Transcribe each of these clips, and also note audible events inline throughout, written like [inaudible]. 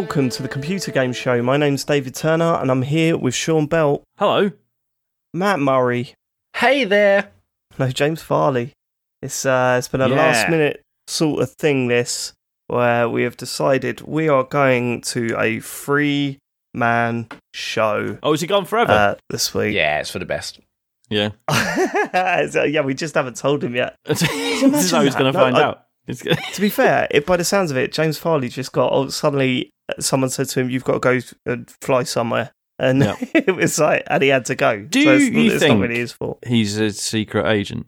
Hello and welcome to the Computer Game Show. My name's David Turner and I'm here with Sean Belt, Hello. Matt Murray, Hey there. no James Farley. It's uh, it's been a Yeah. last minute sort of thing. This where we have decided we are going to a free man show Oh, is he gone forever? uh, this week. Yeah, it's for the best. yeah. [laughs] So, yeah, we just haven't told him yet. this is how he's going to No, find I- out. It's To be fair, it, by the sounds of it, James Farley just got oh, suddenly someone said to him, "You've got to go and fly somewhere," and Yeah. [laughs] it was like, and he had to go. Do so it's, you it's think- not really his fault. he's a secret agent.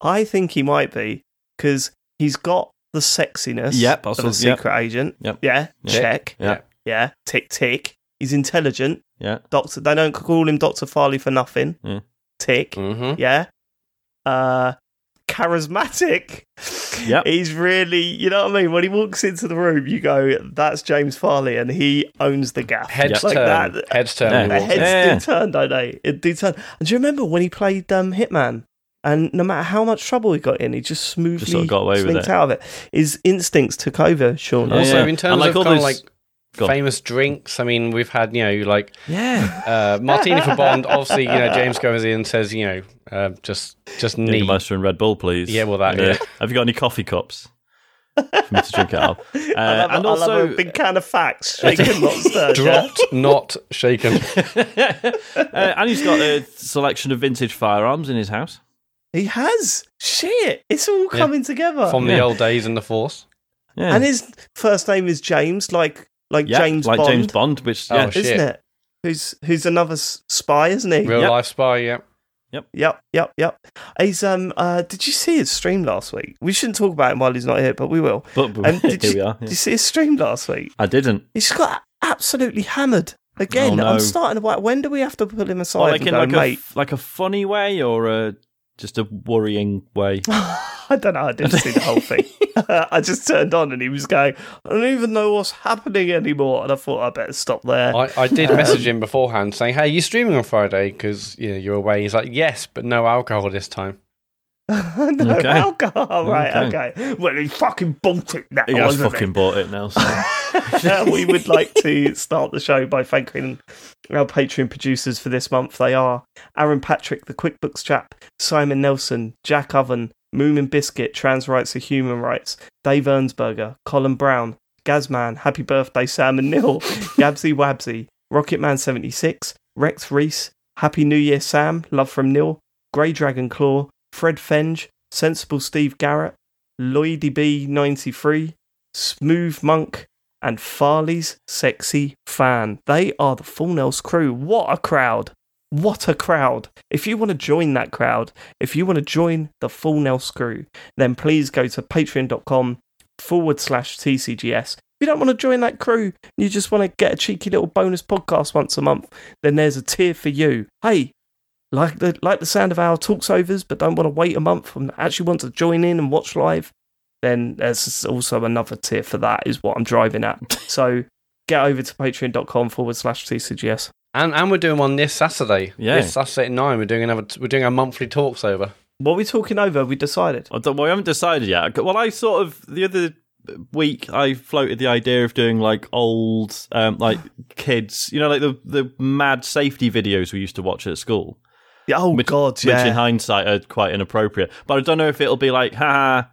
I think he might be because he's got the sexiness Yep, of a secret agent. Yep. Yeah, Yep. check. Yeah. Yeah, tick tick. He's intelligent. Yeah. Doctor, they don't call him Doctor Farley for nothing. Yeah. Tick. Mm-hmm. Yeah. Uh, charismatic. Yep. He's really, you know what I mean? When he walks into the room, you go, that's James Farley, and he owns the gaff. Heads like turn. that. Heads turn. Yeah. when he The walks in. heads Yeah. do turn, don't they? It do turn. And do you remember when he played um, Hitman? And no matter how much trouble he got in, he just smoothly sort of got away with it. out of it. His instincts took over, Sean. Yeah, Also, yeah. in terms And like of all kind of those- like Go on. Famous drinks, I mean, we've had you know like Yeah. uh, Martini for Bond. Obviously, you know James goes in and says, you know, uh, just just neat. Jägermeister and Red Bull, please. Yeah, well, that, And, uh, yeah. Have you got any coffee cups for me to drink out of? [laughs] Uh, I love, and I love also, a big can of facts, shaken, not stirred. Dropped, not shaken. [laughs] uh, and he's got a selection of vintage firearms in his house. He has. Shit. It's all coming together. From Yeah. the old days in the Force. Yeah. and his first name is James, like like yeah, James like Bond, James Bond, which Oh, yeah, shit. isn't it? Who's who's another s- spy, isn't he? Real Yep. life spy, yeah. Yep, yep, yep. Yep. He's um. Uh, did you see his stream last week? We shouldn't talk about him while he's not here, but we will. but, but And did [laughs] here you, we are. did you see his stream last week? I didn't. He's got absolutely hammered again. Oh, no. I'm starting to. wonder, When do we have to pull him aside Well, like and in go, like a mate? f- like a funny way or a, just a worrying way. [laughs] I don't know. I didn't see the whole thing. [laughs] [laughs] I just turned on and he was going. I don't even know what's happening anymore, and I thought I better stop there. I, I did message um, him beforehand saying, "Hey, you streaming on Friday? Because you know you're away." He's like, "Yes, but no alcohol this time." [laughs] no Okay. alcohol, right? Okay. Okay. Well, he fucking bought it now. He has fucking bought it now. So. [laughs] we would like to start the show by thanking our Patreon producers for this month. They are Aaron Patrick, the QuickBooks chap, Simon Nelson, Jack Oven, Moomin Biscuit, Trans Rights are Human Rights, Dave Ernsberger, Colin Brown, Gazman, Happy Birthday Sam and Neil, [laughs] Yabsy Wabsy, Rocketman76, Rex Reese, Happy New Year Sam, Love from Neil, Grey Dragon Claw, Fred Fenge, Sensible Steve Garrett, Lloydy B93, Smooth Monk, and Farley's Sexy Fan. They are the Full Nels crew. What a crowd! What a crowd! If you want to join that crowd, if you want to join the Full Nels crew, then please go to patreon.com forward slash TCGS. If you don't want to join that crew, you just want to get a cheeky little bonus podcast once a month, then there's a tier for you. Hey, like the like the sound of our talks overs, but don't want to wait a month and actually want to join in and watch live, then there's also another tier for that, is what I'm driving at. [laughs] so get over to patreon.com forward slash TCGS. And and we're doing one this Saturday. Yeah. this Saturday at nine. We're doing another. We're doing our monthly talks over. What are we talking over? We decided. I don't, well, we haven't decided yet. Well, I sort of the other week I floated the idea of doing like old, um, like kids, you know, like the the mad safety videos we used to watch at school, Yeah, oh, which, God, which in hindsight are quite inappropriate. But I don't know if it'll be like, ha,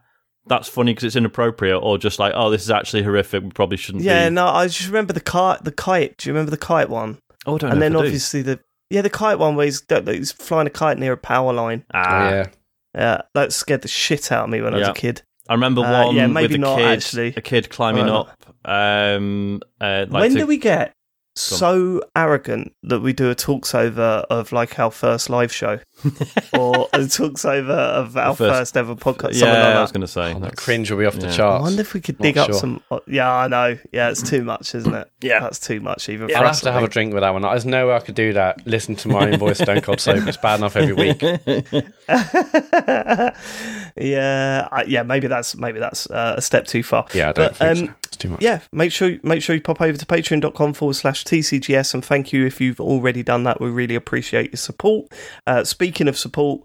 that's funny because it's inappropriate, or just like, oh, this is actually horrific. We probably shouldn't. yeah, be. no, I just remember the kite. The kite. Do you remember the kite one? Oh, I don't and know then if I do. obviously the yeah, the kite one where he's, he's flying a kite near a power line. ah, Oh, yeah, Yeah, that scared the shit out of me when I was a kid. I remember Uh, one yeah, maybe with a not, kid, actually. a kid climbing Uh, up. Um, uh, like when to- do we get so arrogant that we do a talks over of like our first live show [laughs] or a talks over of our first- first, ever podcast? Yeah, something like I was going to say. oh, that cringe will be off the yeah. I wonder if we could Not dig up sure. some. uh, Yeah, I know. Yeah, it's too much, isn't it? Yeah. that's too much even I'll for have us. to have a drink with that one. There's no way I could do that. Listen to my own voice, Stone Cold Sober. It's bad enough every week. [laughs] yeah, I, yeah. Maybe that's maybe that's uh, a step too far. Yeah, I don't But, think um, so. It's too much. yeah, make sure make sure you pop over to patreon.com forward slash TCGS and thank you if you've already done that. We really appreciate your support. Uh, speaking of support,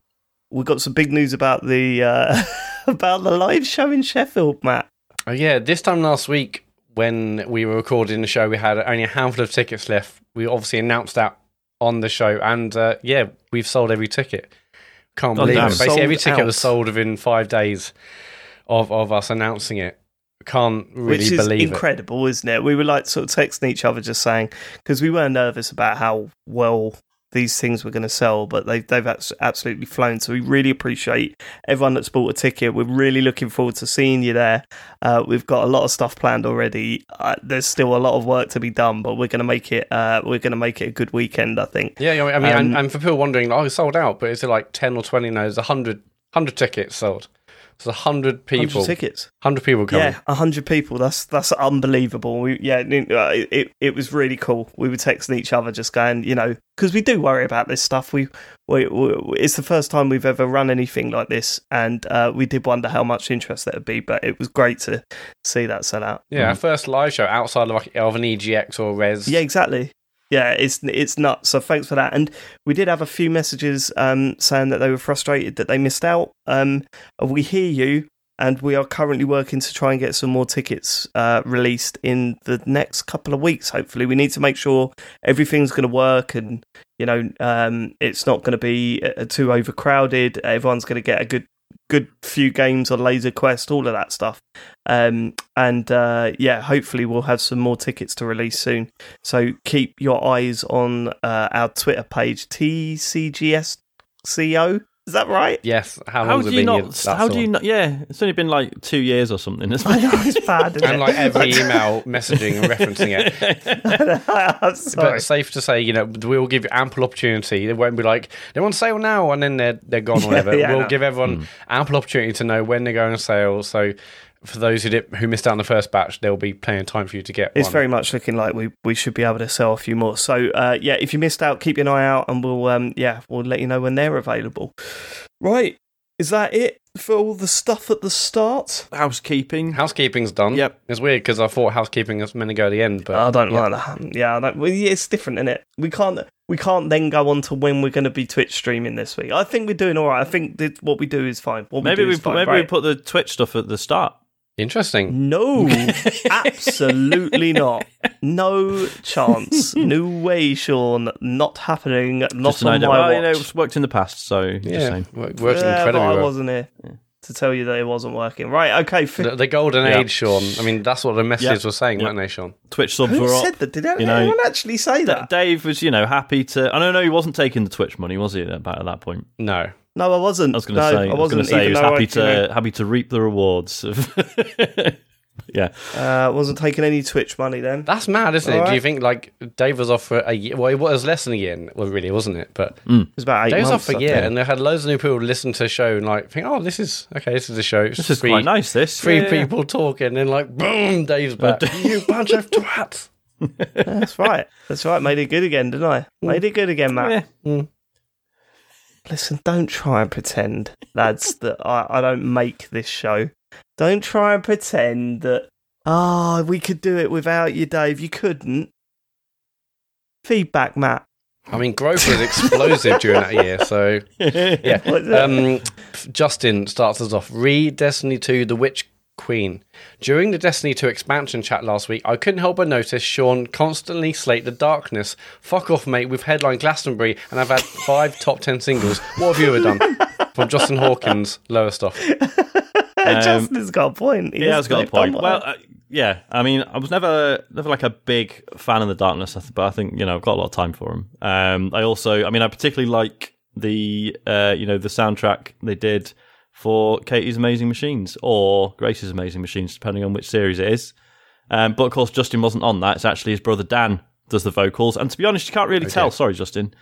we've got some big news about the uh, [laughs] about the live show in Sheffield, Matt. Oh yeah, this time last week when we were recording the show, we had only a handful of tickets left. We obviously announced that on the show, and uh, yeah, we've sold every ticket. Can't Oh, believe damn. it. Basically, every Sold ticket was sold within five days of of us announcing it. Can't really Which is believe it. incredible, isn't it? We were like sort of texting each other, just saying because we were nervous about how well these things were going to sell, but they, they've absolutely flown. So we really appreciate everyone that's bought a ticket. We're really looking forward to seeing you there. Uh, we've got a lot of stuff planned already. Uh, there's still a lot of work to be done, but we're going to make it. Uh, we're going to make it a good weekend, I think. Yeah, I mean, Um, and, and for people wondering, oh, it's sold out, but is it like ten or twenty? No, there's a hundred hundred tickets sold. So a hundred 100 people, tickets. hundred people coming. Yeah, a hundred people. That's that's unbelievable. We, yeah, it, uh, it it was really cool. We were texting each other, just going, you know, because we do worry about this stuff. We, we, we it's the first time we've ever run anything like this, and uh, we did wonder how much interest there would be. But it was great to see that sell out. Yeah, our first live show outside of, like, of an EGX or Rezzed. Yeah, exactly. Yeah, it's it's nuts. So thanks for that. And we did have a few messages um, saying that they were frustrated that they missed out. Um, we hear you, and we are currently working to try and get some more tickets uh, released in the next couple of weeks. Hopefully, we need to make sure everything's going to work, and you know, um, it's not going to be uh, too overcrowded. Everyone's going to get a good good few games on Laser Quest, all of that stuff. Um, and uh, yeah, hopefully we'll have some more tickets to release soon. So keep your eyes on uh, our Twitter page, TCGSCO. Is that right? Yes. How How do you been? not? That's How the do you one. not? Yeah, it's only been like two years or something. Isn't I it? know it's bad. Isn't [laughs] And it? like every email messaging and referencing it. [laughs] But it's safe to say, you know, we will give you ample opportunity. They won't be like they're on sale now and then they're they're gone or [laughs] whatever. yeah, we'll no. give everyone Hmm. ample opportunity to know when they're going on sale. So for those who did, who missed out on the first batch, there'll be plenty of time for you to get It's one. very much looking like we, we should be able to sell a few more. So uh, yeah, if you missed out, keep an eye out, and we'll um, yeah we'll let you know when they're available. Right, is that it for all the stuff at the start? Housekeeping. Housekeeping's done. Yep. It's weird because I thought housekeeping was meant to go at the end, but I don't yeah. like that. Yeah, I don't, well, yeah, it's different, isn't it? We can't we can't then go on to when we're going to be Twitch streaming this week. I think we're doing all right. I think that what we do is fine. What Maybe we do we is put, fine, maybe we put the Twitch stuff at the start. Interesting. No, [laughs] absolutely not. No chance. [laughs] No way, Sean. Not happening. Not Just on my Well, watch. you know, it's worked in the past, so Yeah, saying. wo- Yeah, incredibly but I wasn't here to tell you that it wasn't working. Right? Okay. Fi- The, the golden Yeah. age, Sean. I mean, that's what the messages Yeah. were saying, Yeah. weren't they, Sean? Twitch subs Who were up. said that? Did you know- anyone actually say D- that? Dave was, you know, happy to. I don't know. He wasn't taking the Twitch money, was he? About at that point, No. No, I wasn't. I was going to no, say. I I was wasn't. going to say he even was happy I, to you know, happy to reap the rewards of. [laughs] yeah, uh, wasn't taking any Twitch money then. That's mad, isn't it? All Do you think like Dave was off for a year? Well, it was less than a year. Well, really, wasn't it? But It was about eight Dave was off for a year, and they had loads of new people listen to the show and like think, "Oh, this is okay. This is a show. It's this is three, quite nice. This Three Yeah, yeah. people talking, and like, boom, Dave's back. you bunch of [laughs] twats. That's right. That's right. Made it good again, didn't I? Made it good again, Matt. Yeah. Listen, don't try and pretend, lads, [laughs] that I, I don't make this show. Don't try and pretend that, ah, we could do it without you, Dave. You couldn't. Feedback, Matt. I mean, growth was explosive during that year. So [laughs] yeah, What is it? um, Justin starts us off. Read Destiny 2: The Witch Queen. During the Destiny 2 expansion chat last week, I couldn't help but notice Sean constantly slate the darkness. Fuck off, mate. We've headlined Glastonbury and I've had five top ten singles. What have you ever done? [laughs] From Justin Hawkins, Lowestoft. [laughs] Justin's got a point. He Um, Yeah, has it's got a point. well. Well, uh, yeah, I mean, I was never never like a big fan of the darkness, but I think you know I've got a lot of time for him. Um, I also, I mean, I particularly like the uh, you know the soundtrack they did for Katie's Amazing Machines or Grace's Amazing Machines, depending on which series it is. Um, but of course, Justin wasn't on that. It's actually his brother Dan does the vocals, and to be honest, you can't really tell. Sorry, Justin.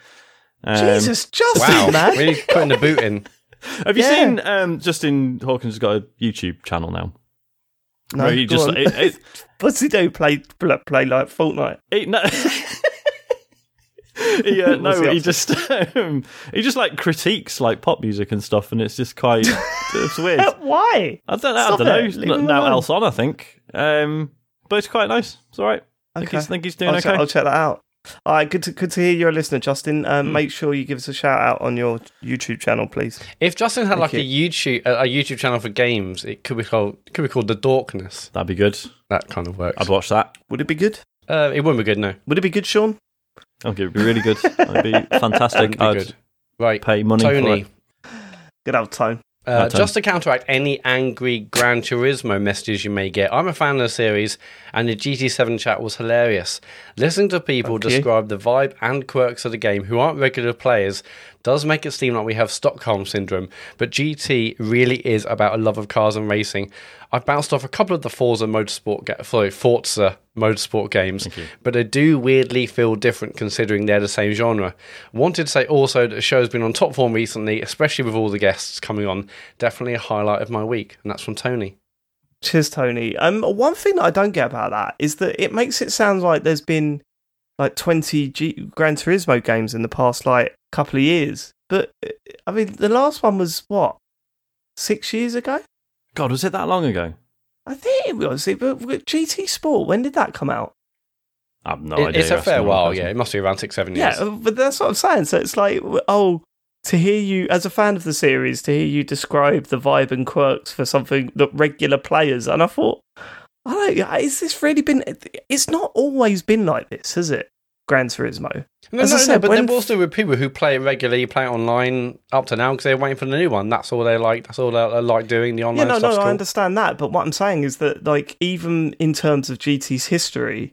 Um, Jesus, Justin, Wow, man. really putting the boot in. [laughs] [laughs] Have you Yeah. seen um, Justin Hawkins has got a YouTube channel now? No, Where he just on. it, it, [laughs] What's he do? Play, play, play like Fortnite? He, no, [laughs] he, uh, [laughs] no, he he just [laughs] um, he just like critiques like pop music and stuff, and it's just quite it's weird. Why? I don't know. I don't know. it. There's Leave not him now else on, I think. Um, but it's quite nice. It's all right. I think Okay. he's, think he's doing I'll, okay. check, I'll check that out. All right, good to good to hear you're a listener, Justin. Um, Make sure you give us a shout out on your YouTube channel, please. If Justin had like you. a YouTube a, a YouTube channel for games, it could be called could be called the Dorkness. That'd be good. That kind of works. I'd watch that. Would it be good? Uh, it wouldn't be good, no. Would it be good, Sean? I think it'd be really good. It'd [laughs] be fantastic. Be I'd good. Right, pay money for it. Good old tone. Uh, My just to counteract any angry Gran Turismo messages you may get, I'm a fan of the series, and the GT7 chat was hilarious. Listening to people Thank you. describe the vibe and quirks of the game who aren't regular players does make it seem like we have Stockholm syndrome, but GT really is about a love of cars and racing. I've bounced off a couple of the Forza Motorsport, ga- sorry, Forza Motorsport games, but they do weirdly feel different considering they're the same genre. Wanted to say also that the show's been on top form recently, especially with all the guests coming on. Definitely a highlight of my week, and that's from Tony. Cheers, Tony. Um, one thing that I don't get about that is that it makes it sound like there's been like 20 G- Gran Turismo games in the past like couple of years. But uh, I mean, the last one was what six years ago. God, was it that long ago? I think it was. It, but but GT Sport. When did that come out? I have no It- idea. it's a fair while, yeah. It must be around six, seven years. Yeah, but that's what I'm saying. So it's like, oh, to hear you as a fan of the series, to hear you describe the vibe and quirks for something that regular players, and I thought, I don't. Is this really been? It's not always been like this, has it? Gran Turismo. No, As no, I no, but when there still be people who play it regularly, play it online up to now because they're waiting for the new one. That's all they like. That's all they, like doing. The Yeah, online no, no, stuff's I understand that, but what I'm saying is that, like, even in terms of GT's history,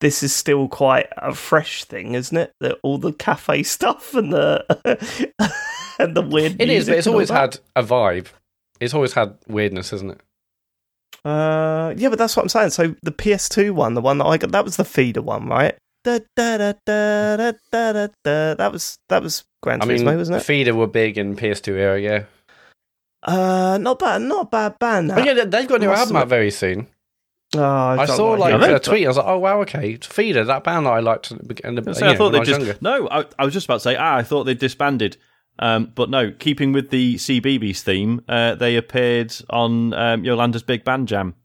this is still quite a fresh thing, isn't it? That all the cafe [laughs] stuff and the [laughs] and the weird. It is, but it's always had a vibe. It's always had weirdness, isn't it? Uh, yeah, but that's what I'm saying. So the PS2 one, the one that I got, that was the feeder one, right? Da, da, da, da, da, da, da, da. That was that was Gran I mean, wasn't it? Feeder were big in PS2 era, yeah. Uh, not bad, not a bad band. Oh, yeah, they- they've got a new Must album out very soon. Oh, I, I saw like hear a tweet. I was like, oh wow, okay, Feeder, that band that I liked. in the- in the- So you I know, thought when they was just younger. no. I, I was just about to say. Ah, I thought they disbanded. Um, but no, keeping with the CBeebies theme, uh, they appeared on um, Yolanda's Big Band Jam.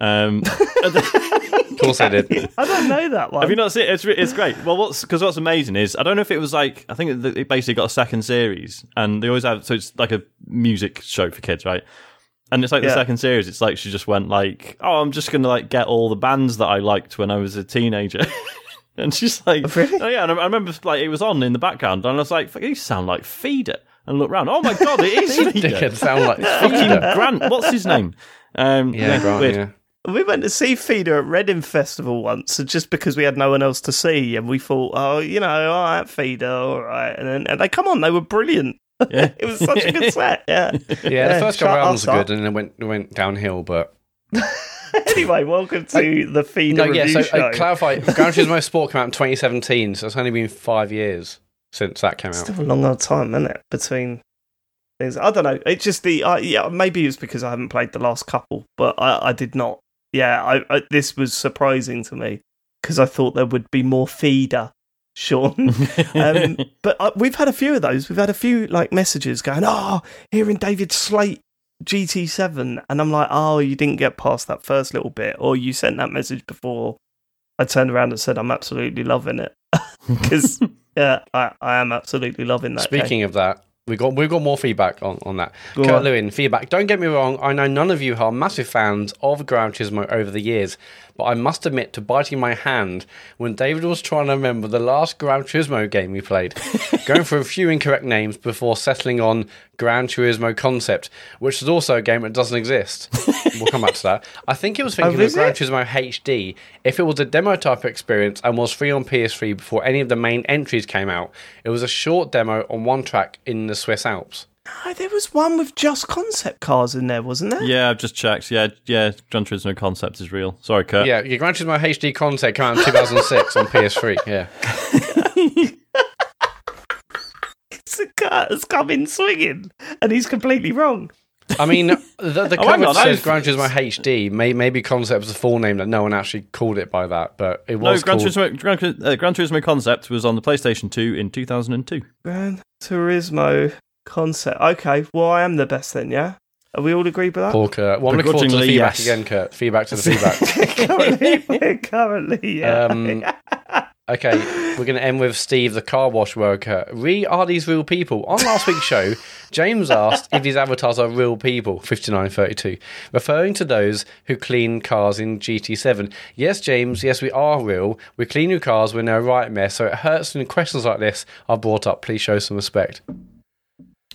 Um, [laughs] [laughs] Of course they did. [laughs] I don't know that one. have you not seen it? It's, it's great. Well, what's because what's amazing is I don't know if it was like I think it it basically got a second series, and they always have so it's like a music show for kids, right? And it's like the second series. It's like she just went like, "Oh, I'm just gonna like get all the bands that I liked when I was a teenager." [laughs] and she's like, Really? "Oh yeah." And I I remember like it was on in the background, and I was like, "You sound like Feeder." And look round. Oh my god, it is [laughs] Feeder. Dickhead sound like Fucking Feeder. Grant. What's his name? Um, Yeah, Grant, yeah. We went to see Feeder at Reading Festival once, just because we had no one else to see, and we thought, oh, you know, all right, Feeder, all right, and then and they come on, they were brilliant. Yeah. [laughs] It was such a good set. Yeah. [laughs] Yeah, the first couple albums us were good, and then it went it went downhill. But [laughs] anyway, welcome to the Feeder no, yeah. review So show. uh, clarify, Gran Turismo Sport came out in 2017, so it's only been five years since that came out. Still a long old time, isn't it? Between things, I don't know. It's just the uh, yeah. Maybe it's because I haven't played the last couple, but I, I did not. Yeah, I, I this was surprising to me because I thought there would be more feeder, Sean. [laughs] um, but uh, we've had a few of those. We've had a few like messages going, "Oh, hearing David Slate GT7," and I'm like, "Oh, you didn't get past that first little bit, or you sent that message before." I turned around and said, "I'm absolutely loving it," [laughs] because [laughs] yeah, I, I am absolutely loving that. game. Speaking of that, we got we've got more feedback on, on that. Go Kurt on. Lewin, feedback. Don't get me wrong, I know none of you are massive fans of Gran Turismo over the years, but I must admit to biting my hand when David was trying to remember the last Gran Turismo game we played, [laughs] going for a few incorrect names before settling on Gran Turismo Concept, which is also a game that doesn't exist. [laughs] we'll come back to that. I think it was oh, thinking Oh, of Gran it? Turismo HD. If it was a demo type experience and was free on PS3 before any of the main entries came out, it was a short demo on one track in the Swiss Alps. Oh, there was one with just concept cars in there, wasn't there? yeah, I've just checked. Yeah, yeah, Gran Turismo concept is real. Sorry, Kurt. Yeah, your Gran Turismo HD concept came out in 2006 on PS3. Yeah. [laughs] It's a car that's come in swinging, and he's completely wrong. I mean, the, the [laughs] Oh, cover on, says Gran Turismo HD. May, maybe concept was the full name that no one actually called it by that, but it was. No, was Gran called. Turismo, Gran, uh, Gran Turismo Concept was on the PlayStation 2 in 2002. Gran Turismo concept. Okay, well, I am the best then, yeah? Are we all agreed with that? Paul Kurt. Well, I'm looking forward to the feedback yes. again, Kurt. Feedback to the [laughs] feedback. currently, [laughs] currently, yeah. Um, Okay, we're going to end with Steve, the car wash worker. Re, are these real people? On last week's show, James asked if these avatars are real people, 5932, referring to those who clean cars in GT7. Yes, James, yes, we are real. We clean your cars when they're a right mess, so it hurts when questions like this are brought up. Please show some respect.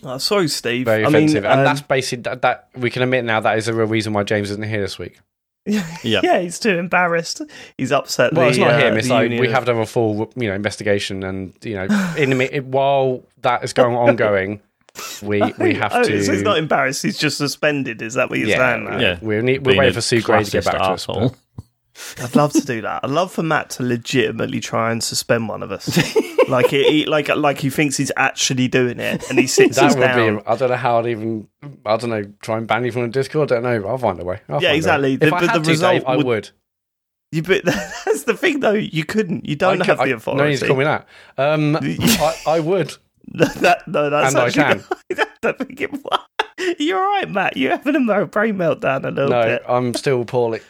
Oh, sorry, Steve. Very I offensive. mean, and um, that's basically, that, that we can admit now that is a real reason why James isn't here this week. [laughs] Yeah. yeah, he's too embarrassed. He's upset. Well, the, it's not uh, him. It's the like we union- have done a full, you know, investigation, and you know, in the mi- while that is going [laughs] ongoing, we [laughs] we have oh, to. So he's not embarrassed. He's just suspended. Is that what you're yeah, saying? yeah. We're, ne- we're waiting for Sue Gray to get back to us. classist but- I'd love to do that. I'd love for Matt to legitimately try and suspend one of us. Like he, he- like like he thinks he's actually doing it, and he sits That would down. be. I don't know how I'd even. I don't know. Try and ban you from the Discord. I don't know. I'll find a way. I'll Yeah, find a way. exactly. If The- I but had the to, result Dave, I would- would. You, but [laughs] that's the thing, though. You couldn't. You don't I have could- the I- authority. No he's coming out. Um, [laughs] I, I would. [laughs] that, no, that's And I actually. I don't think it. You're right, Matt. You're having a brain meltdown a little No, bit. I'm still poorly.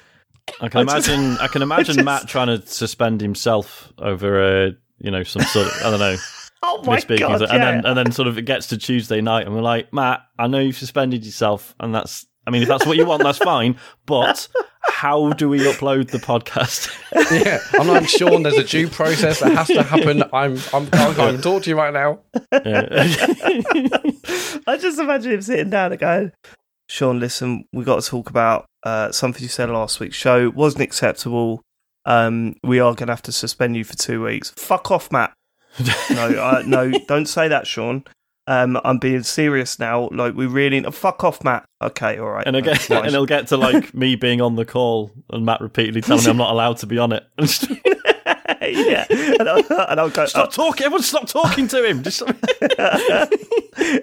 I can I just- imagine. I can imagine just- Matt trying to suspend himself over a, you know, some sort of I don't know, [laughs] Oh my misspeaking, god! and then and then sort of it gets to Tuesday night, and we're like, Matt, I know you've suspended yourself, and that's. I mean, if that's what you want, that's fine. But how do we upload the podcast? [laughs] Yeah, I'm like Sean. There's a due process that has to [laughs] happen. I'm. I'm. I can't even talk to you right now. I just imagine him sitting down and going, Sean, listen, we got to talk about uh, something you said last week's show. Wasn't acceptable. Um, we are going to have to suspend you for two weeks. Fuck off, Matt. [laughs] no, uh, no, don't say that, Sean. Um, I'm being serious now. Like, we really. Fuck off, Matt. Okay, all right. and again, [laughs] fine. and it'll get to like me being on the call and Matt repeatedly telling me I'm not allowed to be on it. [laughs] yeah. And I'll, and I'll go, stop talking! Everyone, stop talking to him. Just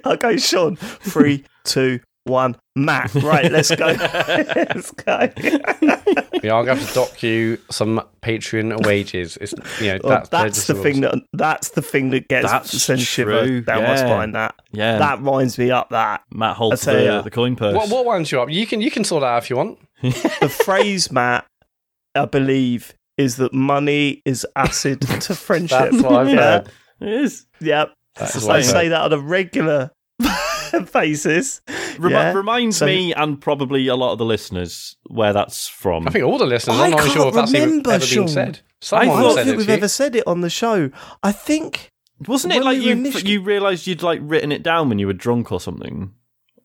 I'll go, Sean. Three, two, one. Matt. Right, let's go. [laughs] let's go. Yeah, I'm gonna have to dock you some Patreon wages. It's you know Well, that's, that's the rules. thing that that's the thing that gets That's sends shiver true, down my spine. That yeah, that winds me up. That Matt holds the, ya. Uh, the coin purse. What, what winds you up? You can you can sort that out if you want. the phrase, Matt, I believe, is that money is acid to [laughs] friendship. That's what I've [laughs] yeah. heard. It is. Yep. I say that on a regular [laughs] basis. Remi- Yeah. Reminds So- me and probably a lot of the listeners where that's from. I think all the listeners. I I'm not can't sure if that's remember, ever Sean. been said. I don't think we've you. ever said it on the show. I think Wasn't it like we you initially- you realised you'd like written it down when you were drunk or something,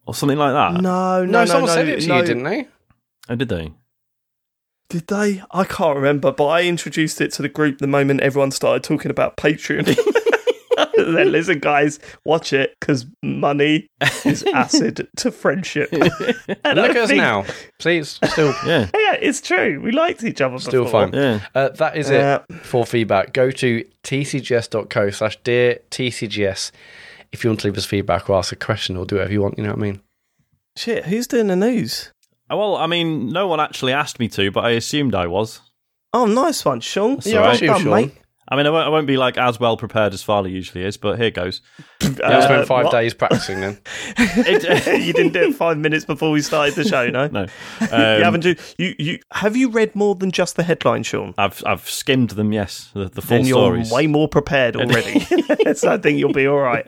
or something like that? no, no, No, no, someone no, said it to no. you, didn't they? Oh, did they? Did they? I can't remember, but I introduced it to the group the moment everyone started talking about Patreon. [laughs] [laughs] then listen, guys, watch it because money is [laughs] acid to friendship. And [laughs] And look I at us think- now. See, it's still Yeah, Yeah, it's true. We liked each other. still before. fine. yeah. Uh, that is Yeah. it for feedback. Go to tcgs.co slash dear tcgs if you want to leave us feedback or ask a question or do whatever you want. You know what I mean? Shit, who's doing the news? Oh, Well, I mean, no one actually asked me to, but I assumed I was. Oh, nice one, Sean. That's yeah, all well right. You, done, Sean. mate. I mean, I won't, I won't be like as well prepared as Farley usually is, but here goes. Yeah, I Uh, spent five what? days practicing then. [laughs] It- [laughs] you didn't do it five minutes before we started the show, no? [laughs] no, you um, haven't do you, you have you read more than just the headline, Sean? I've I've skimmed them. Yes, the, the full Then you're stories. way more prepared already. so I think you'll be all right.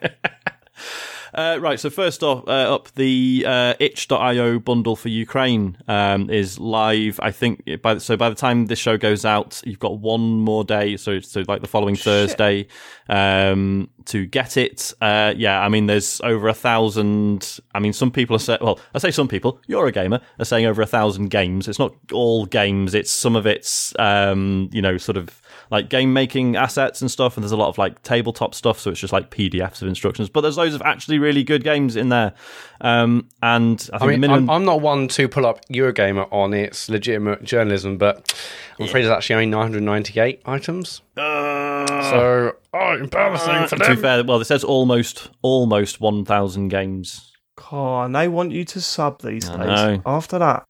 Uh, right, so first off, uh, up the uh, itch.io bundle for Ukraine um, is live. I think by so by the time this show goes out, you've got one more day, so so like the following Thursday, um, to get it. Uh, yeah, I mean, there's over a thousand. I mean, some people are saying, well, I say some people. You're a gamer, are saying over a thousand games. It's not all games. It's some of it's um, you know sort of like game making assets and stuff, and there's a lot of like tabletop stuff, so it's just like PDFs of instructions. But there's loads of actually really good games in there. Um, and I think I mean, minimum. I'm, I'm not one to pull up Eurogamer on its legitimate journalism, but I'm afraid there's actually only 998 items. so, oh, embarrassing for them. to be fair, well, it says almost almost 1,000 games. Oh, and they want you to sub these I days. know. After that,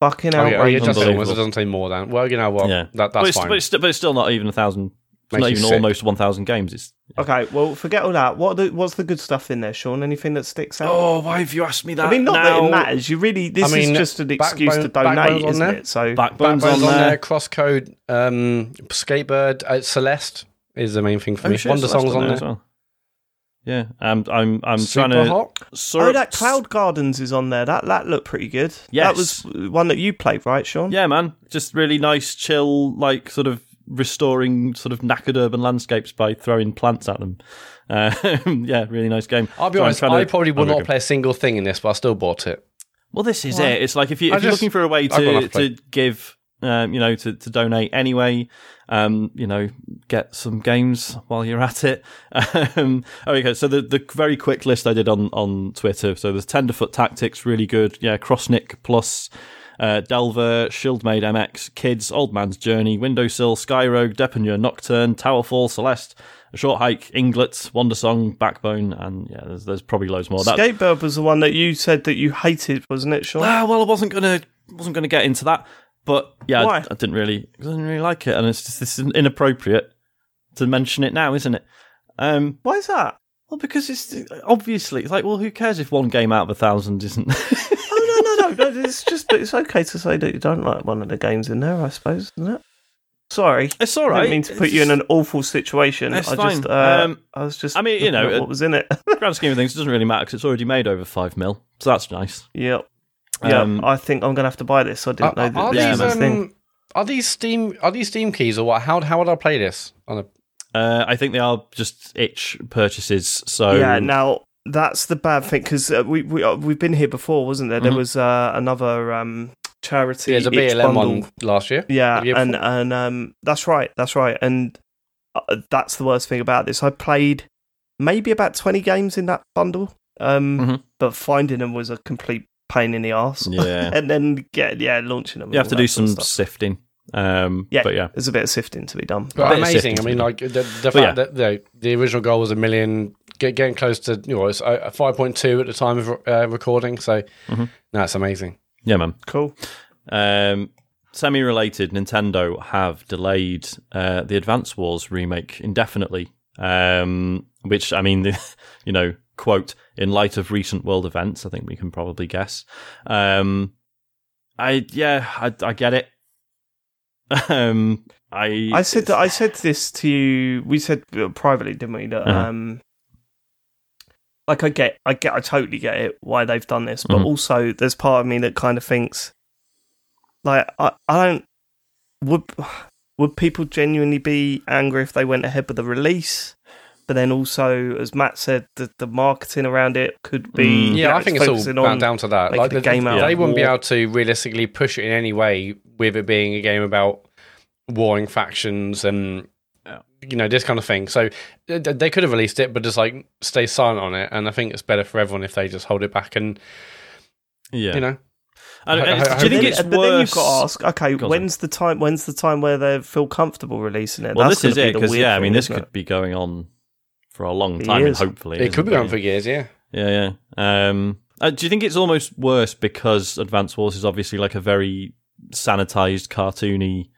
fucking Oh, yeah, oh, yeah, outrageous. just Unbelievable. it doesn't say more than. Well, you know what? yeah, That, but that's it's, fine. but, it's, but it's still not even a thousand Makes not even sick. almost 1,000 games. It's Okay, well, forget all that. What the, what's the good stuff in there, Sean? Anything that sticks out? oh, why have you asked me that? I mean, not that it matters. You really, this I mean, is just an excuse to donate, isn't there? it? So, Backbone's, Backbone's on, on there. there. Crosscode, um, Skatebird, uh, Celeste is the main thing for Oh, me. shit, Wonder so Songs on there. as well. Yeah, I'm I'm I'm Super trying to. hot. Sort oh, that Cloud Gardens is on there. That that looked pretty good. Yeah, that was one that you played, right, Sean? Yeah, man, just really nice, chill, like sort of restoring sort of knackered urban landscapes by throwing plants at them. Uh, [laughs] yeah, really nice game. I'll be So honest, trying to- I probably will not play a single thing in this, but I still bought it. Well, this is Why? it. It's like if, you, I if you're looking for a way to to to give, um, you know, to, to donate anyway, um, you know, get some games while you're at it. [laughs] Um, okay, so the the very quick list I did on on Twitter. So there's Tenderfoot Tactics, really good. Yeah, Crossniq+. Uh, Delver, Shieldmaid MX, Kids, Old Man's Journey, Windowsill, Skyrogue, Depennure, Nocturne, Towerfall, Celeste, A Short Hike, Inglet, Wandersong, Backbone, and yeah, there's, there's probably loads more. Skatebird was the one that you said that you hated, wasn't it, Sean? Ah, well, I wasn't gonna wasn't gonna get into that, but yeah, I-? I, didn't really I didn't really like it, and it's just this is inappropriate to mention it now, isn't it? Um, Why is that? well, because it's obviously it's like, well, who cares if one game out of a thousand isn't? [laughs] Oh no, no, no, no! It's just it's okay to say that you don't like one of the games in there, I suppose, isn't it? Sorry, it's all I didn't mean to put you in an awful situation. It's I just, uh, Um, I was just. I mean, you know, what was in it. [laughs] grand scheme of things, it doesn't really matter because it's already made over five mil, so that's nice. yep. Yeah, Um, I think I'm gonna have to buy this. I didn't know Are, that are this yeah, these was a thing. um, are these Steam are these Steam keys or what? How how would I play this on a? Uh, I think they are just itch purchases. So Yeah, now that's the bad thing because uh, we we uh, we've been here before, wasn't there? There Mhm. was uh, another um, charity. There's a BLM bundle. one last year. Yeah, year and before. and um, that's right, that's right, and uh, that's the worst thing about this. I played maybe about twenty games in that bundle, um, Mhm. but finding them was a complete pain in the ass. yeah, [laughs] and then get yeah, launching them. you have to do that sort some of stuff. sifting. Um, Yeah. but yeah, There's a bit of sifting to be done. But bit amazing. I mean, like the, the fact yeah. that the, the original goal was a million, get, getting close to you know it's uh, five point two at the time of uh, recording. So Mhm. no, amazing. yeah, man. Cool. Um, semi-related, Nintendo have delayed uh, the Advance Wars remake indefinitely. Um, which I mean, [laughs] you know, quote in light of recent world events, I think we can probably guess. Um, I yeah, I, I get it. [laughs] Um, I I said that I said this to you. We said uh, privately, didn't we? That Uh-huh. um, like I get, I get, I totally get it why they've done this, but Mhm. also there's part of me that kind of thinks, like, I, I don't would [sighs] would people genuinely be angry if they went ahead with the release? But then also, as Matt said, the, the marketing around it could be Mm. Yeah, know, I think it's all on down to that. Like the the, game out they of wouldn't be able to realistically push it in any way with it being a game about warring factions and Yeah. you know this kind of thing. So th- th- they could have released it, but just like stay silent on it. And I think it's better for everyone if they just hold it back and yeah. you know. And- and I- I- do you think then, it's but then you've got to ask, okay, Go on, when's the time? When's the time where they feel comfortable releasing it? Well, That's this is be it because weird yeah, I mean, this could it? be going on for a long time, and hopefully It could be isn't going for years, yeah. Yeah, yeah. Um, uh, do you think it's almost worse because Advance Wars is obviously like a very sanitized, cartoony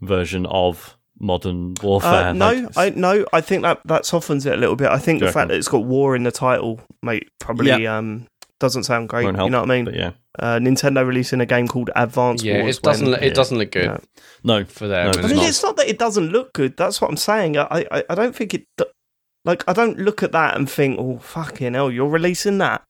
version of modern warfare? Uh, no, Like, I no, I think that that softens it a little bit. I think the you fact that it's got war in the title, mate, probably um doesn't sound great. won't help, You know what I mean? But yeah, Uh, Nintendo releasing a game called Advance Yeah, Wars. it doesn't. when- look- it doesn't look good Yeah. no, for them. No, it's I mean, not- it's not that it doesn't look good. That's what I'm saying. I, I, I don't think it. Do- Like, I don't look at that and think, "Oh, fucking hell, you're releasing that."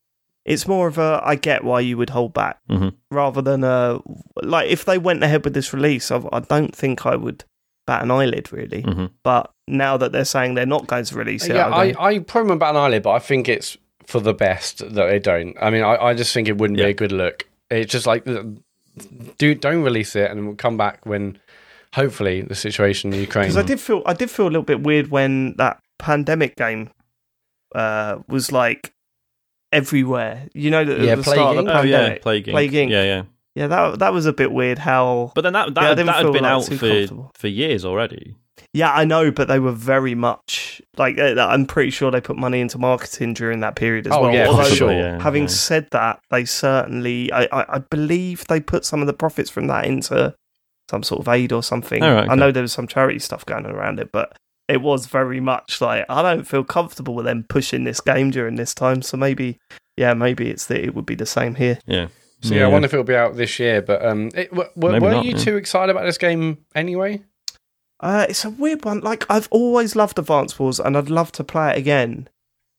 It's more of a, I get why you would hold back, Mhm. rather than a, like, if they went ahead with this release, I, I don't think I would bat an eyelid really. Mhm. But now that they're saying they're not going to release it, yeah, I, I, I probably am about an eyelid, but I think it's for the best that they don't. I mean, I, I just think it wouldn't Yeah. be a good look. It's just like, do don't release it, and we'll come back when, hopefully, the situation in Ukraine. because I did feel I did feel a little bit weird when that pandemic game uh, was like everywhere. You know, the, Yeah, the start of the Plague oh yeah, pandemic. Plague Inc. Plague Inc. Yeah, yeah. Yeah, that that was a bit weird. How But then that that, Yeah, that had been like, out for for years already. Yeah, I know, but they were very much like I'm pretty sure they put money into marketing during that period as Oh, well. yeah, for Although, sure. Yeah, having yeah. said that, they certainly, I, I, I believe they put some of the profits from that into some sort of aid or something. Right, I know there was some charity stuff going on around it, but it was very much like I don't feel comfortable with them pushing this game during this time. So maybe, yeah, maybe it's that it would be the same here. Yeah. So yeah, I wonder if it'll be out this year. But um, it, w- w- were not, you yeah. too excited about this game anyway? Uh, it's a weird one. Like I've always loved Advance Wars, and I'd love to play it again.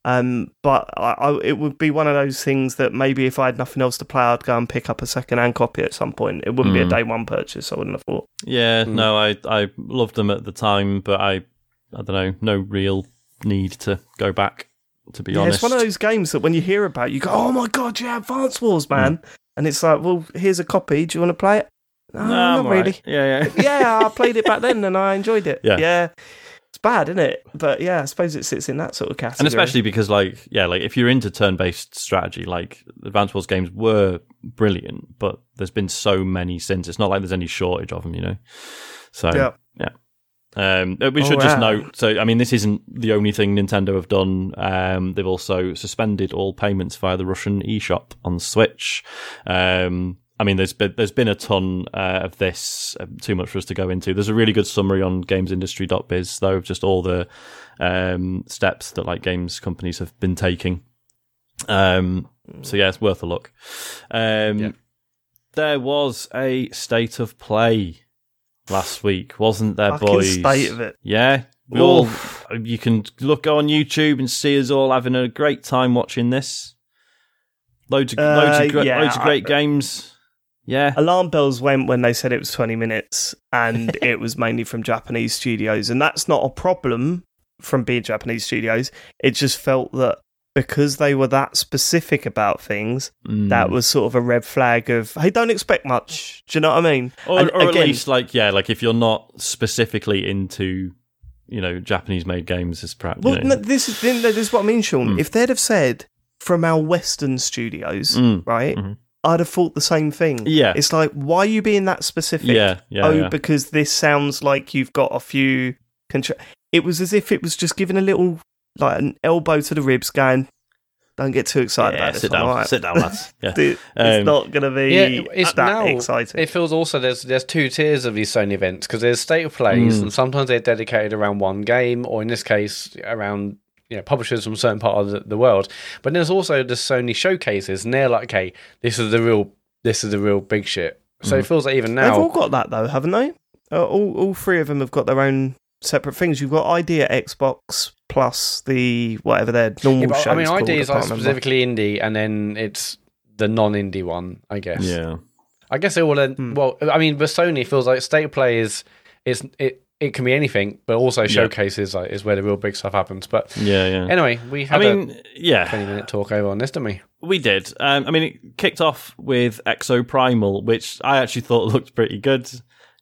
Um, but I, I, it would be one of those things that maybe if I had nothing else to play, I'd go and pick up a second-hand copy at some point. It wouldn't be a Mm. day one purchase. I wouldn't have thought. Yeah, Hmm. no, I I loved them at the time, but I I don't know, no real need to go back. To be Yeah, honest, it's one of those games that when you hear about, you go, "Oh my god, yeah, Advance Wars, hmm. man!" And it's like, "Well, here's a copy. Do you want to play it?" No, No, not I'm really. Yeah, yeah. [laughs] yeah, I played it back then and I enjoyed it. Yeah. yeah. It's bad, isn't it? But yeah, I suppose it sits in that sort of category. and especially because like yeah like if you're into turn-based strategy like Advance wars games were brilliant but there's been so many since it's not like there's any shortage of them you know so yeah, Yeah. Um, uh, we should Oh, just note so i mean this isn't the only thing nintendo have done um, they've also suspended all payments via the russian eShop on switch um, I mean, there's been there's been a ton uh, of this. Uh, too much for us to go into. There's a really good summary on GamesIndustry.biz, though, of just all the um, steps that like games companies have been taking. Um, so yeah, it's worth a look. Um, Yeah. There was a state of play last week, wasn't there, Fucking boys? state of it. Yeah, we all. You can look on YouTube and see us all having a great time watching this. Loads of Uh, loads of great, yeah, loads of great I- games. Yeah, Alarm bells went when they said it was 20 minutes and [laughs] it was mainly from Japanese studios. And that's not a problem from being Japanese studios. It just felt that because they were that specific about things, Mm. that was sort of a red flag of, hey, don't expect much. Do you know what I mean? or, And or at least like yeah, like if you're not specifically into you know Japanese made games, is perhaps Well, you know, no, this is this is what I mean, Sean. Mm. If they'd have said from our Western studios, Mm, right, mhm. I'd have thought the same thing. Yeah. it's like why are you being that specific? yeah, yeah, oh, yeah. because this sounds like you've got a few. It was as if it was just giving a little like an elbow to the ribs, going, "Don't get too excited Yeah, about this." sit one, down, alright?" sit down, lads. [laughs] Yeah. It- Um, it's not going to be Yeah, it's that now. exciting. It feels also there's there's two tiers of these Sony events because there's state of plays, Mm. and sometimes they're dedicated around one game, or in this case, around you know publishers from certain part of the, the world. But there's also the Sony showcases, and they're like, okay, this is the real, this is the real big shit. So it feels like even now They've all got that though, haven't they? Uh, all all three of them have got their own separate things. You've got ID@Xbox plus the whatever their normal Yeah, but, shows I mean, called, ID is like can't remember. specifically indie, and then it's the non-indie one, I guess. yeah. I guess it will. Then, Hmm. Well, I mean, with Sony feels like state of play is is it. It can be anything, but also showcases like, is where the real big stuff happens. But Yeah, yeah. anyway, we had I mean, a yeah, twenty-minute talk over on this, didn't we? we did. Um, I mean, it kicked off with Exoprimal, which I actually thought [laughs] looked pretty good.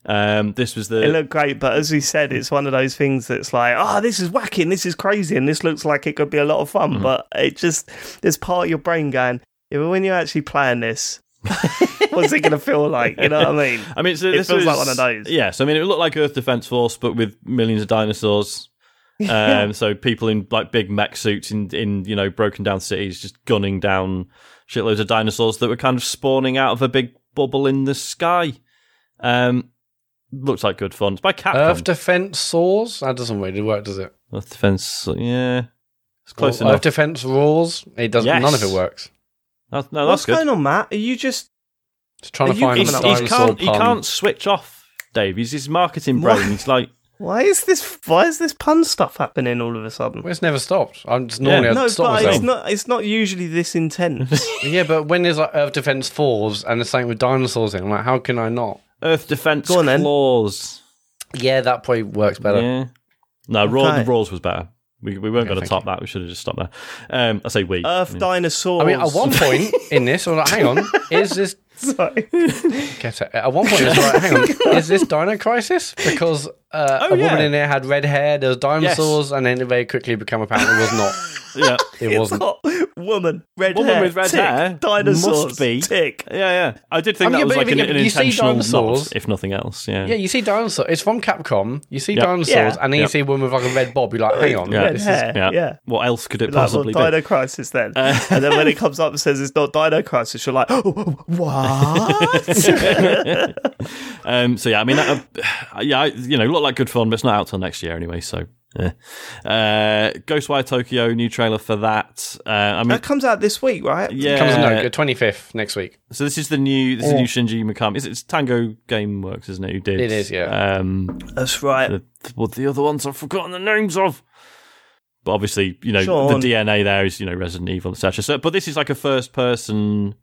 Um, this was the It looked great, but as we said, it's one of those things that's like, oh, this is whacking, this is crazy, and this looks like it could be a lot of fun. Mm-hmm. But it just, there's part of your brain going, yeah, but when you're actually playing this, [laughs] what's it going to feel like? You know what I mean? [laughs] I mean, so It this feels was, like one of those. Yeah, so I mean, it looked like Earth Defense Force, but with millions of dinosaurs. [laughs] Um, so people in like big mech suits in in you know broken down cities, just gunning down shitloads of dinosaurs that were kind of spawning out of a big bubble in the sky. Um, looks like good fun. It's by Capcom. Earth Defense Soars? That doesn't really work, does it? Earth Defense, yeah, it's close Or enough. Earth Defense Roars? It doesn't. Yes. None of it works. That's- no, What's that's good. going on, Matt? Are you just Just trying Are to find coming a He's, he dinosaur can't. He can't switch off, Dave. He's his marketing What? brain. He's like, [laughs] why is this? Why is this pun stuff happening all of a sudden? Well, it's never stopped. I'm just normally Yeah. I'd No, stop but myself. it's not. It's not usually this intense. [laughs] Yeah, but when there's like Earth Defense Fours and the same with dinosaurs in, I'm like, how can I not? Earth Defense Go on then. Claws. Yeah, that probably works better. Yeah. No, Raw, Okay. the Raws was better. We, we weren't Okay, going to thank top that. We should have just stopped there. Um, I say we. Earth dinosaurs. I mean, at one point [laughs] in this, I was like, hang on, is this [laughs] Sorry. get it? At one point, it's like, hang on, [laughs] is this Dino Crisis? Because uh, Oh, a woman in there had red hair, there was dinosaurs, and then it very quickly became apparent it was not. Yeah. [laughs] It wasn't. got woman, red Woman hair, with red tick, hair dinosaurs, must be. tick. Yeah, yeah. I did think I mean, that was but like an, you- an you see intentional dinosaurs- nod, if nothing else. Yeah. Yeah, you see dinosaurs. It's from Capcom. You see Yep. dinosaurs, Yeah. and then you Yep. see a woman with like a red bob. You're like, hang on, Yeah. red this is hair. yeah. yeah. What else could it Like, well, possibly be? Dino Crisis then. Uh, and then when it [laughs] comes up and says it's not Dino Crisis, you're like, oh, what? [laughs] um, so yeah, I mean, that, uh, yeah, I- you know, looked like good fun, but it's not out till next year anyway. So Yeah. Uh, Ghostwire Tokyo, new trailer for that. Uh, I mean, That comes out this week, right? yeah. Comes no, twenty fifth next week. So this is the new, this is Oh. new Shinji Mikami. It's, it's Tango GameWorks, isn't it? Who did? It is, yeah. Um, That's right. the, what the other ones I've forgotten the names of. But obviously, you know, Sean. the DNA there is, you know, Resident Evil, etc. So, but this is like a first person.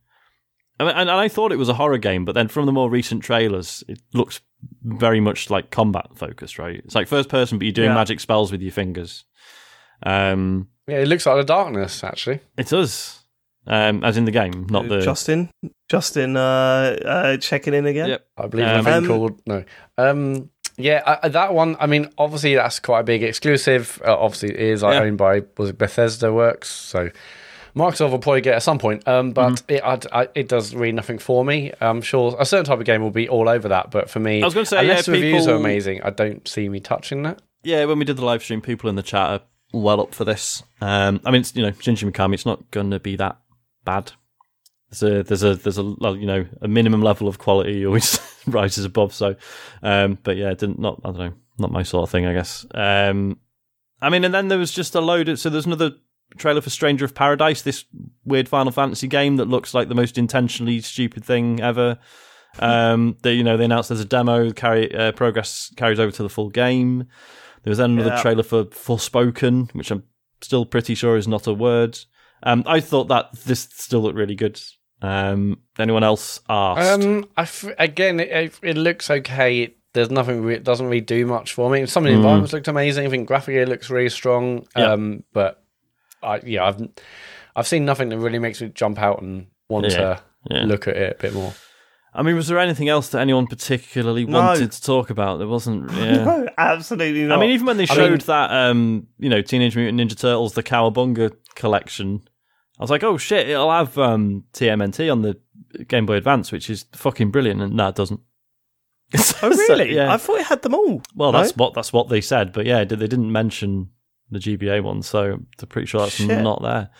I mean, and, and I thought it was a horror game, but then from the more recent trailers, it looks very much like combat focused, right? It's like first person, but you're doing Yeah. magic spells with your fingers. Um, Yeah, it looks like the darkness actually. it does, um, as in the game, not the. Justin, Justin, uh, uh, checking in again. Yep. I believe Um, in a Um, thing called no. Um, yeah, I, I- that one. I mean, obviously that's quite a big exclusive. Uh, obviously, it is like, Yeah. owned by was it Bethesda Works, so Microsoft will probably get at some point. Um, but Mm-hmm. it I, I, it does really nothing for me. I'm sure a certain type of game will be all over that, but for me, I was gonna say, unless yeah, the reviews are amazing, I don't see me touching that. Yeah, when we did the live stream, people in the chat are well up for this. Um, I mean, it's, you know, Shinji Mikami, it's not going to be that bad. There's a there's a there's a you know a minimum level of quality always [laughs] rises above. So, um, but yeah, it didn't not I don't know, not my sort of thing, I guess. Um, I mean, and then there was just a load. Of, so there's another trailer for Stranger of Paradise, this weird Final Fantasy game that looks like the most intentionally stupid thing ever. Um, they, you know, they announced there's a demo. Carry uh, progress carries over to the full game. There was then another Yeah. trailer for Forspoken, which I'm still pretty sure is not a word. Um, I thought that this still looked really good. Um, anyone else asked? Um, I f- again, it, it, looks okay. It, there's nothing. Re- it doesn't really do much for me. Some of the Mm. environments looked amazing. I think graphically it looks really strong. Yeah. Um, but I yeah, I've I've seen nothing that really makes me jump out and want Yeah, to yeah. look at it a bit more. I mean, was there anything else that anyone particularly No. wanted to talk about? There wasn't. [laughs] Yeah. No, absolutely not. I mean, even when they I showed mean- that, um, you know, Teenage Mutant Ninja Turtles, the Cowabunga collection, I was like, oh shit, it'll have um, TMNT on the Game Boy Advance, which is fucking brilliant. And no, it doesn't. [laughs] oh [laughs] So, really? yeah. I thought it had them all. well, No? that's what that's what they said, but yeah, they didn't mention the GBA one, so I'm pretty sure that's Shit. not there.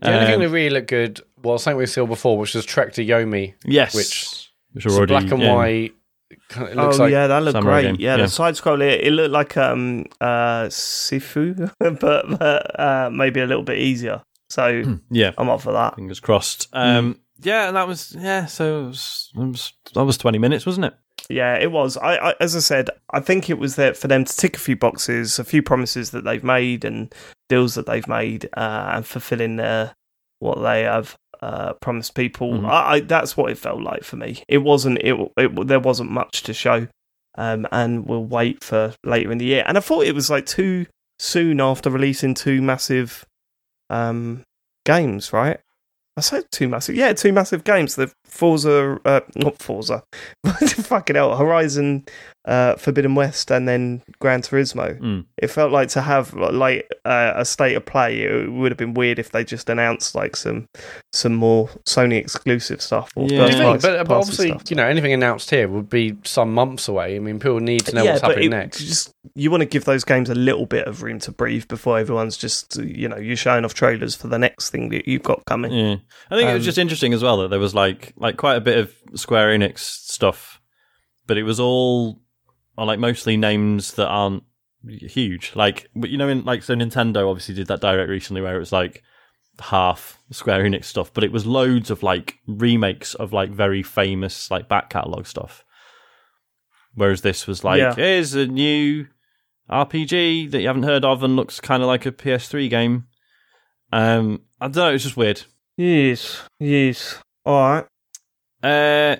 The only thing Um, that really looked good was something we saw before, which was Trek to Yomi, yes, which which it's are already black and yeah. white. Kind of- It looks oh like yeah, that looked great. game. Yeah, Yeah. the side scroll it, it looked like um uh Sifu, [laughs] but, but uh, maybe a little bit easier. So [clears throat] Yeah, I'm up for that. fingers crossed. Um, yeah, and that was yeah. So it was, it was, that was twenty minutes, wasn't it? Yeah, it was. I, I as I said, I think it was there for them to tick a few boxes, a few promises that they've made and deals that they've made, uh, and fulfilling their what they have uh, promised people. Mhm. I, I, that's what it felt like for me. It wasn't. It, it there wasn't much to show, um, and we'll wait for later in the year. And I thought it was like too soon after releasing two massive um, games, right? I said two massive, yeah, two massive games. The Forza, uh, not Forza, [laughs] fucking hell, Horizon, uh, Forbidden West, and then Gran Turismo. Mm. It felt like to have like uh, a state of play. It would have been weird if they just announced like some some more Sony exclusive stuff. Or Yeah. What do you think? But, but obviously, stuff. you know, anything announced here would be some months away. I mean, people need to know yeah, what's but happening it- next. Just you want to give those games a little bit of room to breathe before everyone's just you know you're showing off trailers for the next thing that you've got coming. Yeah, I think it was Um, just interesting as well that there was like like quite a bit of Square Enix stuff, but it was all on like mostly names that aren't huge. Like, but you know, in like so Nintendo obviously did that direct recently where it was like half Square Enix stuff, but it was loads of like remakes of like very famous like back catalog stuff. Whereas this was like, Yeah. here's a new RPG that you haven't heard of and looks kind of like a PS3 game. Um, I don't know. It's just weird. Yes, yes. All right. Uh,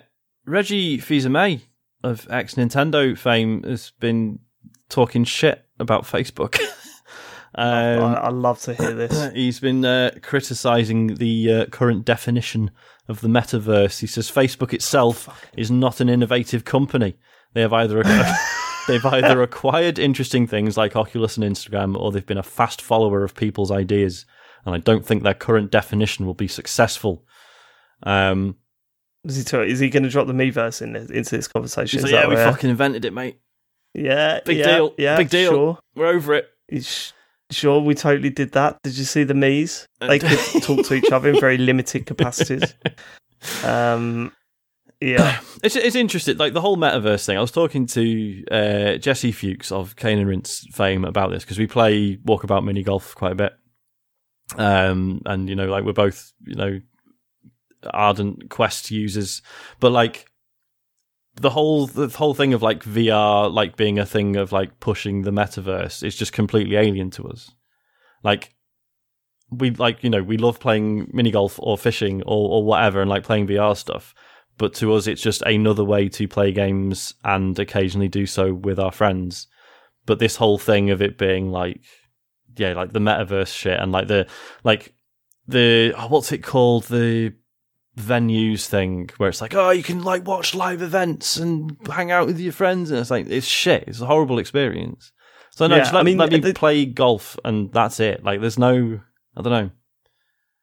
Reggie Fils-Aimé of ex Nintendo fame has been talking shit about Facebook. [laughs] I, um, I love to hear this. [clears throat] he's been uh, criticizing the uh, current definition of the metaverse. He says Facebook itself is not an innovative company. They have either [laughs] they've either acquired interesting things like Oculus and Instagram, or they've been a fast follower of people's ideas. And I don't think their current definition will be successful. Um, Is he, talk- is he going to drop the Miiverse in this, into this conversation? Like, yeah, we where- fucking invented it, mate. yeah, Big yeah, deal, Yeah, big deal. Sure, We're over it. It's- sure. We totally did that. Did you see the Mii's? They Uh, could [laughs] talk to each other in very limited capacities. [laughs] Um, Yeah. [clears throat] It's it's interesting, like the whole metaverse thing. I was talking to uh, Jesse Fuchs of Cane and Rinse fame about this because we play walkabout mini golf quite a bit, um, and you know, like we're both you know ardent Quest users, but like the whole the whole thing of like VR like being a thing of like pushing the metaverse is just completely alien to us. Like we like you know we love playing mini golf or fishing or or whatever and like playing VR stuff. But to us it's just another way to play games and occasionally do so with our friends. But this whole thing of it being like yeah like the metaverse shit and like the like the what's it called? The venues thing where it's like oh you can like watch live events and hang out with your friends and it's like it's shit it's a horrible experience so no Yeah, just let, I mean, let me the- play golf and that's it like there's no i don't know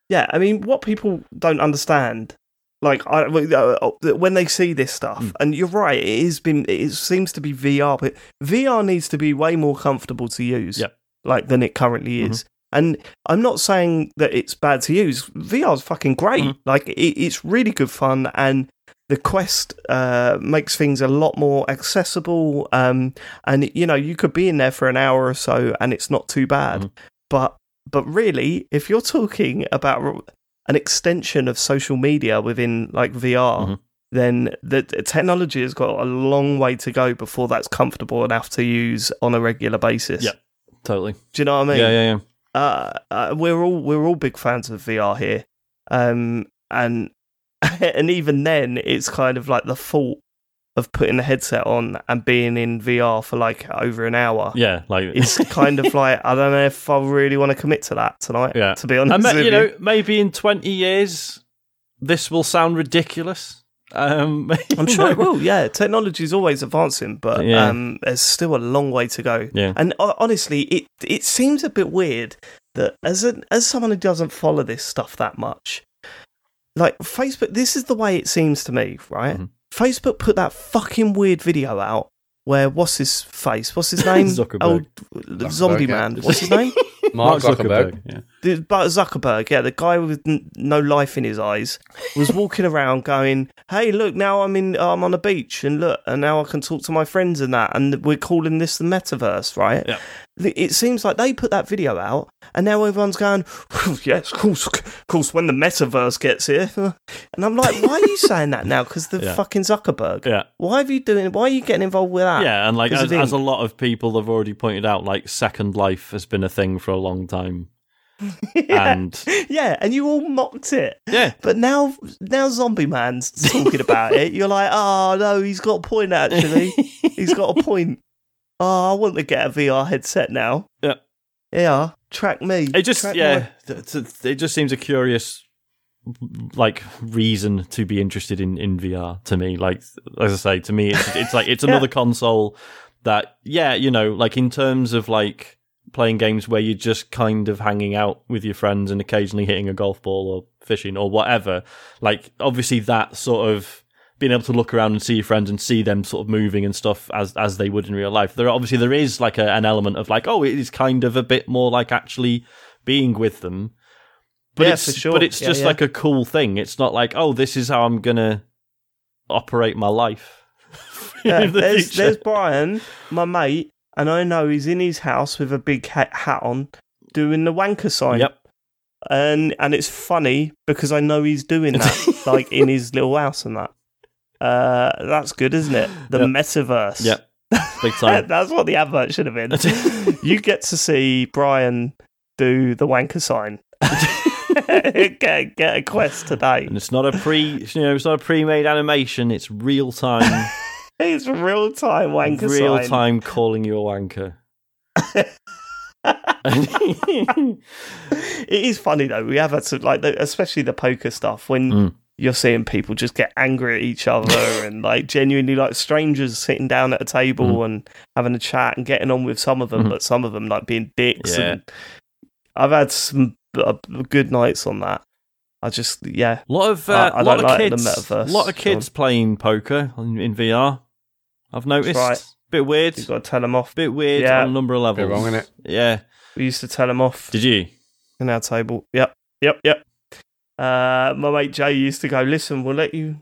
Yeah, I mean, what people don't understand, like, I, uh, when they see this stuff, Mm. and you're right, it is been, it seems to be VR, but VR needs to be way more comfortable to use, Yep. like than it currently is. And I'm not saying that it's bad to use. VR VR's fucking great. Mhm. Like, it, it's really good fun, and the Quest uh, makes things a lot more accessible. Um, and you know, you could be in there for an hour or so, and it's not too bad. Mhm. But but really, if you're talking about an extension of social media within like VR, Mhm. then the, the technology has got a long way to go before that's comfortable enough to use on a regular basis. Yeah. totally Do you know what I mean? yeah yeah yeah uh, uh, we're all we're all big fans of VR here, um, and [laughs] and even then, it's kind of like the fault of putting the headset on and being in VR for like over an hour. yeah like It's [laughs] kind of like I don't know if I really want to commit to that tonight. Yeah. to be honest, I mean, with you know, maybe in 20 years, this will sound ridiculous. Um, [laughs] I'm sure it will. Yeah, technology is always advancing, but Yeah. um, there's still a long way to go. Yeah. And uh, honestly, it it seems a bit weird that as a, as someone who doesn't follow this stuff that much, like Facebook, this is the way it seems to me, right? Mhm. Facebook put that fucking weird video out where what's his face? What's his [laughs] name? Zuckerberg. Oh, zombie yeah. man. What's his name? [laughs] Mark Zuckerberg. Yeah. But Zuckerberg, yeah, the guy with n- no life in his eyes, was [laughs] walking around going, "Hey, look, now I'm in, I'm on a beach, and look, and now I can talk to my friends and that, and we're calling this the metaverse, right?" Yeah. It seems like they put that video out, and now everyone's going, "Yes, of course, of course." When the metaverse gets here, and I'm like, "Why are you saying that now? Because the [laughs] Yeah. fucking Zuckerberg. Yeah. Why have you doing? Why are you getting involved with that? Yeah, and like as, as a lot of people have already pointed out, like Second Life has been a thing for a long time, yeah. and [laughs] yeah, and you all mocked it. yeah, But now, now Zombie Man's talking about it. You're like, oh no, he's got a point. Actually, he's got a point. Oh, [laughs] I want to get a VR headset now. Yeah. yeah. Track me. it just Track yeah, it just seems a curious like reason to be interested in in VR to me. Like as I say, to me, it's it's like it's [laughs] another console that yeah, you know, like in terms of like playing games where you're just kind of hanging out with your friends and occasionally hitting a golf ball or fishing or whatever. Like obviously that sort of being able to look around and see your friends and see them sort of moving and stuff as as they would in real life. There obviously there is like a, an element of like oh it is kind of a bit more like actually being with them. But Yeah, it's sure. but it's Yeah, just yeah. like a cool thing. It's not like oh this is how I'm gonna operate my life. [laughs] Yeah, the there's, there's Brian, my mate, and I know he's in his house with a big hat, hat on, doing the wanker sign. Yep. And and it's funny because I know he's doing that, [laughs] like in his little house and that. Uh, that's good, isn't it? The Yep. metaverse. Yep. Big [laughs] time. That's what the advert should have been. [laughs] you get to see Brian do the wanker sign. get, get a quest today. and it's not a pre you know, it's not a pre made animation, it's real time It's real time wanker real sign. time calling you a wanker. [laughs] it is funny though. We have had to like, especially the poker stuff when Mm. you're seeing people just get angry at each other [laughs] and like genuinely like strangers sitting down at a table Mm. and having a chat and getting on with some of them, Mhm. but some of them like being dicks. Yeah. And I've had some uh, good nights on that. I just yeah. A lot of uh, I lot don't of like the kids, metaverse, lot of kids playing poker in, in VR. I've noticed. right. Bit weird. You've got to tell them off. Bit weird Yeah. on a number of levels. Bit wrong, innit? Yeah. We used to tell them off Did you? in our table. Yep, yep, yep. Uh, my mate Jay used to go. Listen, we'll let you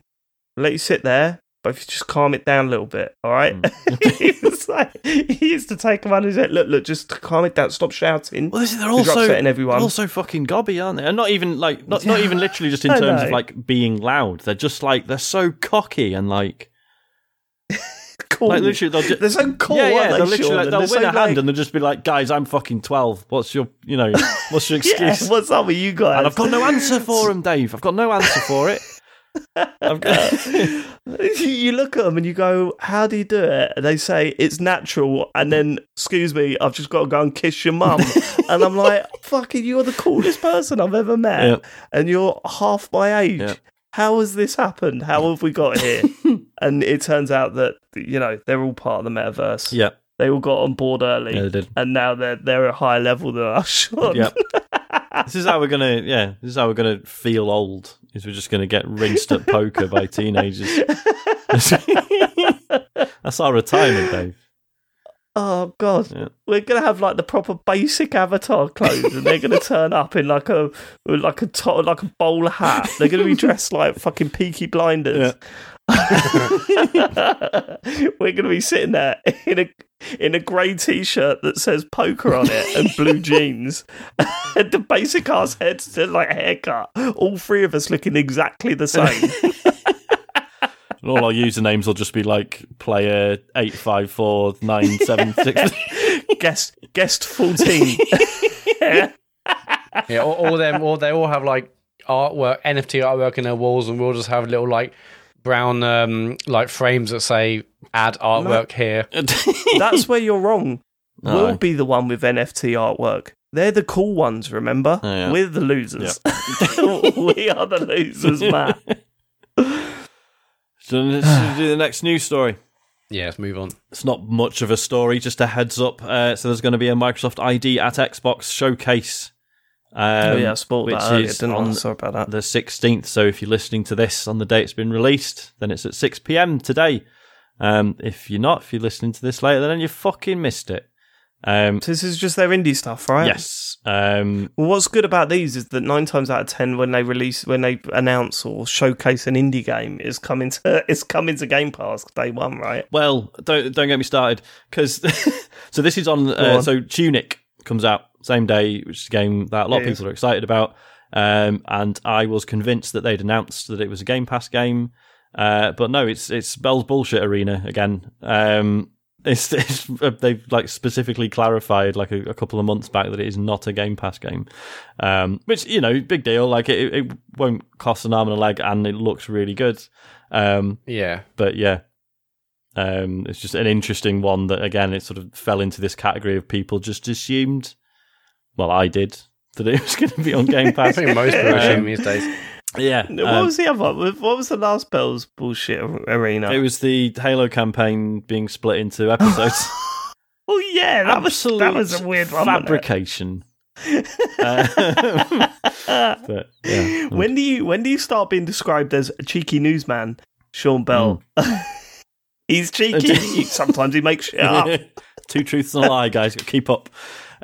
let you sit there, but if you just calm it down a little bit, all right? [laughs] he, was like, he used to take him on his head, look, look, just calm it down, stop shouting. Well, this, they're 'cause you're also upsetting everyone. they're also fucking gobby, aren't they? And not even like not not even literally just [laughs] in terms of like being loud. They're just like they're so cocky and like cool. like literally they'll just, They're so cool, yeah, yeah. aren't they, They'll literally like, they'll they're win so, a hand like- and they'll just be like, guys, I'm fucking twelve. What's your you know what's your [laughs] Yeah, excuse? what's up with you guys? and I've got no answer for him, Dave. I've got no answer for it. [laughs] I've got, [laughs] you look at them and you go, "How do you do it?" And they say it's natural, and then, "Excuse me, I've just got to go and kiss your mum." and I'm like, "Fucking, you're the coolest person I've ever met, Yeah. and you're half my age. Yeah. How has this happened? How have we got here?" And it turns out that you know they're all part of the metaverse. yeah, They all got on board early, yeah, they did. and now they're they're at a higher level than us. Sean. Yep. [laughs] this is how we're gonna yeah, this is how we're gonna feel old. Is we're just gonna get rinsed at poker by teenagers. [laughs] That's our retirement, Dave. Oh god, Yeah. we're gonna have like the proper basic avatar clothes, and they're gonna turn up in like a like a to- like a bowler hat. They're gonna be [laughs] dressed like fucking Peaky Blinders. [laughs] we're gonna be sitting there in a in a grey t-shirt that says poker on it and blue [laughs] jeans, [laughs] and the basic ass heads to like haircut. All three of us looking exactly the same. And all our usernames will just be like player eight five four nine seven six. guest guest fourteen. yeah. Yeah, all, all them, all they all have like artwork, NFT artwork in their walls, and we'll just have little like brown um like frames that say "add artwork here." [laughs] That's where you're wrong. Oh. [laughs] We'll be the one with NFT artwork. They're the cool ones, remember? Oh, yeah. We're the losers. [laughs] we are the losers, Matt. So let's [sighs] do the next news story. Yeah, let's move on. It's not much of a story, just a heads up. Uh, so there's going to be a Microsoft ID@Xbox showcase. Um, oh, yeah, I spoiled which that is on Sorry about that. the 16th. So if you're listening to this on the day it's been released, then it's at 6 p.m. today. Um, if you're not, if you're listening to this later, then you fucking missed it. Um, This is just their indie stuff, right? yes. Um, Well, what's good about these is that nine times out of ten, when they release, when they announce or showcase an indie game, it's coming to [laughs] it's coming to Game Pass day one, right? well, don't don't get me started because [laughs] so this is on, uh, on. so Tunic comes out same day, which is a game that a lot of Yeah. people are excited about. Um, and I was convinced that they'd announced that it was a Game Pass game, uh, but no, it's it's Bell's bullshit arena again. Um, [laughs] it's, it's they've like specifically clarified like a, a couple of months back that it is not a Game Pass game, um, which you know big deal. Like it, it won't cost an arm and a leg, and it looks really good. Um, Yeah, but yeah, um, it's just an interesting one that again it sort of fell into this category of people just assumed. Well, I did that it [laughs] was going to be on Game Pass. I think most people Um, assume these days. yeah, what um, was the other? one? What was the last Bell's bullshit arena? it was the Halo campaign being split into episodes. [laughs] oh yeah, that was that was a weird one. fabrication. Uh, [laughs] but yeah, when do you when do you start being described as a cheeky newsman, Sean Bell? Hmm. He's cheeky. [laughs] Sometimes he makes shit up. [laughs] two truths and a lie, guys. Keep up.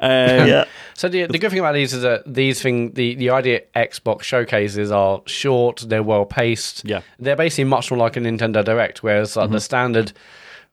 Um, yeah. So the, the good thing about these is that these thing the the idea Xbox showcases are short, they're well paced. Yeah. They're basically much more like a Nintendo Direct, whereas like Mm-hmm. the standard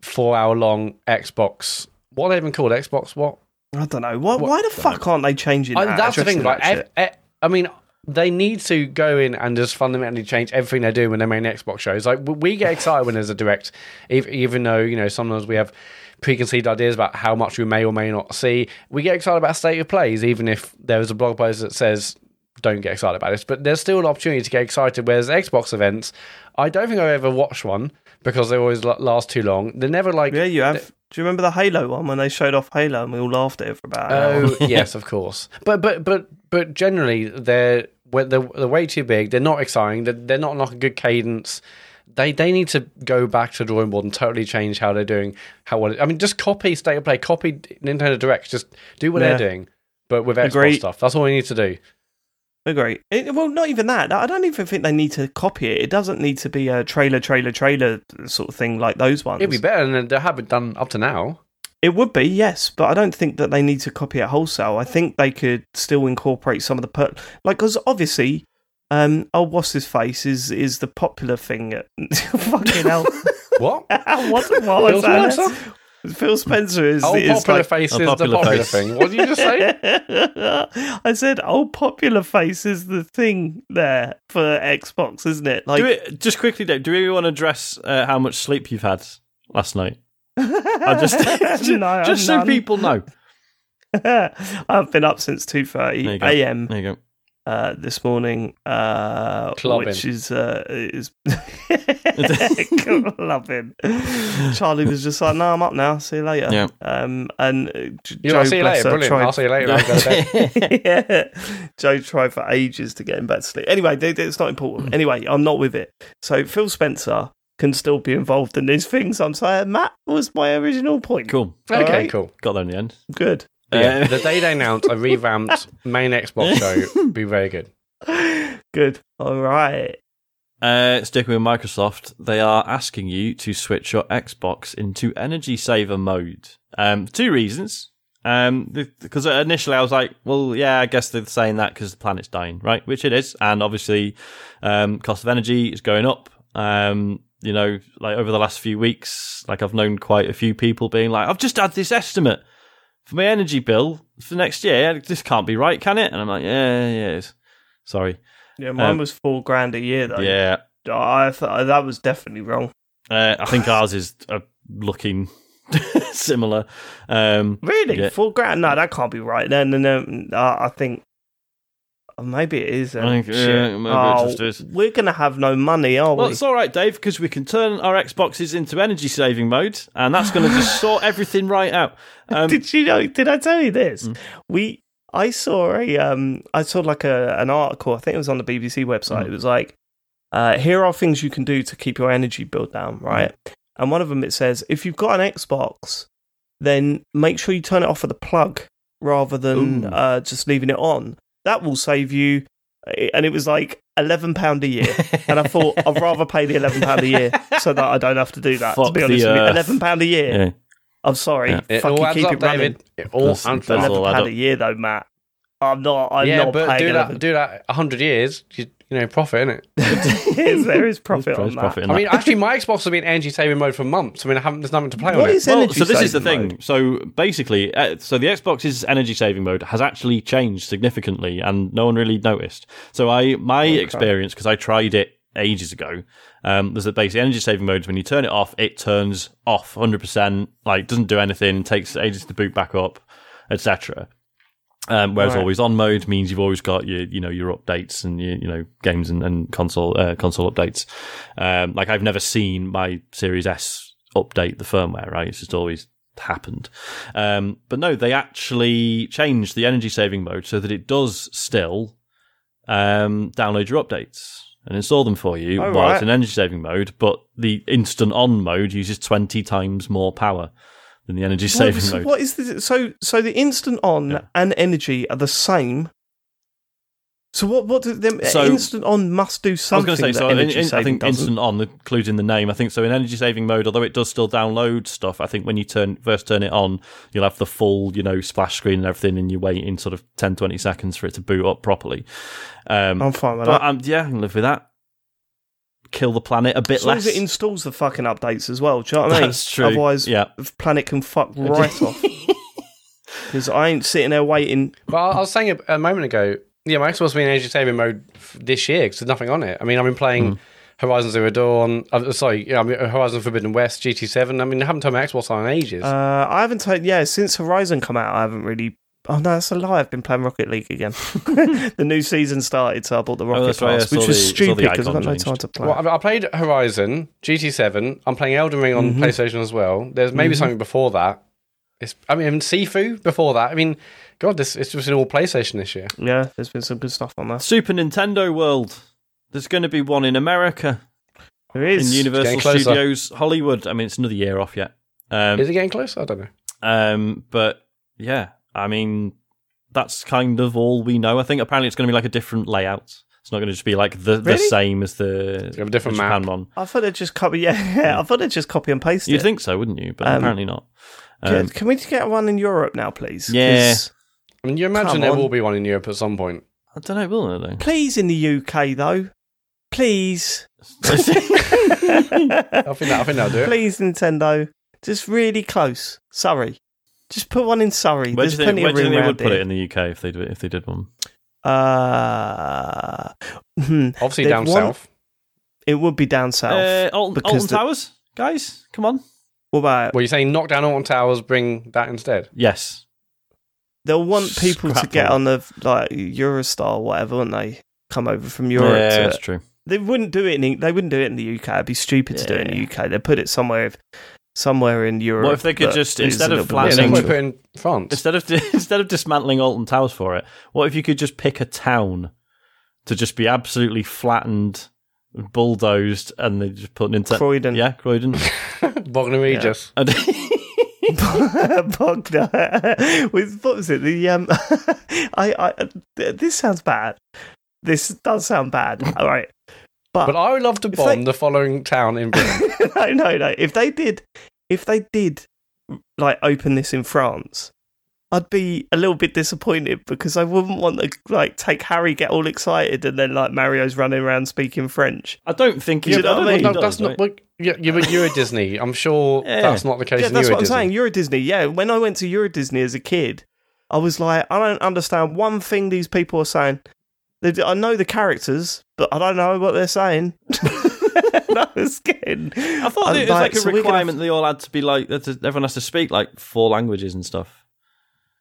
four hour long Xbox what are they even called? Xbox what? I don't know. Why, why the fuck aren't they changing I, that? that's the thing, addressing right? that Ev- shit? e- I mean, they need to go in and just fundamentally change everything they do when they're making Xbox shows. Like we get excited when there's a direct, even though you know sometimes we have preconceived ideas about how much we may or may not see. We get excited about state of plays, even if there is a blog post that says don't get excited about this. But there's still an opportunity to get excited. Whereas Xbox events, I don't think I've ever watched one because they always last too long. They're never like Yeah, you have. Do you remember the Halo one when they showed off Halo and we all laughed at it for about an oh, hour? Oh yes, [laughs] of course. But but but but generally, they're they're, they're way too big. They're not exciting. They're, they're not like a good cadence. They they need to go back to the drawing board and totally change how they're doing. How what I mean, just copy State of Play, copy Nintendo Direct. Just do what Yeah. they're doing, but with Xbox Agree. stuff. That's all we need to do. Agree. It, well, not even that. I don't even think they need to copy it. It doesn't need to be a trailer, trailer, trailer sort of thing like those ones. It'd be better than they haven't done up to now. It would be, yes, but I don't think that they need to copy it wholesale. I think they could still incorporate some of the per like because obviously Um, oh, what's his face is is the popular thing. At, [laughs] fucking hell! [laughs] What? [laughs] what what was Phil that? Spencer? Phil Spencer is, Oh, is popular like, face is popular the popular face. thing. What did you just say? I said, "Oh, popular face is the thing there for Xbox, isn't it?" Like, do it just quickly, Dave. Do we want to address uh, how much sleep you've had last night? I just, [laughs] [laughs] just, No, just so none. people know. [laughs] I've been up since two There you thirty go. a.m. There you go. Uh, this morning, uh, Clubbing. which is uh, is clubbing. Charlie was just like, "No, I'm up now. See you later." Yeah. Um, and uh, J- You Joe, know, see you later. Brilliant. tried- I'll see you later. I'll go to bed. yeah. Joe tried for ages to get him back to sleep. Anyway, th- th- it's not important. [clears throat] Anyway, I'm not with it. So Phil Spencer can still be involved in these things. I'm saying Matt was my original point. Cool. Okay, Alright. cool. Got there in the end. Good. Yeah, Uh, the day they announce a revamped [laughs] main Xbox show would be very good. Good. All right. Uh, sticking with Microsoft, they are asking you to switch your Xbox into energy saver mode. Um, two reasons. Um, because initially I was like, well, yeah, I guess they're saying that because the planet's dying, right? Which it is, and obviously, um, cost of energy is going up. Um, you know, like over the last few weeks, like I've known quite a few people being like, I've just had this estimate for my energy bill for next year. This can't be right, can it? And I'm like, yeah, yeah, it is. Sorry. Yeah, mine Um, was four grand a year though. Yeah, I thought that was definitely wrong. Uh, I think ours is uh, looking [laughs] similar. Um, Really, Yeah. four grand? No, that can't be right. No, no, no. Uh, I think maybe it is. I think, yeah, maybe it oh, just is. We're gonna have no money, are well, we? it's all right, Dave, because we can turn our Xboxes into energy saving mode, and that's going to just [laughs] sort everything right out. Um, did you know? Did I tell you this? Mm. We, I saw a, um, I saw like a an article. I think it was on the BBC website. Mm. It was like, uh, here are things you can do to keep your energy bill down, right? And one of them it says, if you've got an Xbox, then make sure you turn it off at the plug rather than uh, just leaving it on. That will save you. Eh, and it was like eleven pound a year, and I thought [laughs] I'd rather pay the eleven pound a year so that I don't have to do that. to be honest with eleven pound a year. yeah. I'm sorry. Yeah. It Fucking all adds keep up, it running. David. It all adds up. Eleven pound a year though, Matt. I'm not. I'm yeah, not but paying do eleven. that, do that 100 years, you, you know, profit, in it. [laughs] [laughs] there is profit There's on that. profit I that. mean, actually, my Xbox has been energy saving mode for months. I mean, I haven't, there's nothing to play What on it. is Well, energy so this is the thing. mode? So basically, uh, so the Xbox's energy saving mode has actually changed significantly, and no one really noticed. So I, my experience, because I tried it ages ago, um, was that basically energy saving mode when you turn it off, it turns off 100, percent like doesn't do anything, takes ages to boot back up, etc. Um, whereas Right. always on mode means you've always got your, you know, your updates and your, you know, games and, and console, uh, console updates. Um, like I've never seen my Series S update the firmware, right? It's just always happened. Um, but no, they actually changed the energy saving mode so that it does still, um, download your updates and install them for you Oh, while right. it's in energy saving mode, but the instant on mode uses 20 times more power than the energy saving mode. what is this? So, so the instant on Yeah. and energy are the same. So what? What do them? So- instant on must do something? I was going to say, so in, in, I think doesn't. instant on includes in the name. I think so in energy saving mode, although it does still download stuff. I think when you turn first turn it on, you'll have the full, you know, splash screen and everything, and you wait in sort of 10, 20 seconds for it to boot up properly. Um, I'm fine with but that. um, yeah, I can live with that. Kill the planet a bit As long less. as it installs the fucking updates as well. Do you know what I mean? That's true. Otherwise, yeah. the planet can fuck right off. [laughs] Because I ain't sitting there waiting. But I I was saying a, a moment ago, yeah, my Xbox has been in energy saving mode f- this year because there's nothing on it. I mean, I've been playing Hmm. Horizon Zero Dawn. Uh, sorry, yeah, I mean, Horizon Forbidden West, GT7. I mean, I haven't turned my Xbox on in ages. Uh, I haven't taken. Yeah, since Horizon come out, I haven't really. Oh no, that's a lie. I've been playing Rocket League again. [laughs] the new season started, so I bought the Rocket Oh, that's right, Pass, which was the- stupid because I've icon got no changed. time to play. well, I, I played Horizon, GT7. I'm playing Elden Ring on Mhm. PlayStation as well. There's maybe Mhm. something before that. It's, I mean, Sifu before that. I mean, God, this it's just an all PlayStation this year. yeah, there's been some good stuff on that. Super Nintendo World. There's going to be one in America There is. in. Universal. Studios Hollywood. I mean, it's another year off yet. Um, Is it getting close? I don't know. Um, but yeah, I mean, that's kind of all we know. I think apparently it's going to be like a different layout. It's not going to just be like the, the same as the, have a different the Japan map. one. I thought they'd just copy. Yeah, [laughs] yeah I thought they'd just copy and paste it. You'd it. think so, wouldn't you? But Um, apparently not. Can, Um, can we get one in Europe now, please? Yeah. 'Cause I mean, you imagine there on. will be one in Europe at some point. I don't know, will it Please, in the UK though, please. [laughs] [laughs] I think that I think that'll do it. please, Nintendo, just really close. Surrey, just put one in Surrey. where do There's you think, plenty where of do you room think they around would put it here. in the UK if they do, it, if they did one? Uh, hmm, Obviously They'd down want- south. it would be down south. Uh, Alton, because Alton the- Towers, guys, come on. what about Were you saying knock down Alton Towers, bring that instead? Yes, they'll want people to Scrap get all. on the like Eurostar or whatever when they come over from Europe. yeah, to- that's true. they wouldn't do it in they wouldn't do it in the UK. It'd be stupid to do it in the UK. They'd put it somewhere somewhere in Europe. What if they could just- instead of little bit Yeah, flattening- they put in France. Instead of [laughs] instead of dismantling Alton Towers for it, what if you could just pick a town to just be absolutely flattened, bulldozed, and they just put into Croydon. yeah, Croydon. [laughs] Bognor Regis. [laughs] And- Bognor. With what was it? The um, I, I this sounds bad. This does sound bad. All right, but, But I would love to bomb they- the following town in [laughs] Britain. no, no, no. If they did, if they did, like open this in France, I'd be a little bit disappointed because I wouldn't want to like take Harry get all excited and then like Mario's running around speaking French. I don't think Do you he- know I what I mean? no, that's not. right? Well, yeah, yeah, but Euro Disney. I'm sure [laughs] Yeah. that's not the case. Yeah, in that's Euro what I'm Disney. saying. Euro Disney. Yeah, when I went to Euro Disney as a kid, I was like, I don't understand one thing these people are saying. I know the characters, but I don't know what they're saying. I was getting. I thought it was like a so requirement they all had to be like that. Everyone has to speak like four languages and stuff.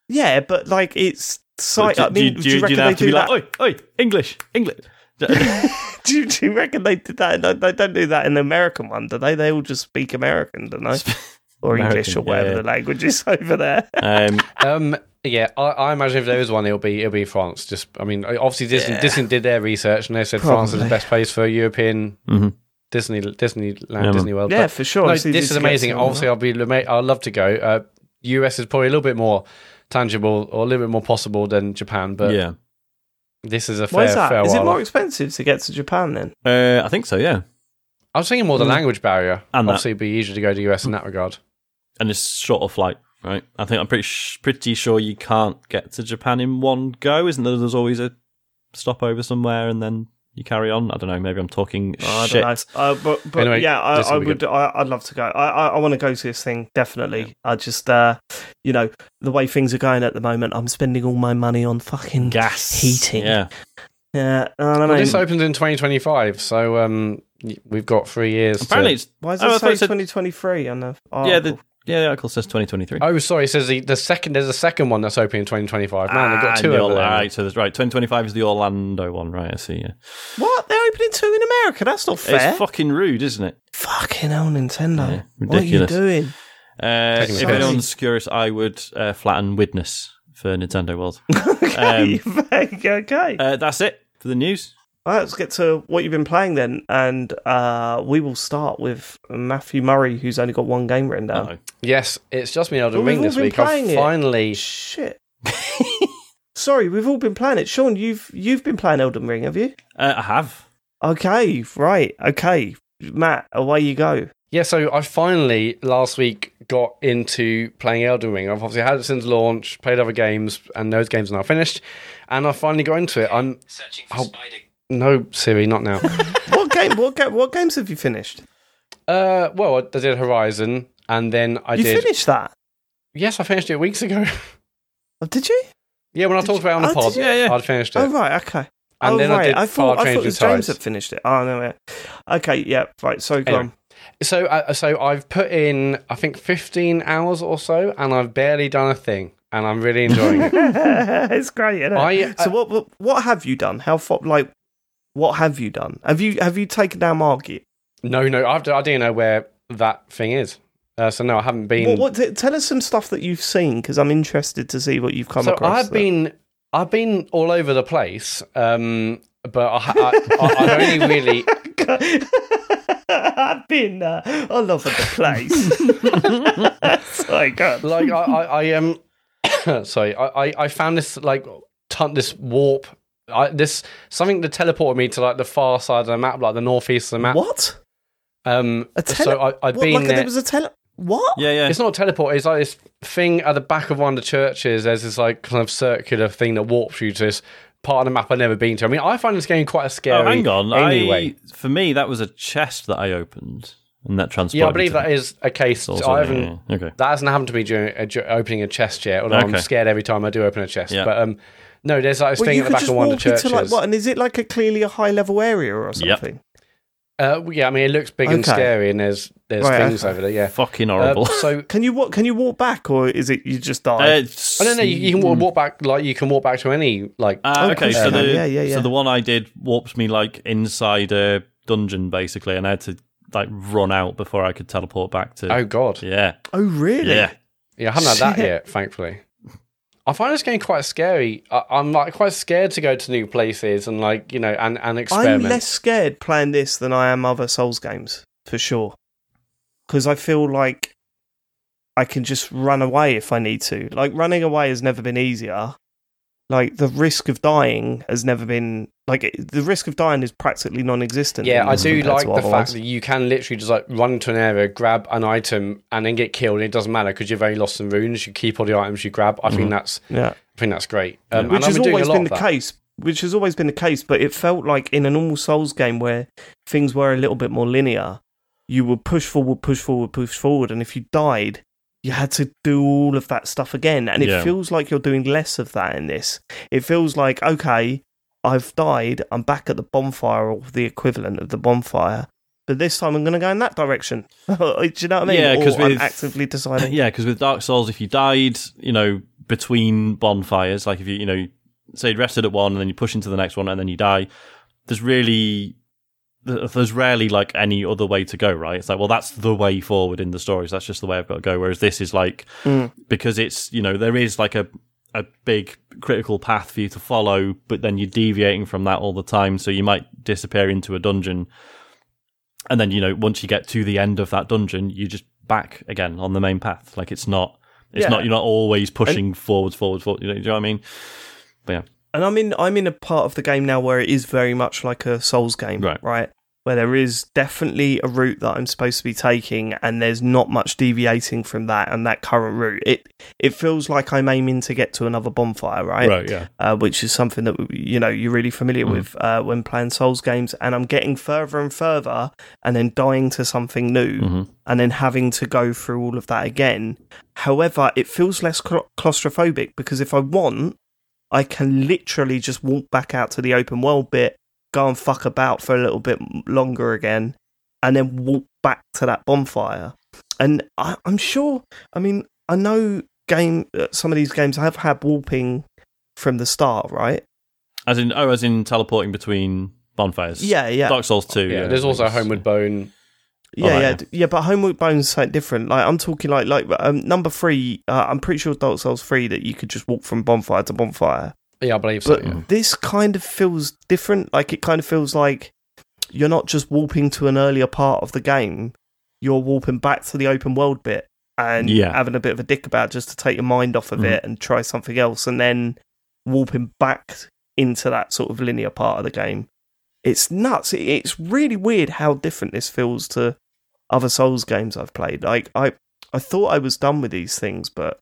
Yeah, but like it's. So, do, I mean, do, do, you do reckon they they have to do be that? like, oi, oi, English, English? [laughs] do, you, do you reckon they did that? They don't do that in the American one, do they? They all just speak American, don't they? [laughs] Or English or whatever yeah. the language is [laughs] over there. um, Um, yeah, I, I imagine if there is one, it'll be it'll be France. Just, I mean, obviously Disney Yeah. Disney did their research and they said France is the best place for European mhm. Disney Disneyland man. Disney World. Yeah, But for sure. no, It's this is amazing. Obviously, I'll be I'd love to go. Uh, US is probably a little bit more tangible or a little bit more possible than Japan, but yeah, this is a fair. Why is that? fair Is it more expensive to get to Japan then? uh, I think so. Yeah, I was thinking more the Mm. language barrier. And that. Obviously, it'd be easier to go to US in that regard. And it's short shorter flight, right? I think I'm pretty sh- pretty sure you can't get to Japan in one go, isn't there? There's always a stopover somewhere, and then you carry on. I don't know. Maybe I'm talking Oh, I shit. don't know. Uh, but but Anyway, yeah, I, I would. good. I, I'd love to go. I I, I want to go to this thing definitely. I just, uh, you know, the way things are going at the moment, I'm spending all my money on fucking Gas heating. Yeah, Yeah, and I Well, this opens in 2025, so um, we've got three years. apparently to... it's why does Oh, it thought say it said- 2023 on the? yeah. The article? Yeah, the article says 2023. Oh, sorry. It says the, the second. There's a second one that's opening in 2025. Man, they've got Ah, two the over Orla- Right, so there's right. 2025 is the Orlando one, right? I see. Yeah, What? They're opening two in America. That's not fair. it's fucking rude, isn't it? Fucking hell, Nintendo. Yeah, what are you doing? Uh, Taking if the piss. anyone's curious, I would uh, flatten Widnes for Nintendo World. [laughs] okay, [laughs] okay. Uh, that's it for the news. All right, let's get to what you've been playing then, and uh, we will start with Matthew Murray, who's only got one game written down. Uh-oh. Yes, it's just been Elden Well, we've Ring all this been week. I've playing it. finally. Shit. [laughs] Sorry, we've all been playing it. Sean, you've you've been playing Elden Ring, have you? Uh, I have. Okay, right. Okay, Matt, away you go. Yeah, so I finally last week got into playing Elden Ring. I've obviously had it since launch, played other games, and those games are now finished. And I finally got into it. I'm Searching for Oh. spider. No Siri, not now. [laughs] What game? What What games have you finished? uh, well, I did Horizon, and then I did you did. finished that? Yes, I finished it weeks ago. [laughs] Oh, did you? yeah, when I talked you- about it on the oh, pod, you? Yeah, yeah. I'd finished it. Oh right, okay. And oh then right, I did I thought Far I thought it was James Tides. that finished it. Oh no, yeah. Okay, yeah, right. So go Anyway. So, uh, so I've put in, I think, 15 hours or so, and I've barely done a thing, and I'm really enjoying it. [laughs] it's great. Isn't it? I- so uh, what, what what have you done? How far? Like, what have you done? Have you have you taken down Margit? No, no, I've, I didn't know where that thing is. Uh, so no, I haven't been. What, what, t- tell us some stuff that you've seen because I'm interested to see what you've come so across. I've been, I've been all over the place, um, but I, I, I, I've only really. [laughs] I've been uh, all over the place. [laughs] Sorry, God. like I, I, I um [coughs] sorry, I, I, I found this like ton this warp. I, this something that teleported me to like the far side of the map, like the northeast of the map. What? Um, A tele- so I, I've What, been like there. there was a tele. What? Yeah, yeah. It's not a teleport. It's like this thing at the back of one of the churches. There's this like kind of circular thing that warps you to this part of the map I've never been to. I mean, I find this game quite a scary. Oh, hang on. Anyway, I, for me, that was a chest that I opened, and that transported. yeah, I believe to that is a case. the- I haven't. yeah, yeah. Okay. That hasn't happened to me during uh, dur- opening a chest yet. Although I'm scared every time I do open a chest. Yeah. But um, no, there's like this Well, thing at the back just of one of walk the churches. into like what? And is it like a clearly a high level area or Yep. something? Uh, yeah, I mean, it looks big and scary, and there's there's Right, things okay. over there. Yeah. Fucking Uh, horrible. [laughs] so Can you walk? Can you walk back, or is it you just die? It's- I don't know. You, you can walk, walk back like you can walk back to any like. Ah, Oh, okay, of so the. Yeah, yeah, yeah. so the one I did warped me like inside a dungeon basically, and I had to like run out before I could teleport back to. oh God. yeah, oh, really? yeah. Yeah, I haven't had that yet, thankfully. I find this game quite scary. I, I'm like quite scared to go to new places and like you know and and experiment. I'm less scared playing this than I am other Souls games for sure, because I feel like I can just run away if I need to. Like running away has never been easier. Like the risk of dying has never been like it- the risk of dying is practically non-existent. yeah, I do like the other fact that you can literally just like run into an area, grab an item, and then get killed. And it doesn't matter because you've only lost some runes. You keep all the items you grab. I think that's yeah. I think that's great. Um, which has been always been the that. case. Which has always been the case, but it felt like in a normal Souls game where things were a little bit more linear, you would push forward, push forward, push forward, and if you died, you had to do all of that stuff again. And it Yeah. feels like you're doing less of that in this. It feels like okay, I've died, I'm back at the bonfire or the equivalent of the bonfire. But this time I'm going to go in that direction. [laughs] Do you know what I mean? Yeah, 'cause Or I'm actively deciding. Yeah, because with Dark Souls, if you died, you know, between bonfires, like if you, you know, say you rested at one and then you push into the next one and then you die, there's really, there's rarely like any other way to go, right? It's like, well, that's the way forward in the stories. That's just the way I've got to go. Whereas this is like, Mm. because it's, you know, there is like a, a big critical path for you to follow, but then you're deviating from that all the time. So you might disappear into a dungeon. And then, you know, once you get to the end of that dungeon, you just back again on the main path. Like it's not, it's Yeah. not, you're not always pushing forwards, forwards, forwards. You know, do you know what I mean? But yeah. and I'm in I'm in a part of the game now where it is very much like a Souls game, Right. Right, where there is definitely a route that I'm supposed to be taking, and there's not much deviating from that and that current route. It it feels like I'm aiming to get to another bonfire, right? yeah. Uh, which is something that you know you're really familiar Mm. with uh, when playing Souls games, and I'm getting further and further, and then dying to something new, hmm and then having to go through all of that again. However, it feels less cla- claustrophobic because if I want, I can literally just walk back out to the open world bit, go and fuck about for a little bit longer again, and then walk back to that bonfire. And I, I'm sure, I mean, I know game uh, some of these games have had warping from the start, right? As in, oh, as in teleporting between bonfires. Yeah, yeah. Dark Souls 2. Yeah, there's also Homeward Bone. Yeah, right, yeah, yeah. But Homeward Bones is something different. Like I'm talking like like um, number three. Uh, I'm pretty sure Dark Souls three that you could just walk from bonfire to bonfire. Yeah, I believe so. But yeah. this kind of feels different. Like it kind of feels like you're not just warping to an earlier part of the game. You're warping back to the open world bit and Yeah. having a bit of a dick about just to take your mind off of Mhm. it and try something else, and then warping back into that sort of linear part of the game. It's nuts. It's really weird how different this feels to other Souls games I've played. Like I, I thought I was done with these things, but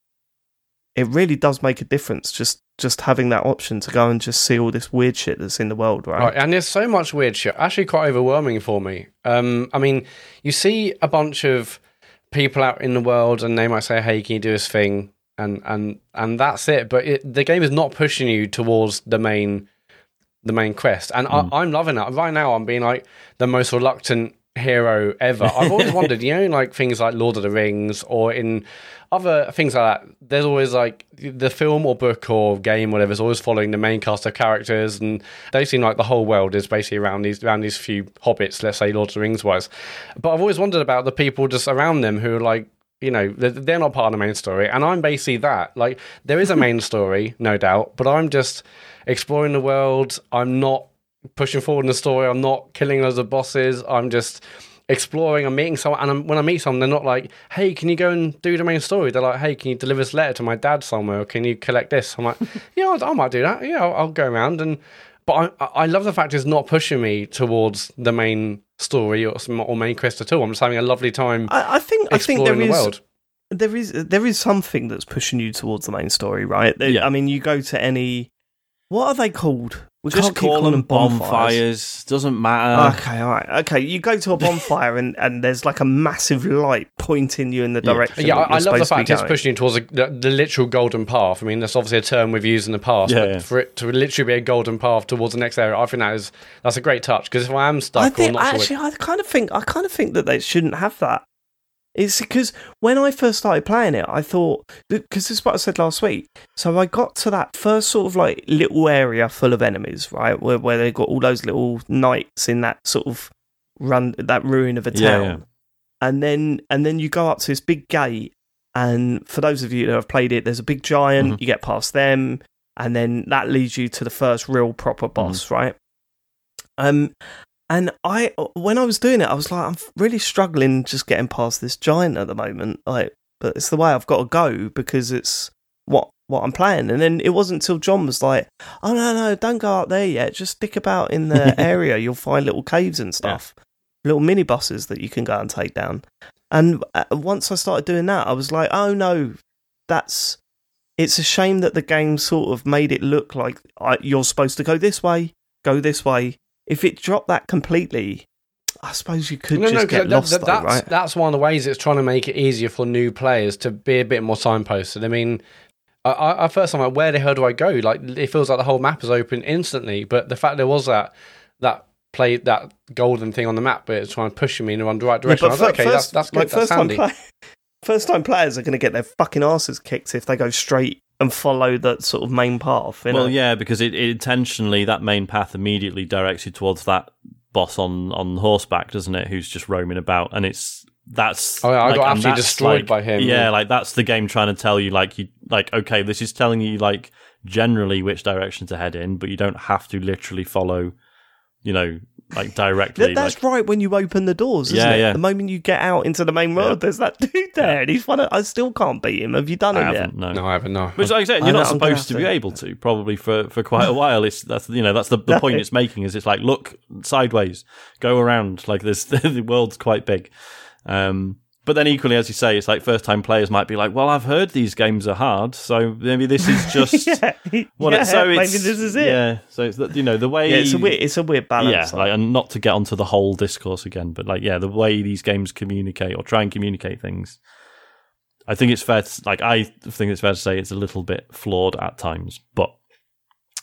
it really does make a difference. Just just having that option to go and just see all this weird shit that's in the world, right? Right, and there's so much weird shit. Actually, quite overwhelming for me. Um, I mean, you see a bunch of people out in the world, and they might say, "Hey, can you do this thing?" and and and that's it. But it, the game is not pushing you towards the main the main quest, and I, I'm loving that. Right now, I'm being like the most reluctant hero ever. I've always [laughs] wondered, you know, like things like Lord of the Rings or in other things like that. There's always like the film or book or game, whatever, is always following the main cast of characters, and they seem like the whole world is basically around these around these few hobbits. Let's say Lord of the Rings wise, but I've always wondered about the people just around them who are like. You know, they're- they're not part of the main story, and I'm basically that. Like, there is a main [laughs] story, no doubt, but I'm just exploring the world. I'm not pushing forward in the story. I'm not killing loads of bosses. I'm just exploring. I'm meeting someone, and I'm, when I meet someone, they're not like, "Hey, can you go and do the main story?" They're like, "Hey, can you deliver this letter to my dad somewhere? Or can you collect this?" I'm like, [laughs] "Yeah, I, I might do that. Yeah, I'll, I'll go around." And but I, I love the fact it's not pushing me towards the main story or, or main quest at all. I'm just having a lovely time I, I think I think there the is world. there is there is something that's pushing you towards the main story, right? Yeah. I mean, you go to any What are they called? We Just can't keep call calling them bonfires. Doesn't matter. Okay, all right. Okay, you go to a [laughs] bonfire and, and there's like a massive light pointing you in the direction. Yeah, that I, I you're love the supposed to fact it's pushing you towards a, the, the literal golden path. I mean, that's obviously a term we've used in the past, Yeah, but yeah. for it to literally be a golden path towards the next area, I think that is that's a great touch. Because if I am stuck I or think not sure, actually, I kind of think I kind of think that they shouldn't have that. It's because when I first started playing it, I thought because this is what I said last week. So I got to that first sort of like little area full of enemies, right, where where they got all those little knights in that sort of run that ruin of a town, yeah. and then and then you go up to this big gate, and for those of you that have played it, there's a big giant. Mhm. You get past them, and then that leads you to the first real proper boss, right? Um, and I, when I was doing it, I was like, I'm really struggling just getting past this giant at the moment. Like, but it's the way I've got to go because it's what what I'm playing. And then it wasn't until John was like, "Oh no, no, don't go up there yet. Just stick about in the [laughs] area. You'll find little caves and stuff, little mini bosses that you can go and take down." And uh, once I started doing that, I was like, "Oh no, that's." It's a shame that the game sort of made it look like I, you're supposed to go this way, go this way. If it dropped that completely, I suppose you could no, just no, get that- lost, that- though, that's right? that's one of the ways it's trying to make it easier for new players to be a bit more signposted. I mean, I, I, first I'm like, where the hell do I go? Like, it feels like the whole map is open instantly. But the fact there was that that play that golden thing on the map, but it's trying to push me in the right direction. I was like, okay, that's that's good. like that's first time play, [laughs] first time players are going to get their fucking asses kicked if they go straight and follow that sort of main path. You know? Well, yeah, because it, it intentionally that main path immediately directs you towards that boss on on horseback, doesn't it? Who's just roaming about, and it's that's. Oh, yeah, I got and absolutely destroyed like- by him. Yeah, like that's the game trying to tell you, like you, like okay, this is telling you like generally which direction to head in, but you don't have to literally follow, you know, like directly. Th- that's like, right when you open the doors, isn't Yeah, it? yeah. The moment you get out into the main road, Yeah. there's that [laughs] dude there, and he's one. Of, I still can't beat him. Have you done I it yet? haven't, no. No, I haven't. No, Which, like I said, you're know, not supposed to be to. able to probably for, for quite a [laughs] while. It's that's you know that's the, the point it's making is it's like look sideways, go around like this. [laughs] the world's quite big, um, but then equally as you say, it's like first time players might be like, well, I've heard these games are hard, so maybe this is [laughs] just yeah, what yeah, it, so maybe it's, this is it. Yeah, so it's the, you know the way Yeah, it's a weird, it's a weird balance. yeah, like- and not to get onto the whole discourse again, but like, yeah, the way these games communicate or try and communicate things, I think it's fair. To, like, I think it's fair to say it's a little bit flawed at times, but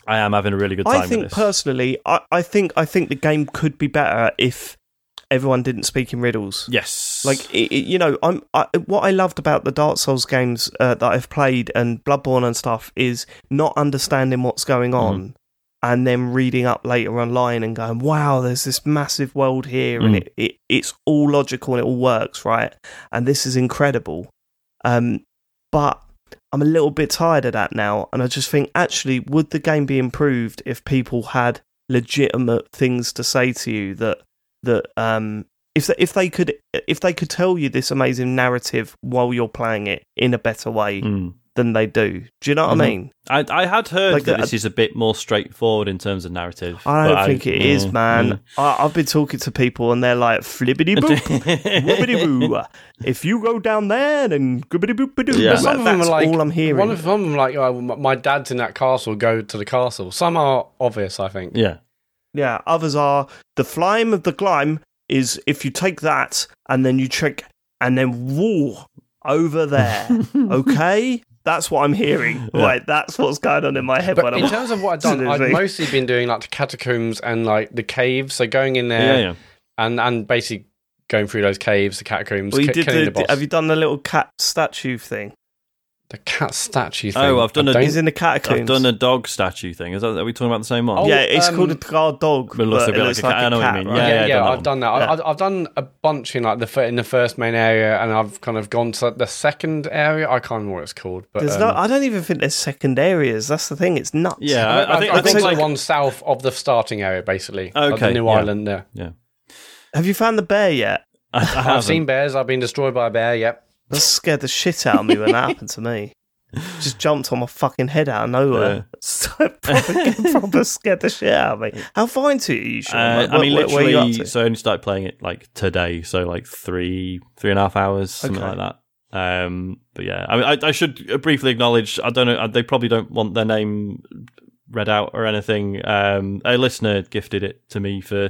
I am having a really good time I think with this. personally, I, I think I think the game could be better if everyone didn't speak in riddles. yes, Like it, it- you know, I'm I, what I loved about the Dark Souls games uh, that I've played and Bloodborne and stuff is not understanding what's going on and then reading up later online and going, "Wow, there's this massive world here and Mm. it, it it's all logical and it all works, right? And this is incredible." Um, but I'm a little bit tired of that now, and I just think actually, would the game be improved if people had legitimate things to say to you that that um if they, if they could if they could tell you this amazing narrative while you're playing it in a better way Mm. than they do. Do you know what Mhm. I mean? I, I had heard Like that the- this is a bit more straightforward in terms of narrative. I don't but think it is, mm, man. I, I've been talking to people and they're like flippity boop, [laughs] whoopity mm. boo. If you go down there, then gribbity boop doo. Yeah. Some of them That's are like all I'm hearing. One of them, like oh, my my dad's in that castle. Go to the castle. Some are obvious, I think. yeah, Yeah, others are the flame of the glime is if you take that and then you trick and then woo over there. [laughs] okay? That's what I'm hearing. Yeah. Right, that's what's going on in my head when But I'm in terms of what I've done, I've [laughs] mostly been doing like the catacombs and like the caves. So going in there yeah, yeah. and and basically going through those caves, the catacombs, well, you ki- did killing the, the, boss. have you done the little cat statue thing? The cat statue thing. Oh, I've done I a- He's in the catacombs. I've done a dog statue thing. Is that are we talking about the same one? Oh, yeah, it's um, called a guard dog. But it looks but a bit it like looks a cat. I know what you mean. right? Yeah, yeah, yeah, yeah, I've done that I've done I, I've done a bunch in like the in the first main area, and I've kind of gone to the second area. I can't remember what it's called, but There's um, no, I don't even think there's second areas. That's the thing. It's nuts. Yeah, I, I, I think I've I think gone to like the one south of the starting area, basically. like Okay, the new yeah. island there. Yeah. Have you found the bear yet? I, I I've seen bears. I've been destroyed by a bear. Yep. That scared the shit out of me when that [laughs] happened to me. Just jumped on my fucking head out of nowhere. [laughs] So proper, proper scared the shit out of me. How far into you, Sean? Uh, Like, I mean, where- where are you literally. So I only started playing it like today, so like three, three and a half hours, something Okay. like that. Um, but yeah, I mean, I, I should briefly acknowledge. I don't know. They probably don't want their name read out or anything. Um, a listener gifted it to me for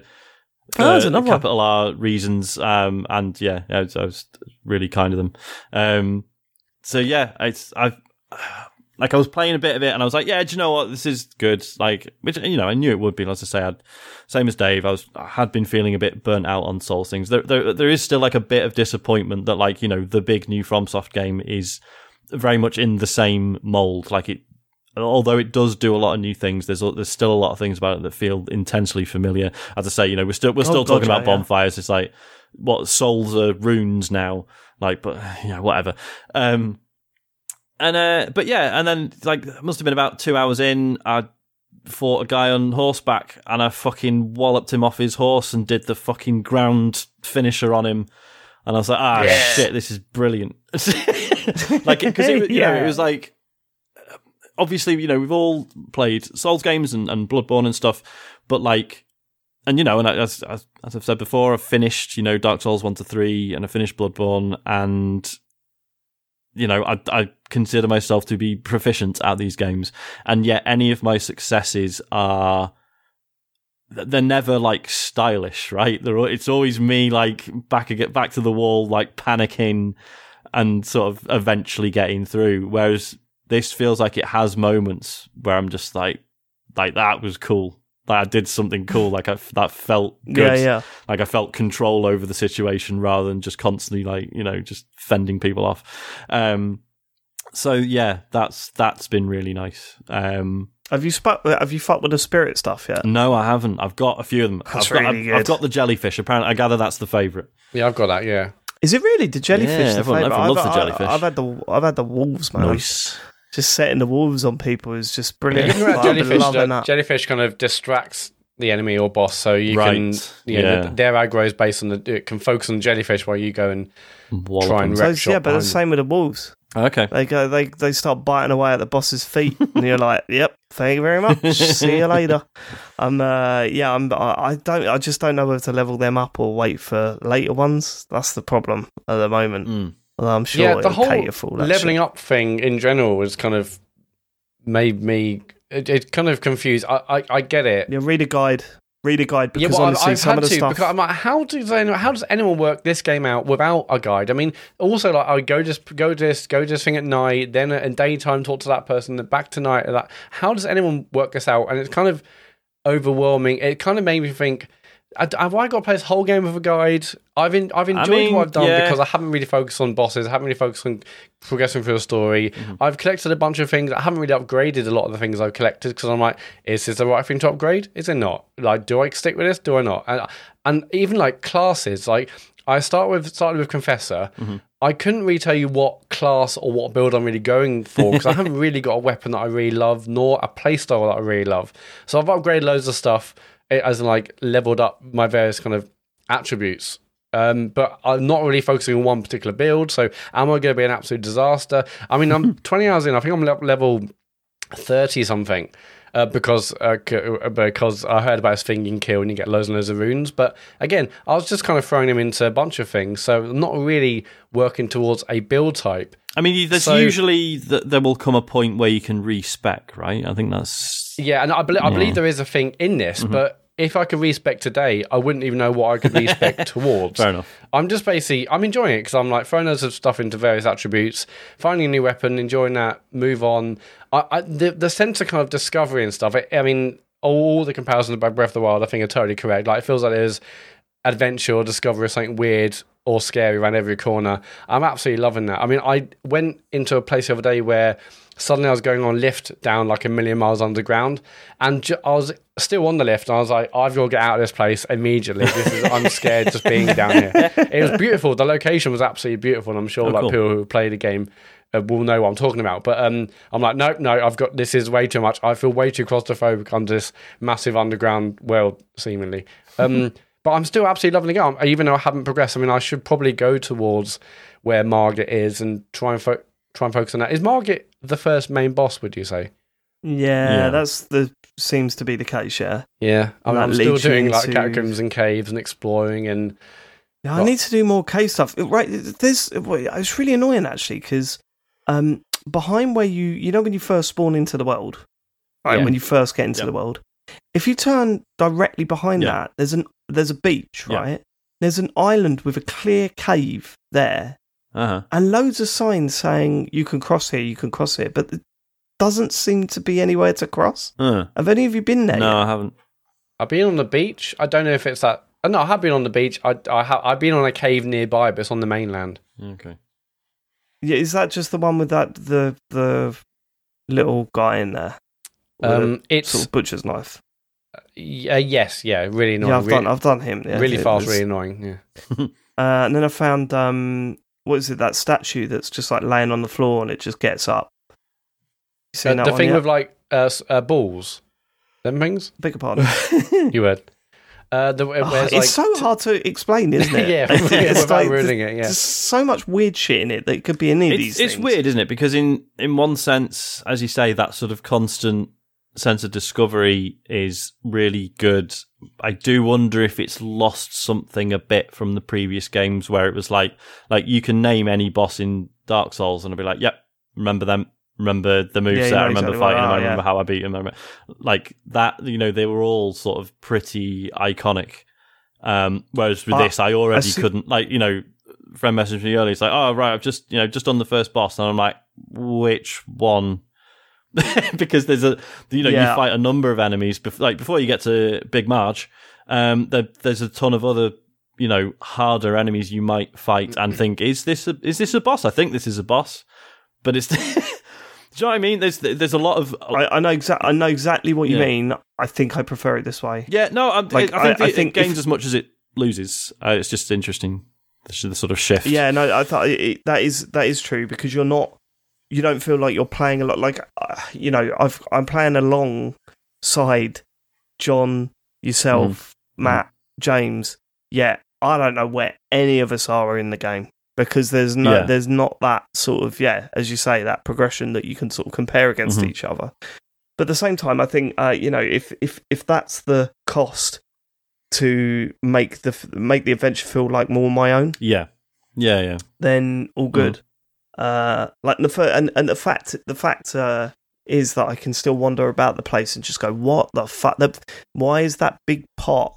Oh, there's another one. capital R reasons. Um, and yeah, I was, I was really kind of them. Um, so yeah, it's I've [sighs] like I was playing a bit of it, and I was like, yeah, do you know what? This is good. Like, which you know, I knew it would be. As I say, I'd, same as Dave, I was I had been feeling a bit burnt out on Souls things. There, there, there is still like a bit of disappointment that like you know the big new FromSoft game is very much in the same mold. Like it, although it does do a lot of new things, there's there's still a lot of things about it that feel intensely familiar. As I say, you know, we're still we're still Oh, God, talking about yeah, yeah. bonfires. It's like what souls are runes now. Like, but yeah, whatever. Um, and uh, but yeah, and then like must have been about two hours in. I fought a guy on horseback, and I fucking walloped him off his horse and did the fucking ground finisher on him. And I was like, ah, Yes. shit, this is brilliant. [laughs] like, because it, was- [laughs] you know, Yeah. it was like, obviously, you know, we've all played Souls games and, and Bloodborne and stuff, but like, and you know, and as, as as I've said before, I've finished, you know, Dark Souls one to three, and I finished Bloodborne, and you know, I I consider myself to be proficient at these games, and yet any of my successes are they're never like stylish, right? They're it's always me like back get back to the wall, like panicking and sort of eventually getting through. Whereas this feels like it has moments where I'm just like, like that was cool. Like I did something cool. Like I, that felt [laughs] good. Yeah, yeah. Like I felt control over the situation rather than just constantly like you know just fending people off. Um, so yeah, that's that's been really nice. Um, Have you spu- Have you fucked with the spirit stuff yet? no, I haven't. I've got a few of them. That's I've got, I've, I've got the jellyfish. Apparently, I gather that's the favourite. Yeah, I've got that. Yeah. Is it really the jellyfish? Yeah, the everyone- favourite? everyone loves I've, the I- jellyfish. I've had the I've had the wolves, man. Just setting the wolves on people is just brilliant. Even that jellyfish, loving that- that. jellyfish kind of distracts the enemy or boss, so you Right, can, you know, yeah. th- their aggro is based on the, it can focus on jellyfish while you go and Wallop Try and them. So wreck it's- shot yeah, but the same with the wolves. Okay. They go, they they start biting away at the boss's feet, and you're [laughs] like, "Yep, thank you very much. See you later." [laughs] I'm, uh, yeah, I'm. I, I don't. I just don't know whether to level them up or wait for later ones. That's the problem at the moment. Mm. Although I'm sure yeah, the it'll whole cater for all leveling shit. up thing in general was kind of made me. It, it kind of confused. I, I I get it. Yeah, read a guide. Read a guide because yeah, well, honestly, I've, I've some had of the to stuff. because I'm like, how do they? How does anyone work this game out without a guide? I mean, also like, I go just go this go this thing at night, then in daytime talk to that person, then back to night. That how does anyone work this out? And it's kind of overwhelming. It kind of made me think. I- Have I got to play this whole game with a guide? I've in, I've enjoyed mean, what I've done yeah. because I haven't really focused on bosses. I haven't really focused on progressing through the story. Mm-hmm. I've collected a bunch of things. I haven't really upgraded a lot of the things I've collected because I'm like, is this the right thing to upgrade? Is it not? Like, do I stick with this? Do I not? And, and even like classes, like I start with started with Confessor. Mm-hmm. I couldn't really tell you what class or what build I'm really going for because I haven't [laughs] really got a weapon that I really love, nor a playstyle that I really love. So I've upgraded loads of stuff as in like leveled up my various kind of attributes. Um, but I'm not really focusing on one particular build. So am I going to be an absolute disaster? I mean, I'm [laughs] 20 hours in. I think I'm le- level 30 something. Uh, because uh, c- uh, because I heard about this thing you can kill and you get loads and loads of runes. But again, I was just kind of throwing him into a bunch of things, so I'm not really working towards a build type. I mean, there's So- usually th- there will come a point where you can respec, right? I think that's Yeah, and I, bel I Yeah. believe there is a thing in this, but if I could respec today, I wouldn't even know what I could respec [laughs] towards. fair enough. I'm just basically I'm enjoying it because I'm like throwing loads of stuff into various attributes, finding a new weapon, enjoying that, move on. I, I the the sense of kind of discovery and stuff. I, I mean, all the comparisons about Breath of the Wild, I think are totally correct. Like it feels like there's adventure or discovery of something weird or scary around every corner. I'm absolutely loving that. I mean, I went into a place the other day where suddenly I was going on lift down like a million miles underground, and ju- I was still on the lift, and I was like, I've got to get out of this place immediately. This is I'm scared just being down here. [laughs] It was beautiful. The location was absolutely beautiful, and I'm sure Oh, like cool. people who play the game. Uh, will know what I'm talking about, but um, I'm like, nope, no, I've got this is way too much. I feel way too claustrophobic under this massive underground world, seemingly. [laughs] Um, but I'm still absolutely loving the game, even though I haven't progressed. I mean, I should probably go towards where Margit is and try and fo- try and focus on that. Is Margit the first main boss? Would you say? yeah, Yeah. that's the seems to be the case. Yeah. Yeah, I mean, That I'm still leads you doing like into- catacombs and caves and exploring and Yeah, I Well- need to do more cave stuff. Right, there's well, it's really annoying actually because um, behind where you you know when you first spawn into the world, right, Yeah. when you first get into Yep. the world. If you turn directly behind Yeah. that, there's an there's a beach, Yeah. right? There's an island with a clear cave there, Uh huh. and loads of signs saying you can cross here, you can cross here, but there doesn't seem to be anywhere to cross. Uh, Have any of you been there? no, yet? I haven't. I've been on the beach. I don't know if it's that. uh, No, I have been on the beach. I, I have. I've been on a cave nearby, but it's on the mainland. Okay. Yeah, is that just the one with that the the little guy in there? With a Um, it's sort of butcher's knife. uh, yes, yeah, really annoying. yeah, I've really, done I've done him. Yeah, really fast, was- really annoying. Yeah. [laughs] Uh, and then I found um, what is it? That statue that's just like laying on the floor and it just gets up. You seen Uh, that the one thing yet? with like uh, uh, balls, them things. Beg your pardon. [laughs] You heard. Uh, the, Oh, where's, it's like, so hard to explain, isn't it? [laughs] yeah, [laughs] It's without like- ruining it. Yeah. There's so much weird shit in it that it could be any of It's, these. it's things. weird, isn't it? Because in in one sense, as you say, that sort of constant sense of discovery is really good. I do wonder if it's lost something a bit from the previous games where it was like like you can name any boss in Dark Souls and I'll be like, yep, remember them. Remember the moveset. Yeah, you know I remember exactly fighting them. I remember yeah. how I beat them. I like that. You know, they were all sort of pretty iconic. Um, whereas with I- this, I already see- couldn't. Like, you know, friend messaged me earlier. It's like, oh right, I've just you know just on the first boss, and I'm like, which one? [laughs] because there's a you know Yeah. you fight a number of enemies bef- like before you get to Big March. Um, there, there's a ton of other you know harder enemies you might fight and think is this a, is this a boss? I think this is a boss, but it's. [laughs] Do you know what I mean? There's there's a lot of I, I know exactly. I know exactly what you Yeah. mean. I think I prefer it this way. yeah no I'm, Like, I think I- I it, think it gains if- as much as it loses. Uh, it's just interesting the, the sort of shift. Yeah, no, I thought it- that is that is true because you're not. You don't feel like you're playing a lot. Like uh, you know, I've I'm playing alongside John, yourself, Mat, James. Yeah, I don't know where any of us are in the game because there's no, Yeah. there's not that sort of yeah, as you say, that progression that you can sort of compare against Mhm. each other. But at the same time, I think uh, you know if if if that's the cost to make the make the adventure feel like more my own, yeah, yeah, yeah. then all good. Uh, like the fir- and and the fact the fact uh, is that I can still wander about the place and just go, what the fuck? The, why is that big pot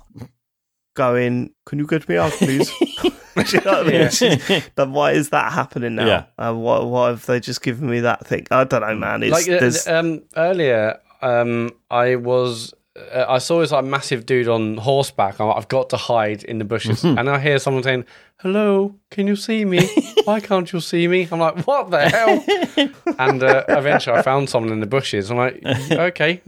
going? Can you get me out, please? [laughs] [laughs] Do you know what I mean? Yeah. Just- [laughs] but why is that happening now? Yeah. Uh, why, why have they just given me that thing? I don't know, man. It's, like uh, um, earlier, um, I was. Uh, I saw this like massive dude on horseback. I'm like, I've got to hide in the bushes, [laughs] and I hear someone saying, "Hello, can you see me? Why can't you see me?" I'm like, "What the hell?" [laughs] and uh, eventually, I found someone in the bushes. I'm like, [laughs] "Okay,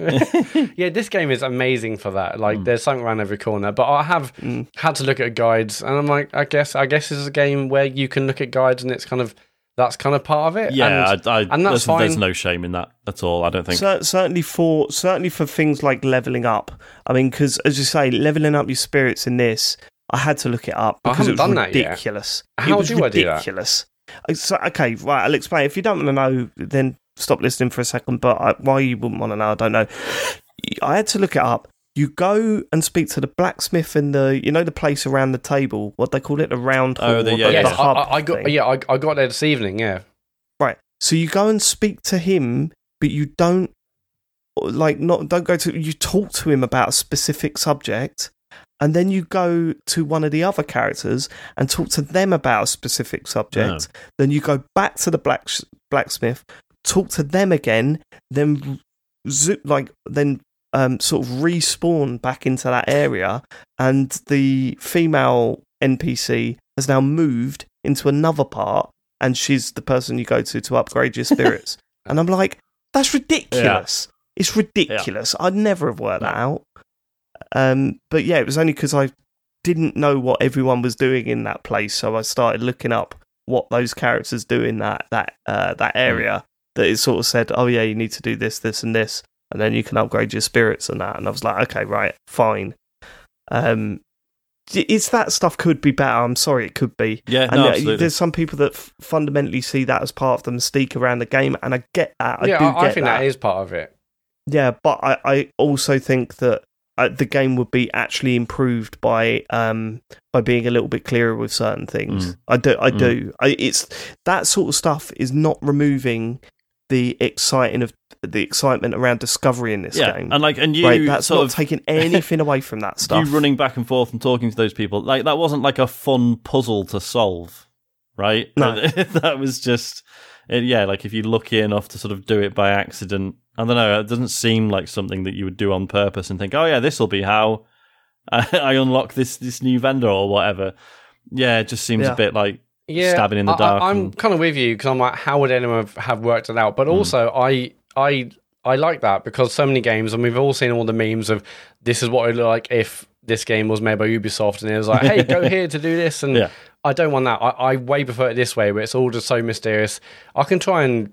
yeah, this game is amazing for that. Like, there's something around every corner." But I have Mm. had to look at guides, and I'm like, I guess, I guess this is a game where you can look at guides, and it's kind of that's kind of part of it. Yeah, and, I, I, and that's there's, there's no shame in that at all. I don't think. Cer- certainly for certainly for things like leveling up. I mean, because as you say, leveling up your spirits in this, I had to look it up I because it was done that yet. ridiculous. How it was do I do that? ridiculous. Uh, So, okay, right. I'll explain. If you don't want to know, then stop listening for a second. But I, why you wouldn't want to know, I don't know. I had to look it up. You go and speak to the blacksmith in the, you know, the place around the table. What they call it, the round oh, hall, Oh, the- yeah, the, yeah. The hub. I, I, I got. Yeah, I, I got there this evening. Yeah, Right. So you go and speak to him, but you don't like not don't go to you talk to him about a specific subject and then you go to one of the other characters and talk to them about a specific subject. Then you go back to the black blacksmith, talk to them again, then like then um, sort of respawn back into that area, and the female NPC has now moved into another part, and she's the person you go to to upgrade your spirits. [laughs] and I'm like, that's ridiculous. It's ridiculous. I'd never have worked that out. Um, but yeah, it was only because I didn't know what everyone was doing in that place, so I started looking up what those characters do in that that uh, that area. That it sort of said, "Oh yeah, you need to do this, this, and this, and then you can upgrade your spirits and that." And I was like, "Okay, right, fine." Um, it's that stuff could be better. I'm sorry, it could be. Yeah, And no, absolutely. there's some people that f- fundamentally see that as part of the mystique around the game, and I get that. I yeah. do I, I think that. that is part of it. Yeah, but I, I also think that uh, the game would be actually improved by um by being a little bit clearer with certain things. Mm. I do, I Mm. do. I, it's that sort of stuff is not removing the exciting of the excitement around discovery in this yeah, game. and like, and you right, that's sort not of taking [laughs] anything away from that stuff. you running back and forth and talking to those people, like that wasn't like a fun puzzle to solve, right? No. [laughs] that was just, it, yeah, like if you're lucky enough to sort of do it by accident. I don't know. It doesn't seem like something that you would do on purpose and think, oh yeah, this will be how I, [laughs] I unlock this this new vendor or whatever. Yeah, it just seems Yeah. a bit like yeah, stabbing in the I- dark I, am and- kind of with you because I'm like, how would anyone have, have worked it out? But Hmm. also, I I I like that because so many games, and we've all seen all the memes of this is what it would look like if this game was made by Ubisoft, and it was like, hey, go [laughs] here to do this, and Yeah. I don't want that. I, I way prefer it this way, where it's all just so mysterious. I can try and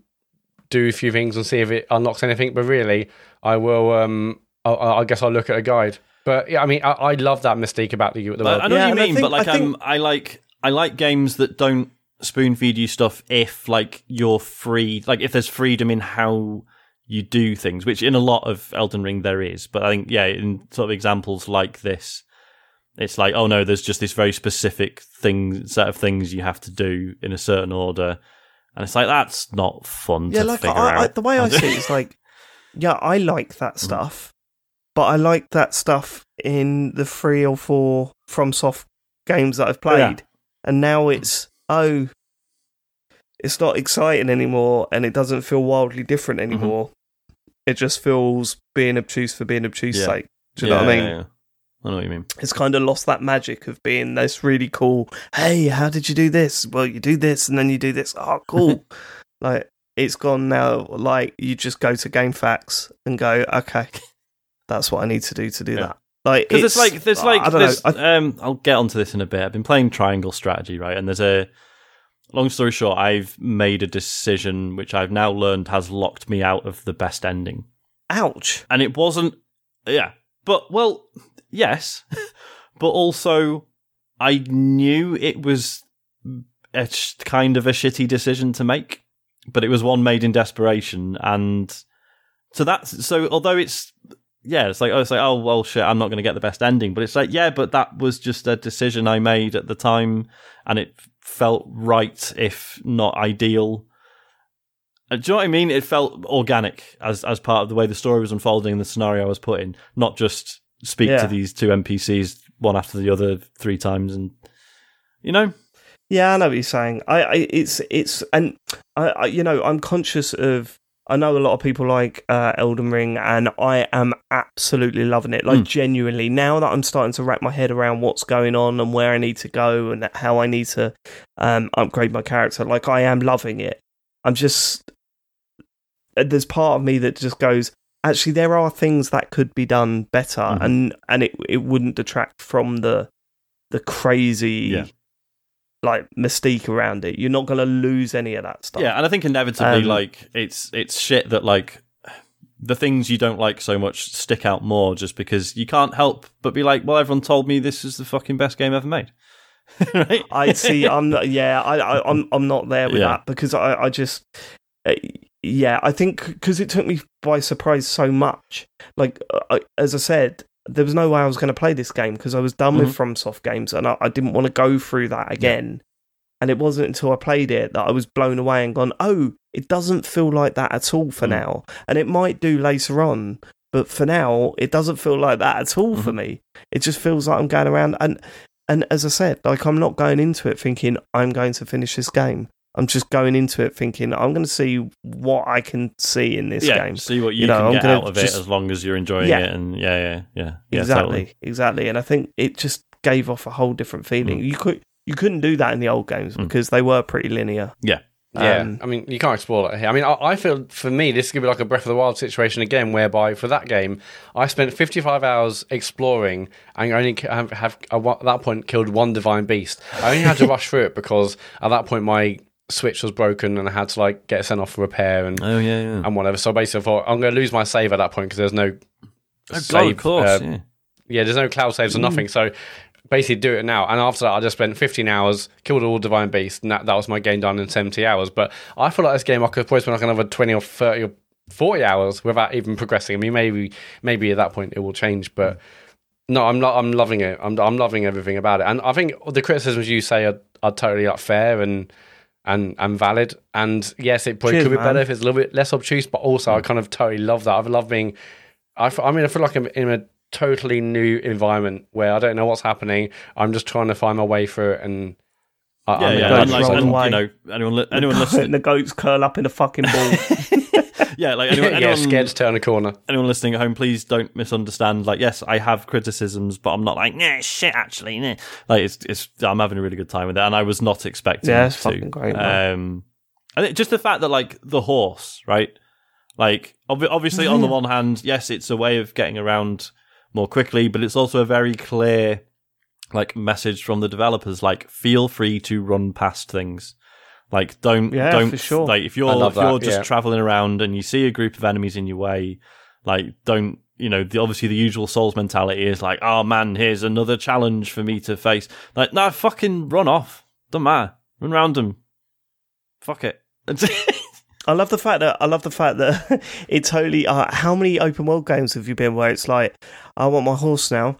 do a few things and see if it unlocks anything, but really, I will. Um, I, I guess I'll look at a guide. But yeah, I mean, I, I love that mystique about the, U at the world. I know Yeah, what you mean, think- but like I think- um, I like I like games that don't spoon feed you stuff if like you're free, like if there's freedom in how you do things, which in a lot of Elden Ring there is. But I think yeah, in sort of examples like this, it's like oh no, there's just this very specific thing set of things you have to do in a certain order, and it's like that's not fun yeah, to like figure I, I, the way I see it is [laughs] like, yeah, I like that mm. stuff, but I like that stuff in the three or four FromSoft games that I've played, and now it's oh, it's not exciting anymore, and it doesn't feel wildly different anymore. It just feels being obtuse for being obtuse Yeah. sake. Do you know what I mean? yeah, yeah. I know what you mean. it's kind of lost that magic of being this really cool. Hey, how did you do this? Well, you do this and then you do this. Oh, [laughs] cool. like it's gone now. Like you just go to GameFAQs and go, okay, that's what I need to do to do Yeah. that. Like Because it's like there's like I don't there's, know. I, um I'll get onto this in a bit. I've been playing Triangle Strategy, right? And there's a long story short, I've made a decision which I've now learned has locked me out of the best ending. ouch. And it wasn't yeah. But well, yes. [laughs] but also I knew it was a sh- kind of a shitty decision to make, but it was one made in desperation and so that's so although it's yeah, it's like oh, it's like oh well, shit, I'm not going to get the best ending, but it's like yeah, but that was just a decision I made at the time, and it felt right, if not ideal. Do you know what I mean? It felt organic as as part of the way the story was unfolding and the scenario I was put in, not just speak Yeah. to these two NPCs one after the other three times, and you know, Yeah, I know what you're saying. I, I it's it's and I, I you know I'm conscious of. I know a lot of people like uh, Elden Ring, and I am absolutely loving it. Like Mm. genuinely, now that I'm starting to wrap my head around what's going on and where I need to go and how I need to um, upgrade my character, like I am loving it. I'm just uh, there's part of me that just goes. Actually, there are things that could be done better, Mhm. and and it it wouldn't detract from the the crazy Yeah. Like mystique around it. You're not going to lose any of that stuff. Yeah, and I think inevitably, Um, like it's it's shit that like the things you don't like so much stick out more, just because you can't help but be like, well, everyone told me this is the fucking best game ever made. [laughs] right? I see. I'm not, yeah. I, I I'm I'm not there with Yeah. that because I I just uh, yeah. I think because it took me by surprise so much. Like uh, I, as I said. There was no way I was going to play this game because I was done with Mm-hmm. FromSoft games and I, I didn't want to go through that again. And it wasn't until I played it that I was blown away and gone, oh, it doesn't feel like that at all for Mm. now. And it might do later on, but for now, it doesn't feel like that at all for Mhm. me. It just feels like I'm going around and and as I said, like I'm not going into it thinking I'm going to finish this game. I'm just going into it thinking I'm going to see what I can see in this yeah, game. see what you, You know, can I'm get out of just- it as long as you're enjoying Yeah. it, and yeah, yeah, yeah, yeah exactly, totally. exactly. And I think it just gave off a whole different feeling. Mm. You could you couldn't do that in the old games Mm. because they were pretty linear. Yeah. Yeah, Um, I mean, you can't explore that here. I mean, I, I feel for me this could be like a Breath of the Wild situation again, whereby for that game, I spent 55 hours exploring and only have, have at that point killed one divine beast. I only had to [laughs] rush through it because at that point my Switch was broken and I had to like get sent off for repair and Oh yeah, yeah. and whatever. So basically, I thought I'm going to lose my save at that point because there's no oh, God, save, of course. uh, yeah. yeah, there's no cloud saves or nothing. So basically, do it now. And after that, I just spent 15 hours, killed all divine beasts, and that, that was my game done in 70 hours. But I feel like this game I could probably spend like another 20 or 30 or 40 hours without even progressing. I mean, maybe maybe at that point it will change, but. No, I'm not. I'm loving it. I'm I'm loving everything about it, and I think the criticisms you say are, are totally like fair, and and and valid. And yes, it probably Cheers, could be man. better if it's a little bit less obtuse, but also I mm. kind of totally love that. I love being. I, f- I mean, I feel like I'm in a totally new environment where I don't know what's happening. I'm just trying to find my way through it, and I, Yeah, I'm yeah. goats And like, and, away. you know, anyone, li- anyone listening, the goats curl up in a fucking ball. [laughs] yeah, like anyone, [laughs] yeah, anyone, scared to turn a corner. anyone listening at home, please don't misunderstand. Like, yes, I have criticisms, but I'm not like, nah, shit, actually, nah. Like, it's, it's, I'm having a really good time with it, and I was not expecting Yeah, it's to. fucking great. Um, and it, just the fact that, like, the horse, right? Like, ob- obviously, on the [laughs] one hand, yes, it's a way of getting around more quickly, but it's also a very clear, like, message from the developers. Like, feel free to run past things. Like, don't, Yeah, don't, for sure. like, if you're, I love if you're that, just yeah. traveling around and you see a group of enemies in your way, like, don't, you know, the, obviously the usual Souls mentality is like, oh man, here's another challenge for me to face. Like, no, fucking run off. Don't matter. Run round them. Fuck it. [laughs] I love the fact that I love the fact that [laughs] it totally. Uh, how many open world games have you been where it's like, I want my horse now.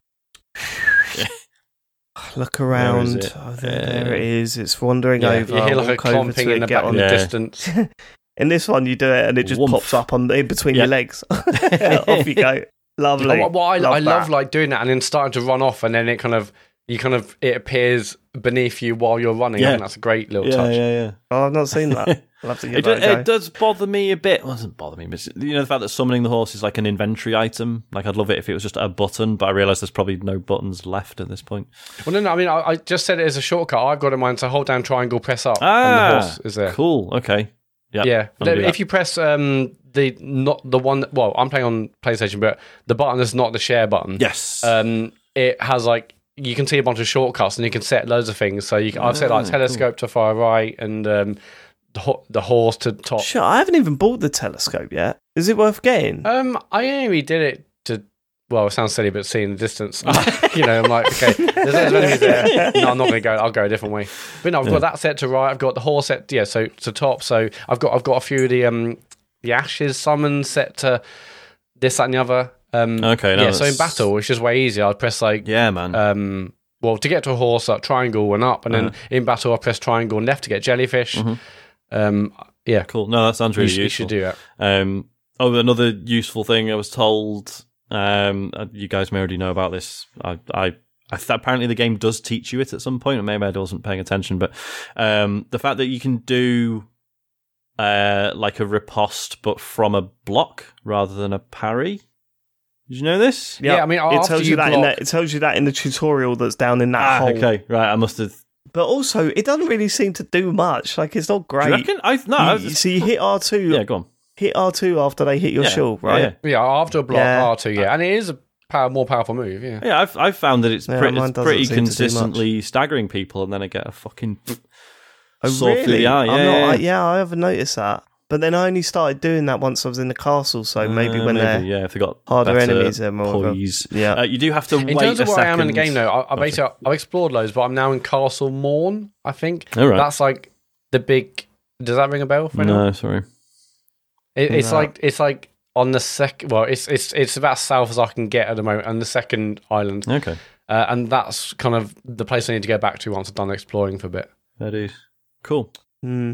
Look around. it? Oh, there, Uh, there it is. It's wandering Yeah, over. you hear like a walk over clomping in the get back on the distance. [laughs] [laughs] In this one, you do it and it just Woomph. pops up on in between your legs. [laughs] Off you go. Lovely. Oh, well, I, Love I love like doing that and then starting to run off, and then it kind of you kind of it appears beneath you while you're running. I Yeah. think that's a great little yeah, touch. yeah, yeah. Oh, I've not seen that. [laughs] I'll have to give It, that do- a go. it does bother me a bit. Well, it doesn't bother me, but you know the fact that summoning the horse is like an inventory item. Like I'd love it if it was just a button, but I realise there's probably no buttons left at this point. Well, no, no. I mean, I, I just said it as a shortcut. I've got in mind to hold down triangle, press up, Ah, and the horse is there. Cool. Okay. Yeah. Yeah, I'm gonna do if you press um the not the one. That, well, I'm playing on PlayStation, but the button is not the share button. Yes. Um, it has like you can see a bunch of shortcuts and you can set loads of things. So you, I've set like telescope to far right and um the, ho- the horse to top. Sure, I haven't even bought the telescope yet. Is it worth getting? Um, I only did it to. Well, it sounds silly, but seeing the distance, [laughs] you know, I'm like, okay, there's loads of enemies there. No, I'm not going to go. I'll go a different way. But no, I've got that set to right. I've got the horse set, yeah, so to top. So I've got, I've got a few of the um, the ashes summons set to this, that, and the other. Um, Okay, no, yeah. So in that's- battle, it's just way easier. I press like, yeah, man. um, well, to get to a horse, like triangle went up, and then Uh-huh. in battle, I press triangle and left to get jellyfish. Um, yeah, cool. No, that sounds you, really sh- you useful. should do that. Um, oh, another useful thing I was told. Um, uh, you guys may already know about this. I, I, I th- apparently the game does teach you it at some point, or maybe I wasn't paying attention. But um, the fact that you can do uh, like a riposte, but from a block rather than a parry. Did you know this? Yeah, I mean, it after tells you, you that in block- that. It tells you that in the tutorial that's down in that Ah, hole. okay, right. I must have. But also, it doesn't really seem to do much. Like it's not Do you great. reckon? I no. I You- was- so you hit R two, yeah, go on. hit R two after they hit your Yeah, shield, yeah, right? yeah. Yeah, after a block Yeah. R2, yeah. And it is a power, more powerful move, yeah. Yeah, I've I've found that it's, Yeah, pretty, mine it's doesn't pretty seem to do much. consistently staggering people, and then I get a fucking Oh, saw really? through the eye. Yeah, I'm yeah, not, yeah. I, yeah, I haven't noticed that. But then I only started doing that once I was in the castle. So maybe Uh, when they're yeah, if they got harder enemies, they're more of a- poise. yeah. Uh, you do have to In wait terms of a where I am in the game, though, I, I Okay. basically I've explored loads, but I'm now in Castle Morne. I think All right. that's like the big. Does that ring a bell? For anyone? No, sorry. It, it's No. like it's like on the second. Well, it's it's it's about as south as I can get at the moment, on the second island, Okay, uh, and that's kind of the place I need to go back to once I've done exploring for a bit. that is cool. Hmm.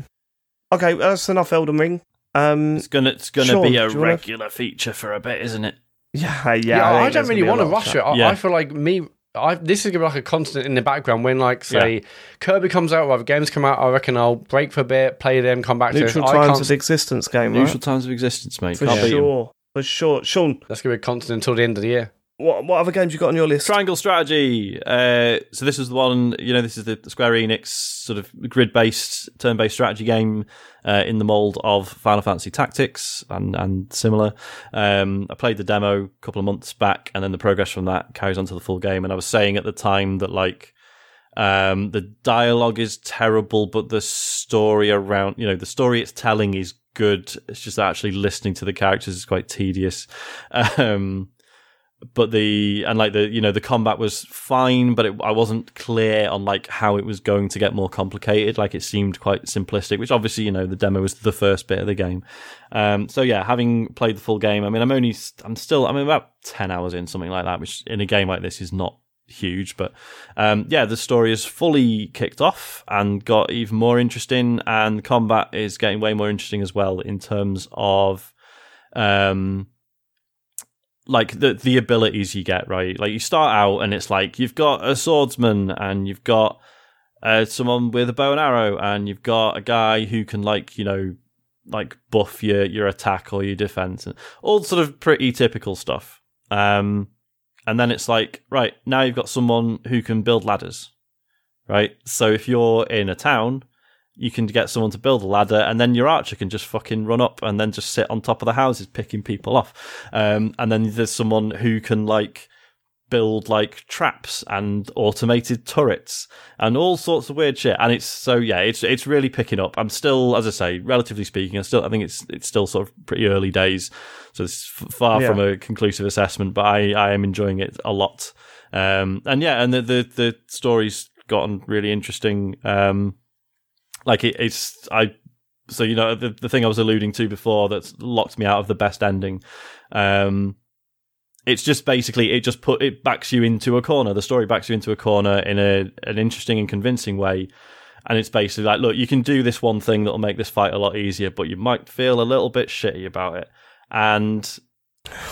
Okay, that's enough Elden Ring. Um, It's gonna it's gonna Sean, be a do you wanna- regular feature for a bit, isn't it? yeah, yeah. Yeah, I, I, don't really want to a lot of rush it. I, Yeah. I feel like me. I, this is gonna be like a constant in the background when, like, say, Kirby comes out or other games come out. I reckon I'll break for a bit, play them, come back Neutral to. it. I times can't of existence game, right? Neutral times of existence, mate. For Can't sure, for sure. Sean, That's gonna be a constant until the end of the year. What what other games you got on your list? Triangle strategy. Uh, so this is the one. You know, this is the Square Enix sort of grid-based, turn-based strategy game uh, in the mold of Final Fantasy Tactics and and similar. Um, I played the demo a couple of months back, and then the progress from that carries on to the full game. And I was saying at the time that like. Um, the dialogue is terrible, but the story around, you know, the story it's telling is good. It's just actually listening to the characters is quite tedious. [laughs] Um, but the and like the you know the combat was fine, but it, I wasn't clear on like how it was going to get more complicated. Like it seemed quite simplistic, which obviously you know the demo was the first bit of the game. Um, so yeah, having played the full game, I mean I'm only I'm still I'm about ten hours in something like that, which in a game like this is not huge, but um, yeah, the story is fully kicked off and got even more interesting, and combat is getting way more interesting as well in terms of um like the the abilities you get right? Like you start out and it's like you've got a swordsman and you've got uh, someone with a bow and arrow and you've got a guy who can like you know like buff your your attack or your defense and all sort of pretty typical stuff. Um and then it's like right now you've got someone who can build ladders right? So if you're in a town you can get someone to build a ladder and then your archer can just fucking run up and then just sit on top of the houses picking people off um and then there's someone who can like build like traps and automated turrets and all sorts of weird shit. And it's so yeah, it's it's really picking up. I'm still, as I say, relatively speaking, I still I think it's it's still sort of pretty early days, so it's f- far Yeah. from a conclusive assessment. But I I am enjoying it a lot. Um, and yeah, and the the the story's gotten really interesting. Um, like it, it's I. So you know the the thing I was alluding to before that's locked me out of the best ending. Um, it's just basically it just put it backs you into a corner. The story backs you into a corner in a an interesting and convincing way. And it's basically like, look, you can do this one thing that'll make this fight a lot easier, but you might feel a little bit shitty about it. And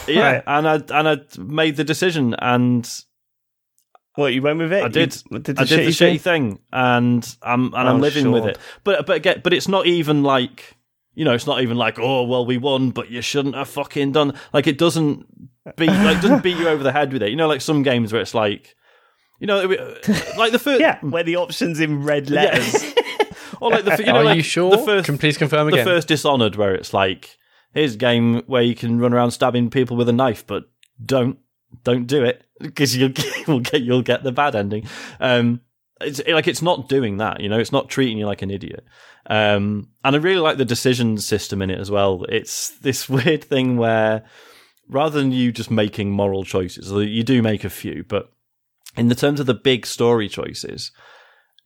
yeah, Right. and I and I made the decision, and What you went with it? I did. You did I did the shitty shitty thing? thing, and I'm and I'm Oh, living with it. But but again, but it's not even like you know, it's not even like oh well we won, but you shouldn't have fucking done. Like it doesn't beat like doesn't beat you over the head with it. You know, like some games where it's like. You know, [laughs] like the first, Yeah, where the options in red letters. [laughs] or like the you know, Are like you sure? The first, Can please confirm again. the first Dishonored, where it's like, here's a game where you can run around stabbing people with a knife, but don't don't do it because [laughs] you'll get, you'll get the bad ending. Um, it's like it's not doing that, you know. It's not treating you like an idiot. Um, and I really like the decision system in it as well. It's this [laughs] weird thing where rather than you just making moral choices, you do make a few, but in the terms of the big story choices,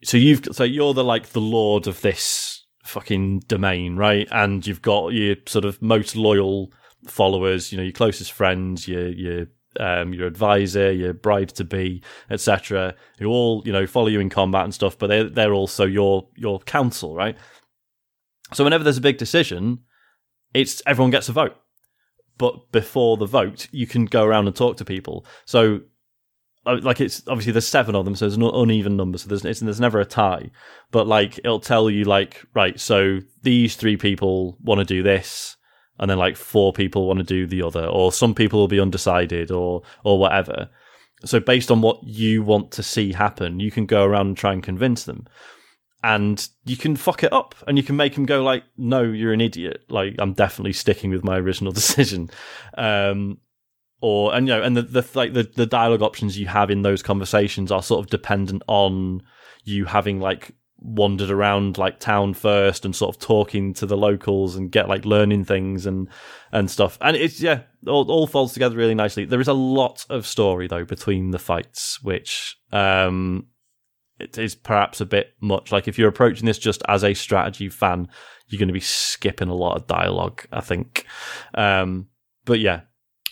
so you've so you're the like the lord of this fucking domain, right? And you've got your sort of most loyal followers, you know, your closest friends, your your um, your advisor, your bride to be, etc., who all you know follow you in combat and stuff, but they they're also your your counsel, right? So whenever there's a big decision, it's everyone gets a vote, but before the vote, you can go around and talk to people. So uh, like it's obviously there's seven of them, so it's an uneven number, so there's there's never a tie. But like it'll tell you like right, so these three people want to do this, and then like four people want to do the other, or some people will be undecided, or or whatever. So based on what you want to see happen, you can go around and try and convince them, and you can fuck it up, and you can make them go like, no, you're an idiot. Like I'm definitely sticking with my original [laughs] decision. Um, or and you know and the, the like the, the dialogue options you have in those conversations are sort of dependent on you having like wandered around like town first and sort of talking to the locals and get like learning things and and stuff and it's yeah all, all folds together really nicely there is a lot of story though between the fights which um it is perhaps a bit much like if you're approaching this just as a strategy fan you're going to be skipping a lot of dialogue i think um but yeah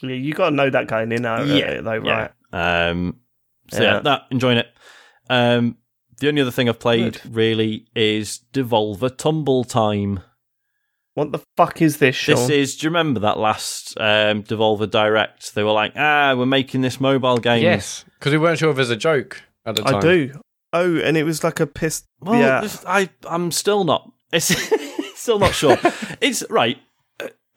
Yeah, you got to know that going in, uh, Yeah, though, yeah. right? Um, so yeah, Yeah. that enjoying it. Um, the only other thing I've played really is Devolver Tumble Time. What the fuck is this, Sean? This is. Do you remember that last um, Devolver Direct? They were like, "Ah, we're making this mobile game." Yes, because we weren't sure if it was a joke at the time. I do. Oh, and it was like a piss. Well, yeah. I I'm still not. [laughs] It's still not sure. [laughs] it's right.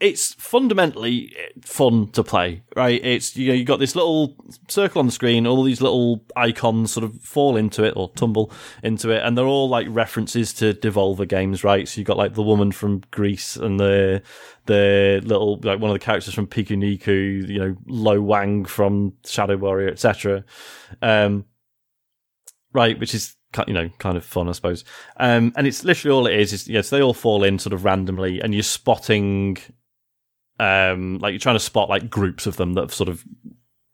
It's fundamentally fun to play, right? It's you know you got this little circle on the screen, all these little icons sort of fall into it or tumble into it, and they're all like references to Devolver games, right? So you got like the woman from Gris and the the little like one of the characters from Pikuniku, you know, Lo Wang from Shadow Warrior, etc. Um, right, which is you know kind of fun, I suppose. Um, and it's literally all it is is yes, they all fall in sort of randomly, and you're spotting, um, like you're trying to spot like groups of them that have sort of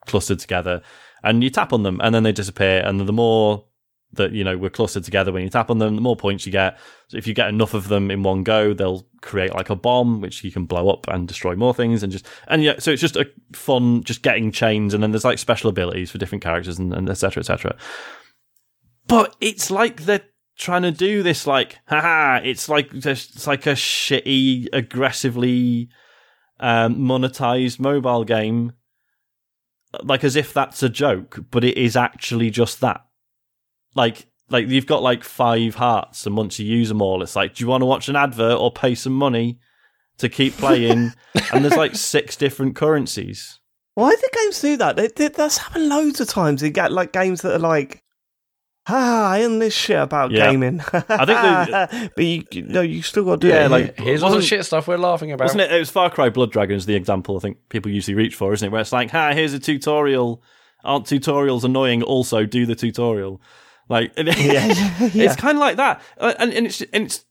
clustered together, and you tap on them, and then they disappear, and the more that you know we're clustered together when you tap on them. The more points you get, so if you get enough of them in one go, they'll create like a bomb which you can blow up and destroy more things and just and yeah. So it's just a fun just getting chains, and then there's like special abilities for different characters and, etc. etc. But it's like they're trying to do this like haha. It's like it's like a shitty, aggressively um, monetized mobile game like as if that's a joke, but it is actually just that. Like, like you've got like five hearts, and once you use them all, it's like, do you want to watch an advert or pay some money to keep playing? [laughs] and there's like six different currencies. Why do games do that? They, they, that's happened loads of times. You get like games that are like, [laughs] ah, I am this shit about Yeah. gaming. I think [laughs] but you, you no, you still got to do Yeah, it. like- Here's all the wasn't- shit stuff we're laughing about. Wasn't it? It was Far Cry Blood Dragon is the example I think people usually reach for, isn't it? Where it's like, ha, here's a tutorial. Aren't tutorials annoying? Also, do the tutorial. Like, [laughs] yeah, it's yeah. kind of like that, Uh, and, and it's and it's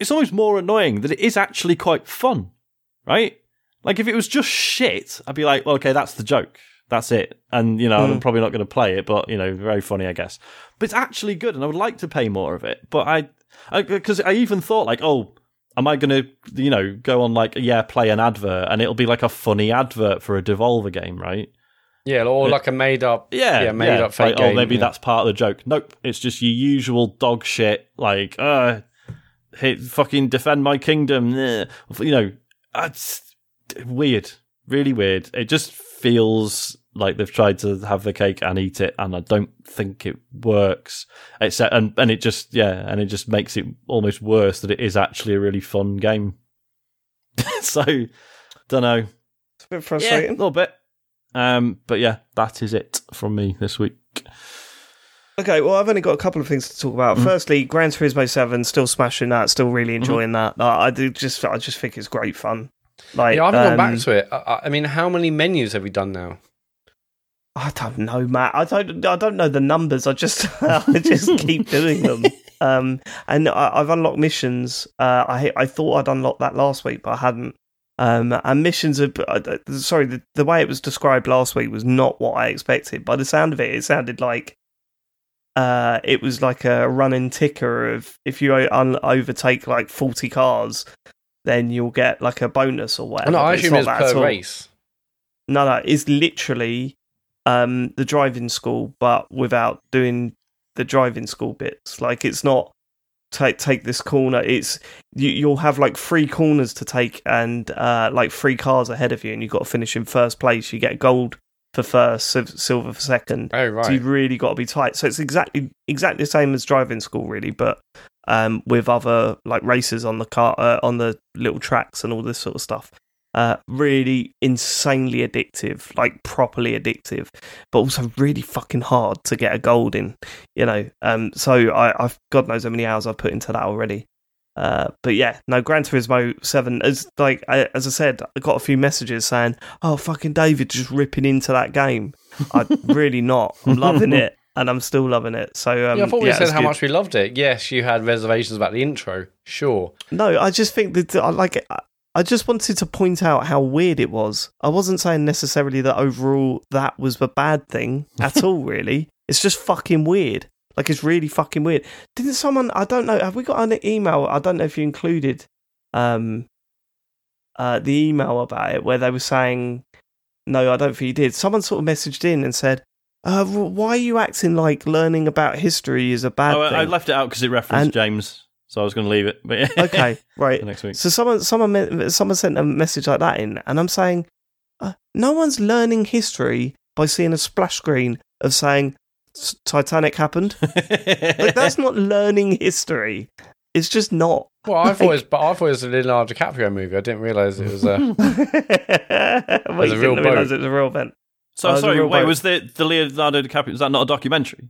it's almost more annoying that it is actually quite fun, right? Like if it was just shit, I'd be like, well, okay, that's the joke, that's it, and you know, I'm probably not going to play it, but you know, very funny, I guess. But it's actually good, and I would like to pay more of it, but I, because I, even thought like, oh. Am I going to, you know, go on like, yeah, play an advert and it'll be like a funny advert for a Devolver game, right? yeah, or like a made up, Yeah, yeah, made up fake like, game. Oh, maybe yeah. that's part of the joke. Nope, it's just your usual dog shit. Like, uh, hit, fucking defend my kingdom. You know, it's weird, really weird. It just feels like they've tried to have the cake and eat it, and I don't think it works. Except, and and it just yeah, and it just makes it almost worse that it is actually a really fun game. [laughs] so, don't know. It's a bit Yeah, a little bit. Um, but yeah, that is it from me this week. Okay, well, I've only got a couple of things to talk about. Mm-hmm. Firstly, Gran Turismo Seven, still smashing that, still really enjoying that. Uh, I do just, I just think it's great fun. Like, Yeah, I haven't gone back um, to it. I- I, I mean, how many menus have we done now? I don't know, Matt. I don't. I don't know the numbers. I just. [laughs] I just keep doing them. Um, and I, I've unlocked missions. Uh, I I thought I'd unlocked that last week, but I hadn't. Um, and missions are. uh, Sorry, the, the way it was described last week was not what I expected. By the sound of it, it sounded like. Uh, it was like a running ticker of if you un- overtake like forty cars, then you'll get like a bonus or Oh, whatever. no, I assume it's per race. No, no, it's literally um, the driving school, but without doing the driving school bits. Like it's not take take this corner. It's you, you'll have like three corners to take and uh, like three cars ahead of you, and you've got to finish in first place. You get gold for first, silver for second. Oh, right. So you've really got to be tight. So it's exactly exactly the same as driving school, really, but um, with other like races on the car uh, on the little tracks and all this sort of stuff. Uh, really insanely addictive, like properly addictive, but also really fucking hard to get a gold in. You know, um, so I, I've God knows how many hours I've put into that already. Uh, but yeah, no, Gran Turismo Seven is like I, as I said, I got a few messages saying, "Oh, fucking David just ripping into that game." I'm [laughs] really not. I'm loving it, and I'm still loving it. So um, yeah, I thought we yeah, said how good. much we loved it. Yes, you had reservations about the intro. Sure. No, I just think that I like it. I just wanted to point out how weird it was. I wasn't saying necessarily that overall that was a bad thing [laughs] at all, really. It's just fucking weird. Like, it's really fucking weird. Didn't someone, I don't know, have we got an email? I don't know if you included um, uh, the email about it where they were saying, no, I don't think you did. Someone sort of messaged in and said, uh, why are you acting like learning about history is a bad Oh, I- thing? I left it out because it referenced And- James, so I was going to leave it. But yeah. okay, [laughs] right. next week. So someone, someone, someone sent a message like that in, and I'm saying, uh, no one's learning history by seeing a splash screen of saying Titanic happened. Like [laughs] that's not learning history. It's just not. Well, I thought it was, but I thought it was a Leonardo DiCaprio movie. I didn't realize it was a. [laughs] well, There's you a real boat. it was a real event. so Oh, the sorry, wait, boat. was the the Leonardo DiCaprio? Was that not a documentary?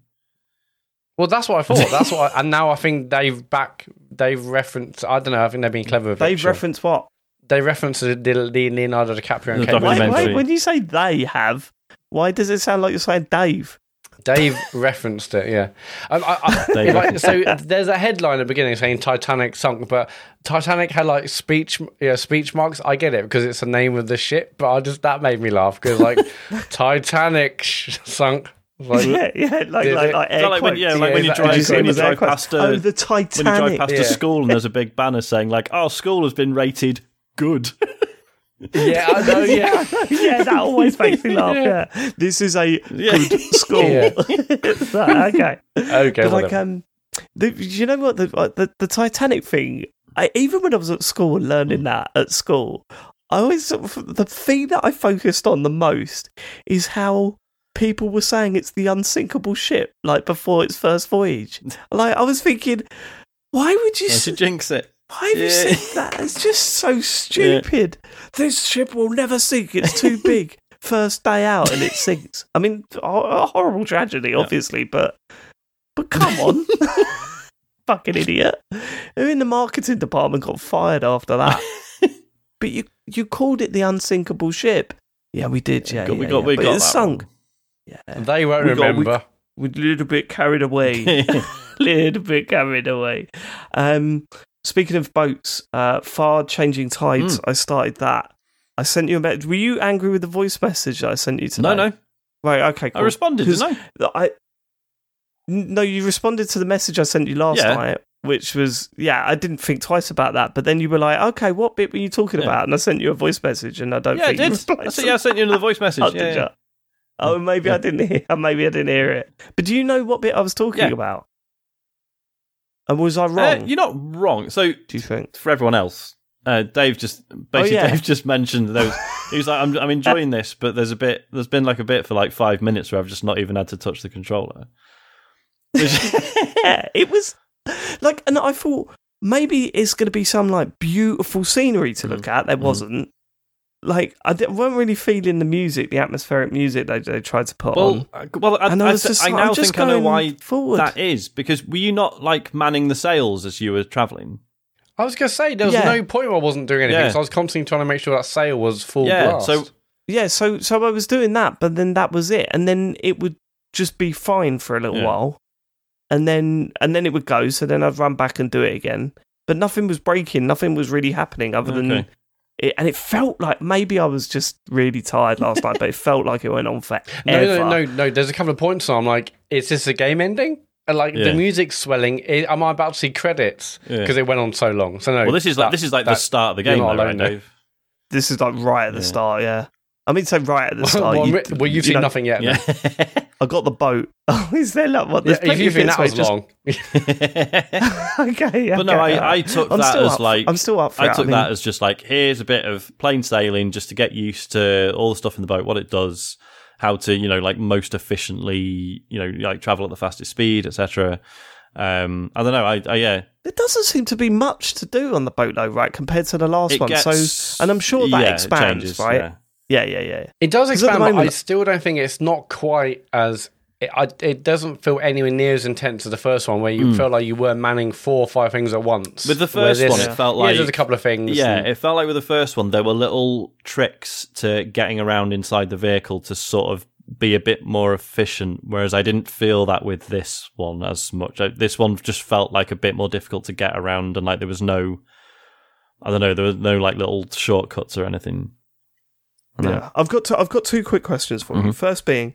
Well, that's what I thought. That's what, I, [laughs] and now I think they've back. They've referenced. I don't know. I think they've been clever with it. They've sure. referenced what? They referenced the, the Leonardo DiCaprio and The Kate Wait, documentary. wait, when you say they have, why does it sound like you're saying Dave? Dave [laughs] referenced it, yeah. Um, I, I, [laughs] Dave if I- so there's a headline at the beginning saying Titanic sunk, but Titanic had like speech, yeah, speech marks. I get it because it's the name of the ship, but I just that made me laugh because like Titanic sh- sunk. Like, yeah, [laughs] yeah, like Did like, it- like, Is that like when, air yeah, quotes. like when you Yeah, drive, did you when you was air drive past a, oh, the when you drive past Yeah. a school and there's a big banner saying like, our school has been rated good." yeah, I know. [laughs] Yeah, yeah, that always makes me laugh. Yeah, this is a Yeah. good school. Yeah. [laughs] So, okay, okay. but like um, the, you know what the, the the Titanic thing. I, even when I was at school and learning that at school, I always the thing that I focused on the most is how people were saying it's the unsinkable ship, like before its first voyage. [laughs] Like I was thinking, why would you? S- jinx it. Why have you Yeah. said that? It's just so stupid. This ship will never sink. It's too [laughs] big. First day out and it sinks. I mean, a horrible tragedy, obviously, but but come on, [laughs] fucking idiot. Who in the marketing department got fired after that? but you you called it the unsinkable ship. Yeah, we did. Yeah, we yeah, got- yeah. we got it's that sunk. wrong. Yeah, they won't we got- we- remember. we're a little bit carried away. A [laughs] [laughs] little bit carried away. Um, speaking of boats, uh, FAR: Changing Tides. Hmm. I started that. I sent you a message. Were you angry with the voice message that I sent you today? no, no, Right. Okay. Cool. I responded, didn't I? I. No, you responded to the message I sent you last Yeah. night, which was yeah. I didn't think twice about that, but then you were like, okay, what bit were you talking Yeah. about? And I sent you a voice message, and I don't Yeah, think you did. replied I said, yeah, I sent you another voice [laughs] message. Oh, yeah, did yeah. ya? Oh, maybe I didn't hear. [laughs] Maybe I didn't hear it. But do you know what bit I was talking Yeah. about? And was I Uh, wrong? you're not wrong. So do you think? for everyone else, uh, Dave just basically yeah. [laughs] Dave just mentioned was, he was like, I'm, I'm enjoying this, but there's a bit, there's been like a bit for like five minutes where I've just not even had to touch the controller. [laughs] Yeah, it was like, and I thought maybe it's going to be some like beautiful scenery to look at. There Mhm. wasn't. Like I di- weren't really feeling the music, the atmospheric music they, they tried to put well, on. uh, well, I, And I I, just I like, now just think I know why forward. that is because were you not like manning the sails as you were traveling? I was gonna say there was Yeah. no point where I wasn't doing anything, Yeah. so I was constantly trying to make sure that sail was full Yeah, blast. so- Yeah, so so I was doing that, but then that was it, and then it would just be fine for a little Yeah. while, and then and then it would go. So then I'd run back and do it again, but nothing was breaking, nothing was really happening other than Okay. It, and it felt like maybe I was just really tired last night, but it [laughs] felt like it went on for no, no, no, no. There's a couple of points. So I'm like, is this a game ending? And like Yeah. the music's swelling. I- Am I about to see credits Yeah. because it went on so long? So no. Well, this is like that- this is like the start of the game, not though, alone right. Dave? This is like right at the Yeah. start, yeah. I mean, say right at the [laughs] start. well, you- well, you've you seen know, nothing yet. Yeah. [laughs] I got the boat. [laughs] Oh, is there like what? Yeah, if you of think that where was it just- long, okay, yeah. But no, I, I took I'm that as up- like I'm still up for I it. took mean, that as just like here's a bit of plain sailing just to get used to all the stuff in the boat, what it does, how to you know like most efficiently you know like travel at the fastest speed, etc. Um, I don't know. I, I yeah, There doesn't seem to be much to do on the boat though, right, compared to the last it one. gets so, and I'm sure that yeah, expands, changes, right? Yeah. Yeah, yeah, yeah. it does at the expand. But I still don't think it's not quite as. It, I, it doesn't feel anywhere near as intense as the first one, where you hmm. felt like you were manning four or five things at once. With the first this- one, it felt yeah, like there's a couple of things. Yeah, and- it felt like with the first one, there were little tricks to getting around inside the vehicle to sort of be a bit more efficient. Whereas I didn't feel that with this one as much. I- This one just felt like a bit more difficult to get around, and like there was no, I don't know, there was no like little shortcuts or anything. I. Yeah, I've got to, I've got two quick questions for you. Mhm. First being,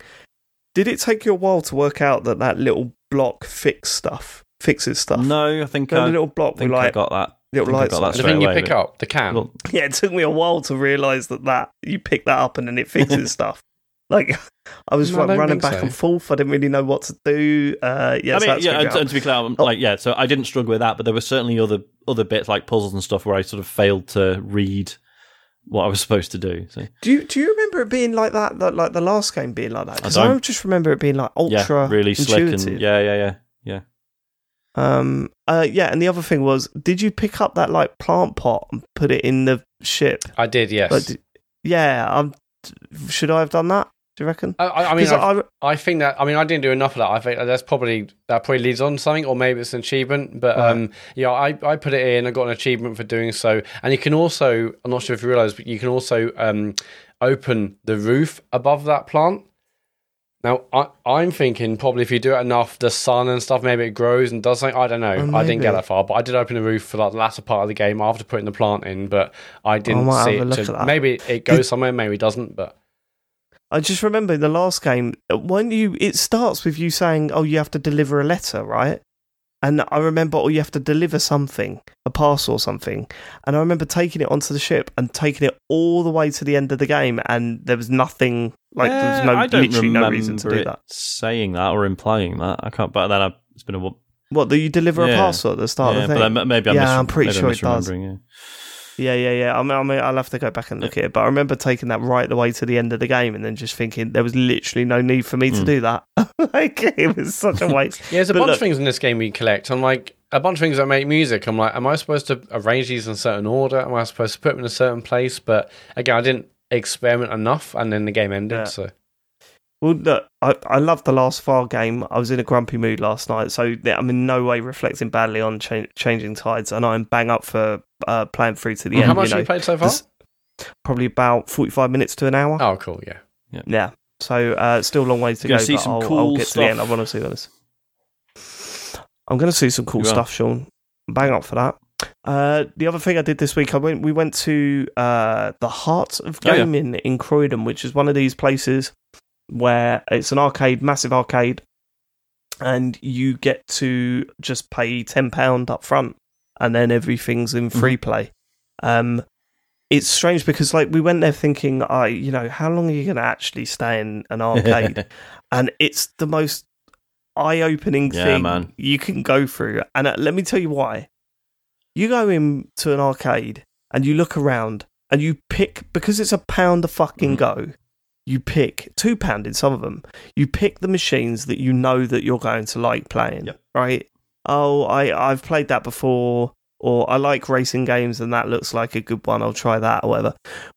did it take you a while to work out that that little block fix stuff fixes stuff? No, I think No, I, the little block with think I like got that. little lights. got that the straight thing you pick up, the can. Well, [laughs] Yeah, it took me a while to realise that that you pick that up and then it [laughs] fixes stuff. Like [laughs] I was No, like, don't running back so. and forth. I didn't really know what to do. Uh, yeah, I so mean, that's yeah, and, and to be clear, I'm Oh. like, yeah, so I didn't struggle with that, but there were certainly other other bits like puzzles and stuff where I sort of failed to read what I was supposed to do. So Do you do you remember it being like that? that like the last game being like that? Because I, don't. just remember it being like ultra yeah, really slick intuitive. and yeah, yeah, yeah, yeah. Um. Uh. Yeah. And the other thing was, did you pick up that like plant pot and put it in the ship? I did, yes. Like, d- yeah. Um. Should I have done that? Do you reckon? I, I I I've- I, I think that I mean I didn't do enough of that. I think that's probably that probably leads on to something, or maybe it's an achievement. But Right. um, yeah, I, I put it in. I got an achievement for doing so, and you can also I'm not sure if you realize, but you can also um, open the roof above that plant. Now I, I'm thinking probably if you do it enough, the sun and stuff, maybe it grows and does something. I don't know. Oh, I didn't get that far, but I did open the roof for like the latter part of the game after putting the plant in. But I didn't might see it. to- maybe it goes somewhere, maybe it doesn't. But I just remember in the last game when you it starts with you saying, "Oh, you have to deliver a letter, right?" And I remember, oh, you have to deliver something, a parcel or something. And I remember taking it onto the ship and taking it all the way to the end of the game, and there was nothing like there was no I don't literally no reason to do that. saying that or implying that. I can't. But then I, it's been a wh- What? Do you deliver a parcel at the start yeah, of the but thing? then maybe I'm Yeah, mis- I'm pretty maybe I'm sure it does. yeah. Yeah, yeah, yeah. I mean, I mean, I'll have to go back and look at it, but I remember taking that right the way to the end of the game, and then just thinking there was literally no need for me to Mm. do that. [laughs] like it was such a [laughs] waste. Yeah, there's a But bunch look- of things in this game you collect. I'm like a bunch of things that make music. I'm like, am I supposed to arrange these in a certain order? Am I supposed to put them in a certain place? But again, I didn't experiment enough, and then the game ended. Yeah. So Well, look, I, I loved the last file game. I was in a grumpy mood last night, so I'm in no way reflecting badly on cha- changing tides, and I'm bang up for uh, playing through to the end. how much you know, have you played so far? Probably about 45 minutes to an hour. Oh, cool. Yeah. Yeah. yeah. So uh, still a long way to You're go. see but some I'll, cool I'll get to the stuff. end. I want to see this. I'm going to see some cool stuff, Sean. Bang up for that. Uh, the other thing I did this week, I went. We went to uh, the Heart of Oh, yeah. Gaming in Croydon, which is one of these places where it's an arcade, massive arcade, and you get to just pay ten pound up front, and then everything's in Mm-hmm. free play. Um, it's strange because like we went there thinking, I, you know, how long are you going to actually stay in an arcade? [laughs] and it's the most eye-opening Yeah, thing man. you can go through. And uh, let me tell you why. You go into an arcade and you look around and you pick because it's a pound a fucking Mhm. go. You pick two pound in some of them. You pick the machines that you know that you're going to like playing. Yep. Right? Oh, I I've played that before. Or I like racing games and that looks like a good one. I'll try that or whatever.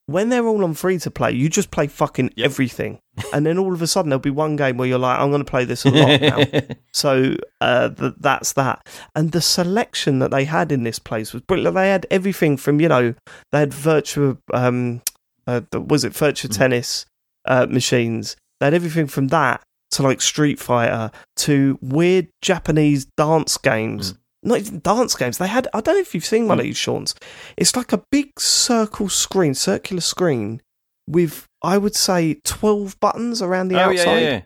When they're all on free to play, you just play fucking Yep. everything. and then all of a sudden there'll be one game where you're like, I'm going to play this a lot now. [laughs] So uh, th- that's that. And the selection that they had in this place was brilliant. They had everything from, you know, they had virtual, um, uh, was it virtual Mm. tennis uh, machines? They had everything from that to like Street Fighter to weird Japanese dance games. Not even dance games. They had, I don't know if you've seen one Mm. of these, Sean's. It's like a big circle screen, circular screen with, I would say, 12 buttons around the oh yeah, outside yeah, yeah.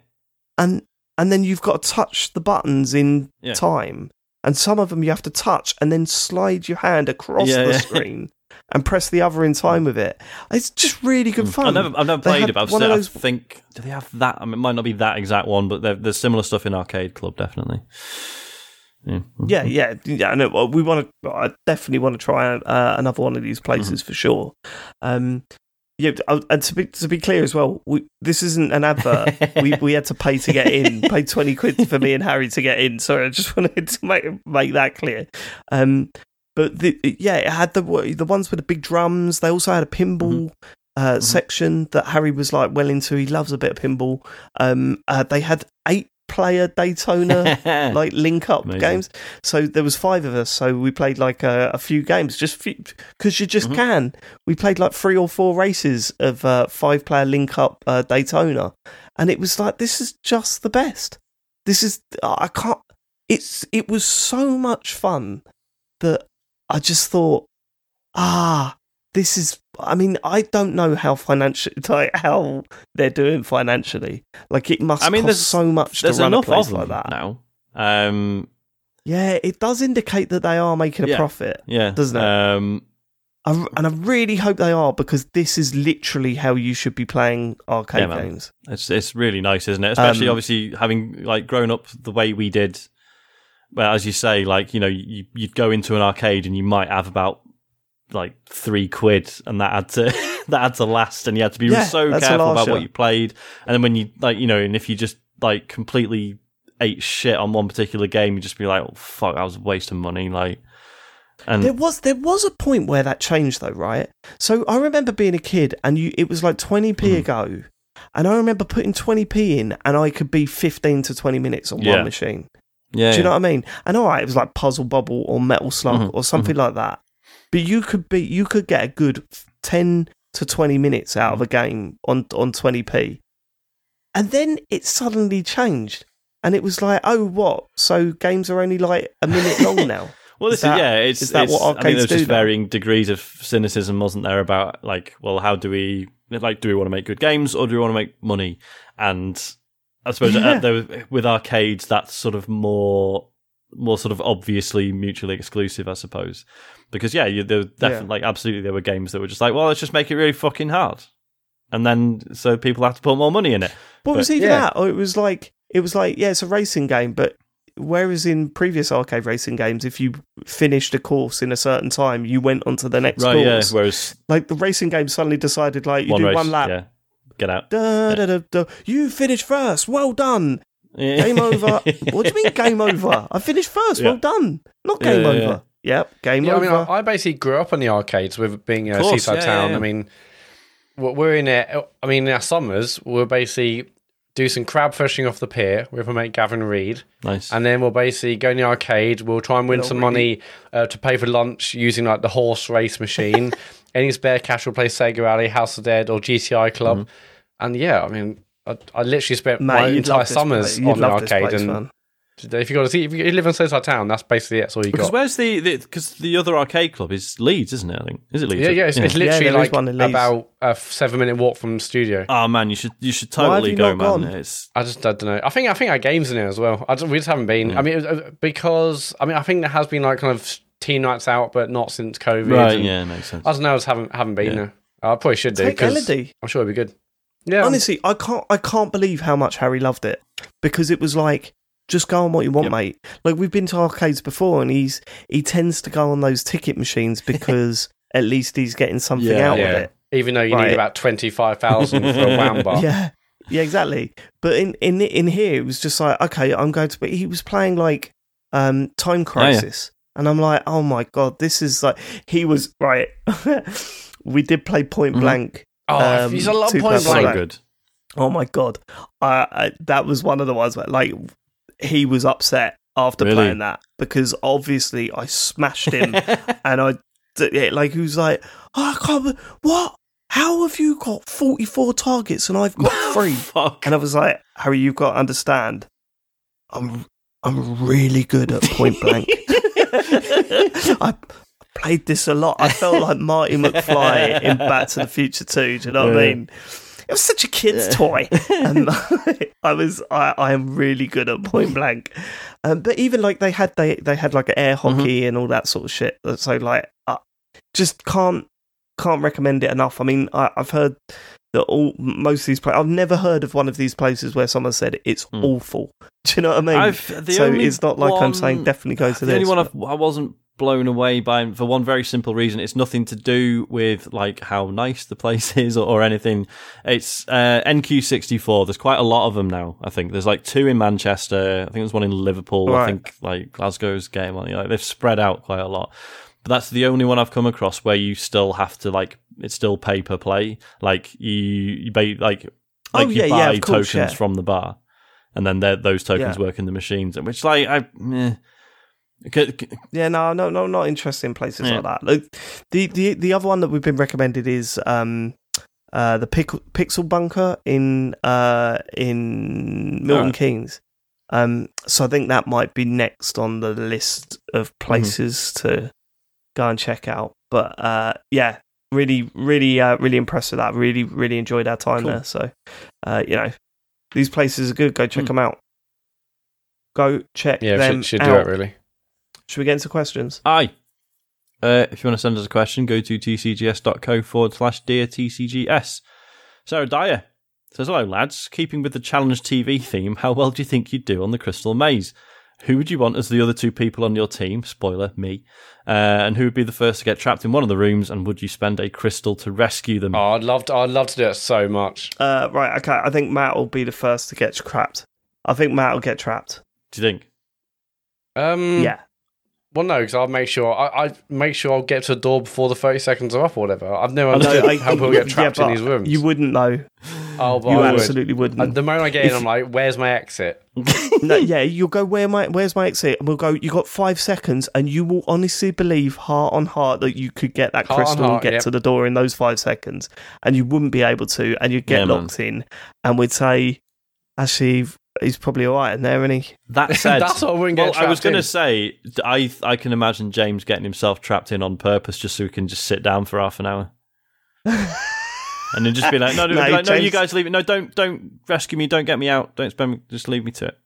and and then you've got to touch the buttons in Yeah. time and some of them you have to touch and then slide your hand across Yeah, the yeah. [laughs] screen and press the other in time with it it's just really good fun I've never, I've never played it, but I've of I think do they have that? I mean, it might not be that exact one, but there's similar stuff in Arcade Club, definitely. Yeah, yeah yeah yeah no, we want to i definitely want to try uh, another one of these places Mm-hmm. for sure um yeah, and to be to be clear as well, we, this isn't an advert. [laughs] we we had to pay to get in, pay twenty quid for me and Harry to get in. Sorry, I just [laughs] wanted to make make that clear. Um, but the, yeah, it had the the ones with the big drums. They also had a pinball uh, Mhm. section that Harry was like well into. He loves a bit of pinball. Um, uh, they had eight player Daytona [laughs] like link up Amazing. games. So there was five of us. So we played like a, a few games, just because you just Mhm. can. We played like three or four races of uh, five player link up uh, Daytona, and it was like this is just the best. This is I can't. It's it was so much fun that I just thought, ah, this is. I mean, I don't know how financial [laughs] like how they're doing financially. Like it must I mean, there's- so much there's to run a place like that. now. Um, Yeah, it does indicate that they are making a Yeah. profit. yeah, Doesn't it? Um, I, and I really hope they are because this is literally how you should be playing arcade Yeah, games. It's it's really nice, isn't it? Especially Um, obviously having like grown up the way we did. Well, as you say, like you know, you, you'd go into an arcade and you might have about like three quid, and that had to [laughs] that had to last, and you had to be Yeah, so careful about larger. what you played. And then when you like, you know, and if you just like completely ate shit on one particular game, you'd just be like, "Oh fuck, I was wasting money." Like, and There was there was a point where that changed though, right? So I remember being a kid and you it was like 20p Mhm. a go. And I remember putting 20p in and I could be 15 to 20 minutes on Yeah. one machine. Yeah, Do you know what I mean? And all right, it was like Puzzle Bubble or Metal Slug Mhm, or something like that. But you could be you could get a good 10 to 20 minutes out of a game on on 20p. And then it suddenly changed. And it was like, oh, what? So games are only like a minute long now. [laughs] Well, Is this is, that- yeah. It's, is that it's, what I mean, arcades there's do just now? varying degrees of cynicism, wasn't there? About like, well, how do we like, do we want to make good games or do we want to make money? And I suppose uh, Yeah. with arcades, that's sort of more more sort of obviously mutually exclusive, I suppose. Because yeah, you, there definitely like absolutely there were games that were just like, well, let's just make it really fucking hard, and then so people have to put more money in it. What But- was even yeah. that? Or it was like it was like yeah, it's a racing game, but whereas in previous arcade racing games, if you finished a course in a certain time, you went on to the next Right? Yeah. course. Whereas Like the racing game suddenly decided like you one do race, one lap. yeah, get out. Da, da, da, da. You finished first. Well done. Yeah. Game over. [laughs] what do you mean game over? I finished first. Yeah. Well done. Not game yeah, over. Yep. Game Yeah, I over. mean, I, I basically grew up on the arcades with being a Of course, seaside yeah, town. yeah, yeah. I mean, we're in it. I mean, in our summers, we'll basically do some crab fishing off the pier with my mate Gavin Reed, nice. and then we'll basically go in the arcade. We'll try and win Little some money uh, to pay for lunch using like the horse race machine. [laughs] Any spare cash, we'll play Sega Rally, House of Dead, or GTI Club. Mm-hmm. And yeah, I mean. I, I literally spent Mate, my entire summers on the arcade, place, and man. if you got to see, if you live in Seaside Town, that's basically it. That's all you Because got. where's the because the, other arcade club is Leeds, isn't it? I think is it Leeds? Yeah, yeah, it's, it's literally there is like one in about a seven minute walk from the studio. Oh man, you should you should totally you go, man. It's I just I don't know. I think I think our games in there as well. I just, we just haven't been. I mean, was, uh, because I mean, I think there has been like kind of teen nights out, but not since COVID. right. and Yeah, makes sense. I don't know. I just haven't haven't been Yeah. there. I probably should do Take because Elodie. I'm sure it'd be good. Yeah, Honestly, I can't. I can't believe how much Harry loved it because it was like. Just go on what you want, Yep. mate. Like we've been to arcades before, and he's he tends to go on those ticket machines [laughs] because at least he's getting something Yeah, out yeah. of it. Even though you Right. need about twenty five thousand for a [laughs] wham bar. Yeah, yeah, exactly. But in in in here, it was just like, okay, I'm going to. But he was playing like um Time Crisis, and I'm like, oh my god, this is like he was right. [laughs] we did play Point Mhm. Blank. Oh, Um, he's a lot two point plus so good. Oh my god, I, I, that was one of the ones where like he was upset after Really? playing that because obviously I smashed him, [laughs] and I yeah, like he was like, oh, I can't. What? How have you got 44 targets and I've got [laughs] three? Fuck. And I was like, Harry, you've got to understand. I'm I'm really good at point blank. [laughs] I played this a lot. I felt like Marty [laughs] McFly in Back to the Future 2. Do you know what I mean? It was such a kid's toy, [laughs] and I was I, I am really good at point blank. Um, but even like they had they they had like air hockey and all that sort of shit. So like, uh, just can't can't recommend it enough. I mean, I, I've heard that all most of these places. I've never heard of one of these places where someone said it's Hmm. awful. [laughs] Do you know what I mean? I've, the so it's not like I'm saying definitely go to the this. only one I wasn't blown away by for one very simple reason. It's nothing to do with like how nice the place [laughs] is or, or anything. It's uh, NQ64. There's quite a lot of them now. I think there's like two in Manchester. I think there's one in Liverpool. I think like Glasgow's game. one. Like, they've spread out quite a lot. But that's the only one I've come across where you still have to like it's still pay per play. Like you you pay like Oh, like yeah, you yeah, buy of course, tokens yeah. from the bar, and then those tokens Yeah. work in the machines. Which like I. eh. C- c- Yeah, no, no, no, not interested in places Yeah. like that. Like the, the the other one that we've been recommended is um uh the Pic- Pixel Bunker in uh in Milton Alright. Keynes. Um, so I think that might be next on the list of places to go and check out. But uh, yeah, really, really, uh, really impressed with that. Really, really enjoyed our time Cool. there. So uh, you know, these places are good. Go check Mm. them out. Go check Yeah, them should, should do it really. Should we get into questions? Aye. Uh, if you want to send us a question, go to tcgs.co forward slash dear tcgs. Sarah Dyer says, Hello, lads. Keeping with the Challenge TV theme, how well do you think you'd do on the Crystal Maze? Who would you want as the other two people on your team? Spoiler, me. Uh, and who would be the first to get trapped in one of the rooms? And would you spend a crystal to rescue them? Oh, I'd love to. I'd love to do it so much. Uh, right, okay. I think Matt will be the first to get trapped. I think Matt will get trapped. Do you think? Um, Yeah. Well, no, because I'll make sure I, I make sure I'll get to the door before the thirty seconds are up or whatever. I've never I know, understood I- how people get trapped yeah, in but these rooms. You wouldn't know. Oh, but You I absolutely wouldn't. Uh, the moment I get in, If- I'm like, "Where's my exit?" [laughs] no, yeah, you'll go. Where my where's my exit? And we'll go. You got five seconds, and you will honestly believe, heart on heart, that you could get that Heart crystal heart, and get yep. to the door in those five seconds, and you wouldn't be able to, and you'd get Yeah, man. locked in, and we'd say, actually, he's probably all right in there, isn't he? That [laughs] said, That's what I wouldn't get well, I was going to say, I I can imagine James getting himself trapped in on purpose just so he can just sit down for half an hour. [laughs] and then just be like, no, no, [laughs] No, like, no, you guys leave it. No, don't, don't rescue me. Don't get me out. Don't spend. Me, just leave me to it.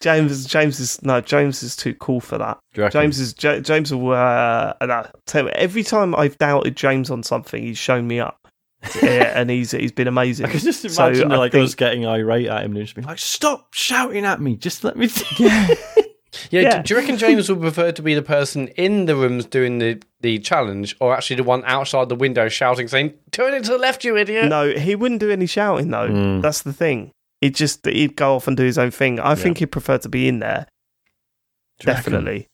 James, James is no, James is too cool for that. James is J- James will. Uh, tell every time I've doubted James on something, he's shown me up, yeah, [laughs] and he's he's been amazing. I can just imagine I like think- us getting irate at him and just being like, "Stop shouting at me! Just let me." Yeah, [laughs] Yeah. Do you reckon James would prefer to be the person in the rooms doing the, the challenge, or actually the one outside the window shouting, saying, "Turn it to the left, you idiot"? No, he wouldn't do any shouting though. Mm. That's the thing. He'd just he'd go off and do his own thing. I think he'd prefer to be in there. Do you reckon? Definitely.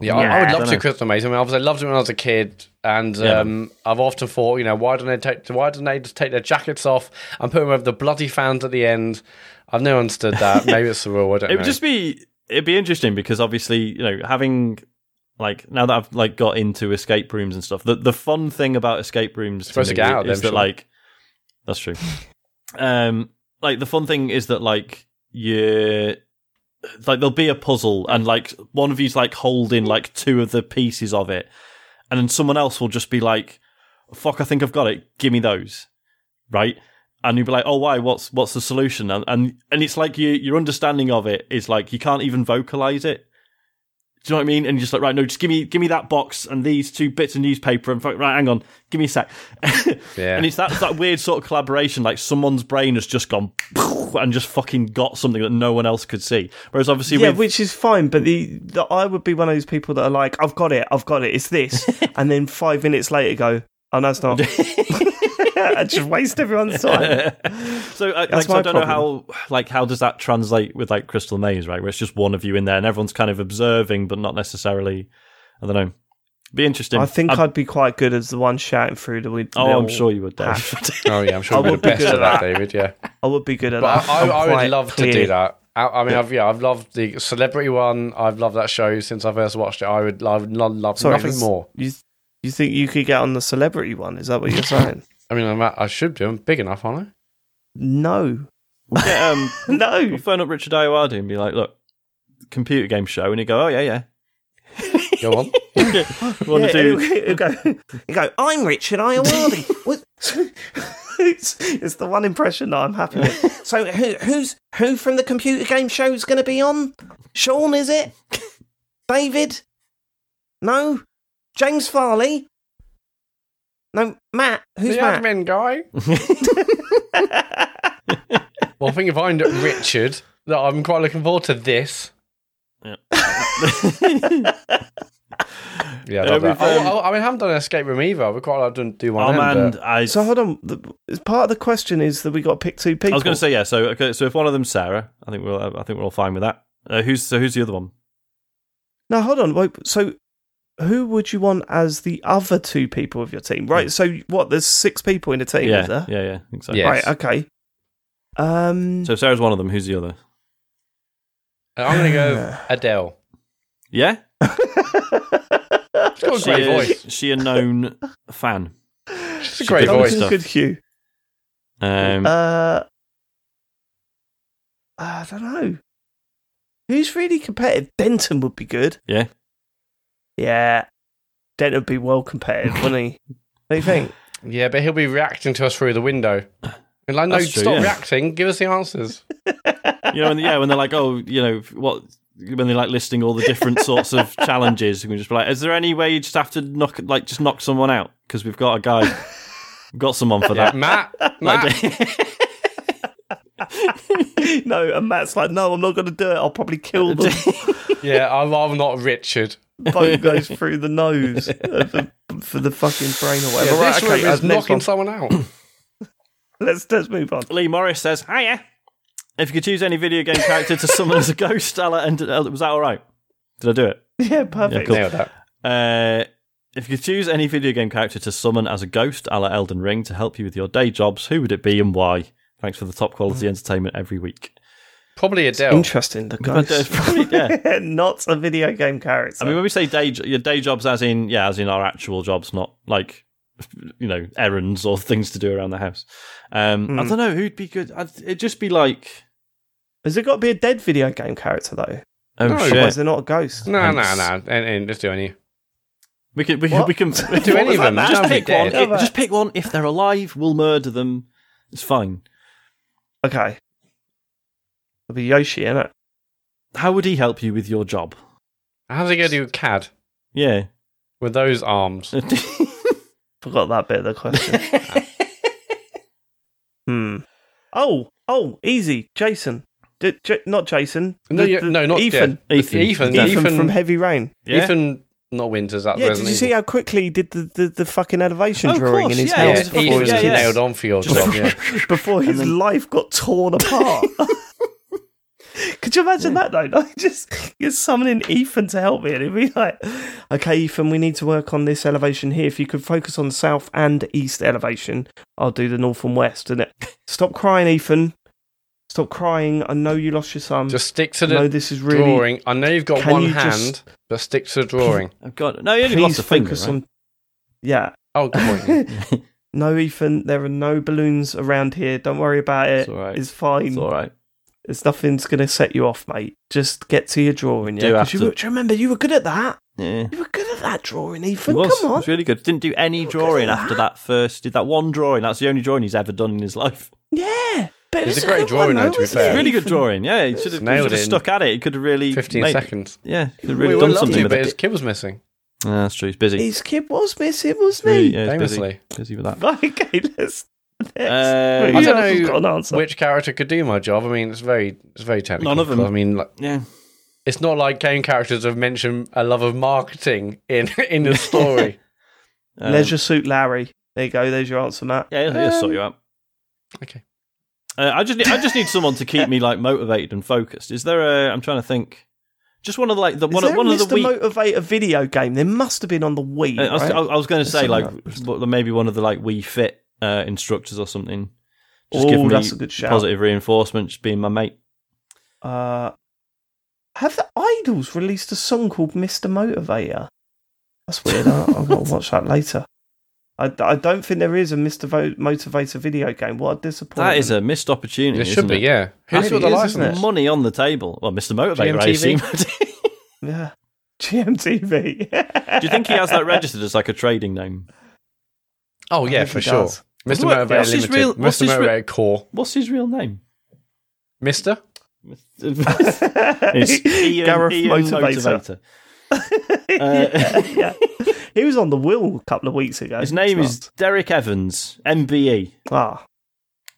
Yeah, I, I would love don't to know. Crystal Maze. I mean, obviously, I loved it when I was a kid, and Yeah. um, I've often thought, you know, why don't they take why don't they just take their jackets off and put them over the bloody fans at the end? I've never understood that. [laughs] Maybe it's the rule. I don't It know. would just be. It'd be interesting because obviously, you know, having like now that I've like got into escape rooms and stuff, the the fun thing about escape rooms to me get out is them, that sure. like that's true. um, like the fun thing is that like you like there'll be a puzzle and like one of you's like holding like two of the pieces of it, and then someone else will just be like, "Fuck, I think I've got it. Give me those." Right? And you'd be like, "Oh, why? What's what's the solution?" And and, and it's like you, your understanding of it is like you can't even vocalize it. Do you know what I mean? And you're just like, right, no, just give me give me that box and these two bits of newspaper and fuck- right, hang on, give me a sec. [laughs] Yeah. And it's that that weird sort of collaboration, like someone's brain has just gone [laughs] and just fucking got something that no one else could see. Whereas obviously, Yeah, with, which is fine, but the, the I would be one of those people that are like, I've got it, I've got it, it's this, [laughs] and then five minutes later go, oh no, it's not. I [laughs] [laughs] just waste everyone's time. so, uh, like, so I don't know how like how does that translate with like Crystal Maze, right? Where it's just one of you in there and everyone's kind of observing, but not necessarily. I don't know. Be interesting. I think I'd- I'd be quite good as the one shouting through the window. oh, I'm sure you would, Dave. [laughs] oh yeah, I'm sure I would be best good at at that, that. David. Yeah, I would be good at but that. I, I'm I, I would quite love to do that. I, I mean, I've yeah, I've loved the celebrity one. I've loved that show since I first watched it. I would, I would love, love Sorry, nothing more. You, you think you could get on the celebrity one? Is that what you're saying? [laughs] I mean, I'm, I should do. I'm big enough, aren't I? no, yeah, um, [laughs] no. we'll phone up Richard Ayoade and be like, "Look, computer game show," and he go, "Oh yeah, yeah." Go on. We [laughs] want Yeah, to do he'll, he'll go, he'll go, I'm Richard Ayoade. What- it's, it's the one impression that I'm happy with. So who who's who from the computer game show is going to be on? Sean, is it? David? No? James Farley? No, Matt. Who's the Matt? admin guy. [laughs] well, I think if I end up Richard, that I'm quite looking forward to this. Yeah, [laughs] I, love that. I, um, I, I mean, I haven't done an escape room either. I would quite like to do one. Oh of man, but- I. So hold on. The, part of the question is that we got to pick two people. I was going to say yeah. So okay, so if one of them's Sarah, I think we're I think we're all fine with that. Uh, who's so who's the other one? No, hold on. Wait, so who would you want as the other two people of your team? Right. So what? There's six people in a team, yeah, is there? yeah, yeah. I think so. Yeah. Right. Okay. Um. So Sarah's one of them. Who's the other? I'm going to go Adele. Yeah, She's got a she great is, voice. she a known fan. She's a great good voice. stuff. Good Hugh. Um, Uh. I don't know. Who's really competitive? Denton would be good. yeah, Yeah. Denton would be well competitive, wouldn't he? [laughs] What do you think? Yeah, but he'll be reacting to us through the window. And like, no, That's true, stop yeah. reacting. Give us the answers. you know, when, yeah, when they're like, oh, you know, what when they're like listing all the different [laughs] sorts of challenges, we can just be like, is there any way you just have to knock, like, just knock someone out because we've got a guy, we've got someone for Yeah, that. Matt, [laughs] Matt. no, and Matt's like, no, I'm not going to do it. I'll probably kill them. yeah, I'm, I'm not Richard. Boat [laughs] goes through the nose the, for the fucking brain or Yeah, whatever. this right, okay, room uh, is knocking one. someone out. [coughs] [laughs] Let's let's move on. Lee Morris says, hiya. If you could choose any video game character to summon as a ghost, Ella, and uh, was that all right? Did I do it? [laughs] Yeah, perfect. cool. Nailed that. Uh, if you could choose any video game character to summon as a ghost, a la Elden Ring, to help you with your day jobs, who would it be and why? Thanks for the top quality entertainment every week. Probably Adele. Interesting. The But there's ghost, probably- yeah. [laughs] not a video game character. I mean, when we say day, your day jobs, as in yeah, as in our actual jobs, not like you know errands or [laughs] things to do around the house. Um, I Hmm. don't know who'd be good. I'd, it'd just be like has it got to be a dead video game character though? oh No, Otherwise, shit. they're not a ghost. No, no, no. And, and let's do any. We can we, What? we can [laughs] Do any of them? Just That'd pick one. It- just pick one. If they're alive, we'll murder them. It's fine. Okay. It'll be Yoshi, innit? How would he help you with your job? How's he going to do a CAD Yeah. with those arms? [laughs] Forgot that bit of the question. [laughs] hmm. Oh, oh, easy. Jason. D- J- not Jason. No, The- yeah, the- no, not Ethan. yeah. Ethan. Ethan. Ethan Ethan, Ethan, from Heavy Rain. yeah. Ethan, not Winters. That's Yeah, did Resident you see how quickly he did the, the, the fucking elevation Oh, of drawing course, in his yeah, Yeah, house it's fucking- before, Ethan's yeah, yeah. nailed on for your [laughs] job. Yeah. before his life got torn apart? Could you imagine that though? [laughs] Like just you're summoning Ethan to help me, and he'd be like, "Okay, Ethan, we need to work on this elevation here. If you could focus on south and east elevation, I'll do the north and west." And it, stop crying, Ethan. Stop crying. I know you lost your son. Just stick to I know the this is really. drawing. I know you've got Can one you hand, just- but stick to the drawing. [laughs] Oh, I've got no. You only Please lost a finger. focus right? on. Yeah. Oh, good point. [laughs] No, Ethan. There are no balloons around here. Don't worry about it. It's all right. It's fine. It's all right. There's nothing's going to set you off, mate. Just get to your drawing. Do Yeah, have 'Cause you, to- were- do you remember you were good at that. Yeah. You were good at that drawing, It Ethan. was. Come It on. was really good. Didn't do any drawing at after that. that first. Did that one drawing. That's the only drawing he's ever done in his life. Yeah, but It's it's a great good drawing, one, though, to be fair. it, Really good Ethan? drawing. Yeah, he should have, he Nailed should have it in stuck at it. He could have really 15 made- seconds. Yeah, he could have We really would done something to, with but it. his kid was missing. Yeah, that's true. He's busy. His kid was missing, wasn't he? yeah, he's busy. Famously. Busy with that. [laughs] Okay, let's. Next. Uh, I don't else know got an answer. Which character could do my job? I mean, it's very, it's very technical. None of them. I mean, like, Yeah. it's not like game characters have mentioned a love of marketing in [laughs] in the story. [laughs] Um, Leisure Suit Larry. There you go. There's your answer, Matt. Yeah, he'll, he'll sort Um, you out. okay. Uh, I just need, I just need someone to keep me like motivated and focused. Is there a? I'm trying to think. Just one of the, like the Is one, there one of the Mr. Wii. Motivator video game? There must have been on the Wii. Uh, I was, right? I was going to say like something maybe one of the like Wii Fit uh, instructors or something. Just Oh, give me that's a good shout. positive reinforcement, just being my mate. Uh, have the IDLES released a song called Mr. Motivator? That's weird. I- I've got to watch that later. I, I don't think there is a Mr. Vo- Motivator video game. What a disappointment. That is a missed opportunity. There should isn't be, it? yeah. Who's Maybe got the it is, license? Money on the table. Well, Mr. Motivator, I assume. GMTV? [laughs] [laughs] Yeah. GMTV. Do you think he has that registered as like a trading name? Oh, yeah, for sure. does. Mr. What- Motivator what's his Limited. real- what's Mr. his real- Motivator Core. What's his real name? Mister? it's [laughs] Ian, Gareth Ian Motivator. Motivator. [laughs] yeah, yeah. [laughs] He was on the will a couple of weeks ago. His name It's is Derrick Evans, MBE, Ah,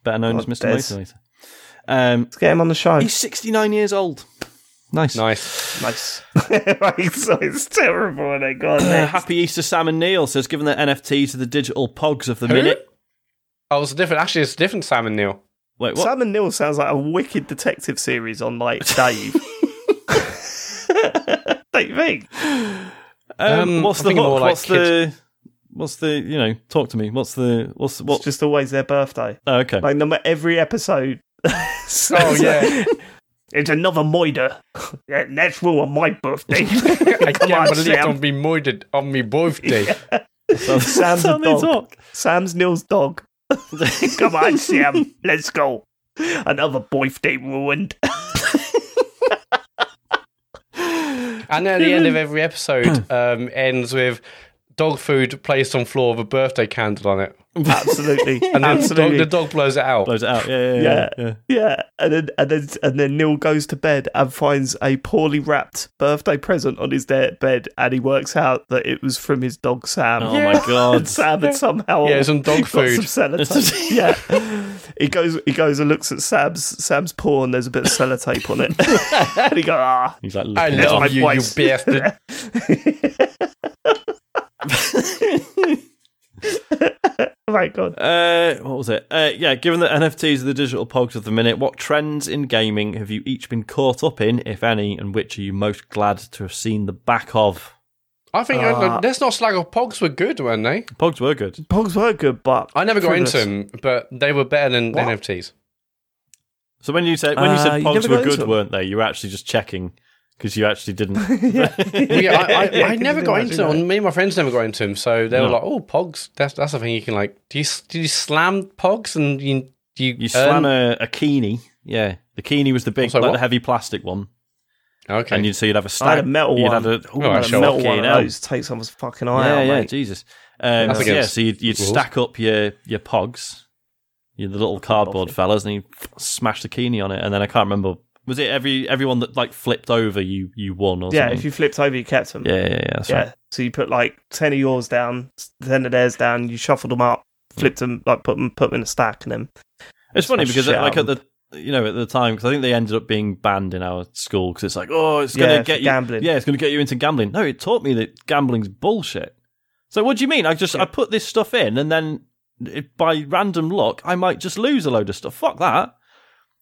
better known Oh, as Mr. Des. Motivator. Um, let's get him on the show. he's 69 years old. Nice. Nice. nice. Right, so it's terrible when they go Uh. Happy Easter, Sam and Neil says, given the NFTs to the digital pogs of the minute. Oh, it's a different. Actually, it's a different Sam and Neil. Wait, what? Sam and Neil sounds like a wicked detective series on like Dave. [laughs] [laughs] Don't you think? Um, Um, what's I'm the thinking hook? more like what's the what's the you know? Talk to me. What's the what's what? It's just always their birthday. oh, okay. Like no matter every episode. [laughs] Oh, yeah. It's another moider. Yeah, that's ruin my birthday. I Come can't on, believe Sam. don't be moided on me birthday. Sam's That's the dog. Sam's Neil's dog. [laughs] Come on, Sam. Let's go. Another birthday ruined. [laughs] And at the end of every episode [clears throat] um, ends with dog food placed on floor with a birthday candle on it. Absolutely. [laughs] And then the dog, Absolutely. the dog blows it out. Blows it out. Yeah, yeah, yeah. Yeah. yeah. Yeah, and then and then and then Neil goes to bed and finds a poorly wrapped birthday present on his de- bed, and he works out that it was from his dog Sam. Oh my [laughs] god. And Sam had somehow Yeah, some dog food. Some sellotape. [laughs] yeah, he goes he goes and looks at Sam's Sam's paw, and there's a bit of sellotape on it, and he goes ah. He's like, I looking it love off. you, you voice. Bastard. My God, Uh, what was it? Uh, yeah, given that NFTs are the digital pogs of the minute, what trends in gaming have you each been caught up in, if any, and which are you most glad to have seen the back of? I think Uh, uh, let's not slag off Pogs were good, weren't they? Pogs were good. Pogs were good, but I never got frivolous. into them, but they were better than What? NFTs. So when you said when you Uh, said you pogs never were good, weren't they? You were actually just checking because you actually didn't. [laughs] [laughs] Well, yeah, I, I, Yeah, I 'cause never got into actually them. Me and my friends never got into them, so they were like, "Oh, Pogs, that's that's the thing you can like." Do you do you slam Pogs and you do you, You earn- slam a, a Kini. Yeah, the Kini was the big, sorry, like what? the heavy plastic one. Okay. and you'd so you'd have a stack. I had a metal you'd one. Have a, ooh, Oh, I had a show metal fucking one of hell. those. Take someone's fucking eye Yeah, out, yeah, mate. Jesus. Um, That's so, yeah, so you'd, you'd stack up your your pogs, your the little cardboard fellas, and you smash the key on it, and then I can't remember. Was it every everyone that like flipped over you you won or Yeah, something? if you flipped over, you kept them. yeah, yeah, yeah. Yeah. right. So you put like ten of yours down, ten of theirs down. You shuffled them up, hmm. flipped them, like put them, put them in a stack, and then It's funny because shit like at the you know at the time because I think they ended up being banned in our school because it's like oh it's gonna Yeah, get you gambling. yeah it's gonna get you into gambling. No, it taught me that gambling's bullshit. So what do you mean? I just I put this stuff in and then if by random luck I might just lose a load of stuff. Fuck that.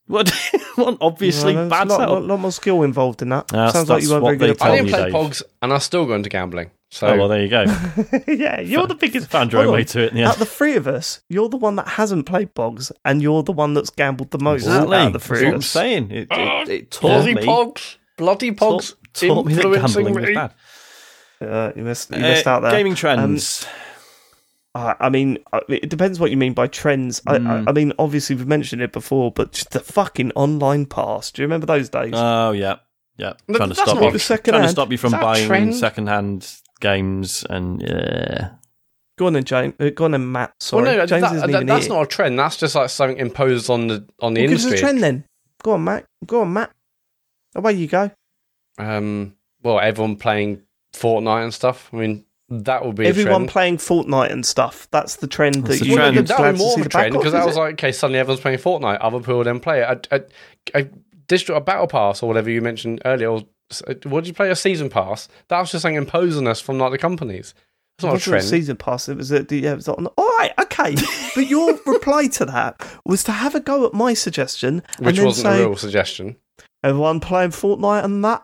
What? [laughs] what obviously Well, there's bad a lot, setup. lot, lot more skill involved in that. That's- Sounds like you weren't very good they at I didn't play Dave. Pogs, and I still go into gambling. So Oh well, there you go. [laughs] yeah, you're the biggest. [laughs] Found your own way to it in the Out of the three of us, you're the one that hasn't played Pogs, and you're the one that's gambled the most Exactly. out of the That's three what of I'm saying. It, it, it taught bloody me. Pogs, bloody Pogs, Taught, taught me that influencing gambling was bad. Uh, you missed, you Uh, missed out there. Gaming trends. Uh, I mean, it depends what you mean by trends. I, Mm. I, I mean, obviously we've mentioned it before, but just the fucking online pass. Do you remember those days? Oh yeah, yeah. But trying to stop you, the second trying to stop you from Is that a buying trend? second-hand games, and yeah, go on then, James. Uh, go on then, Mat. Sorry, well, no, James that- isn't that- even that's here. not a trend. That's just like something imposed on the on the Well, give us industry. a trend then. Go on, Mat. Go on, Mat. Away you go. Um, well, everyone playing Fortnite and stuff. I mean, that would be Everyone a trend. playing Fortnite and stuff. That's the trend That's that the you well, trend. no, glad that to would be more of a the trend because is that it? was like, okay, suddenly everyone's playing Fortnite. Other people then play it. A, a, a digital a battle pass or whatever you mentioned earlier. Or, s- uh, what did you play? A season pass? That was just something imposing us from like the companies. It's It not a wasn't a trend. season pass. It was a, yeah, it was on. All right, okay. [laughs] but your reply to that was to have a go at my suggestion, which and then wasn't say a real suggestion. everyone playing Fortnite and that.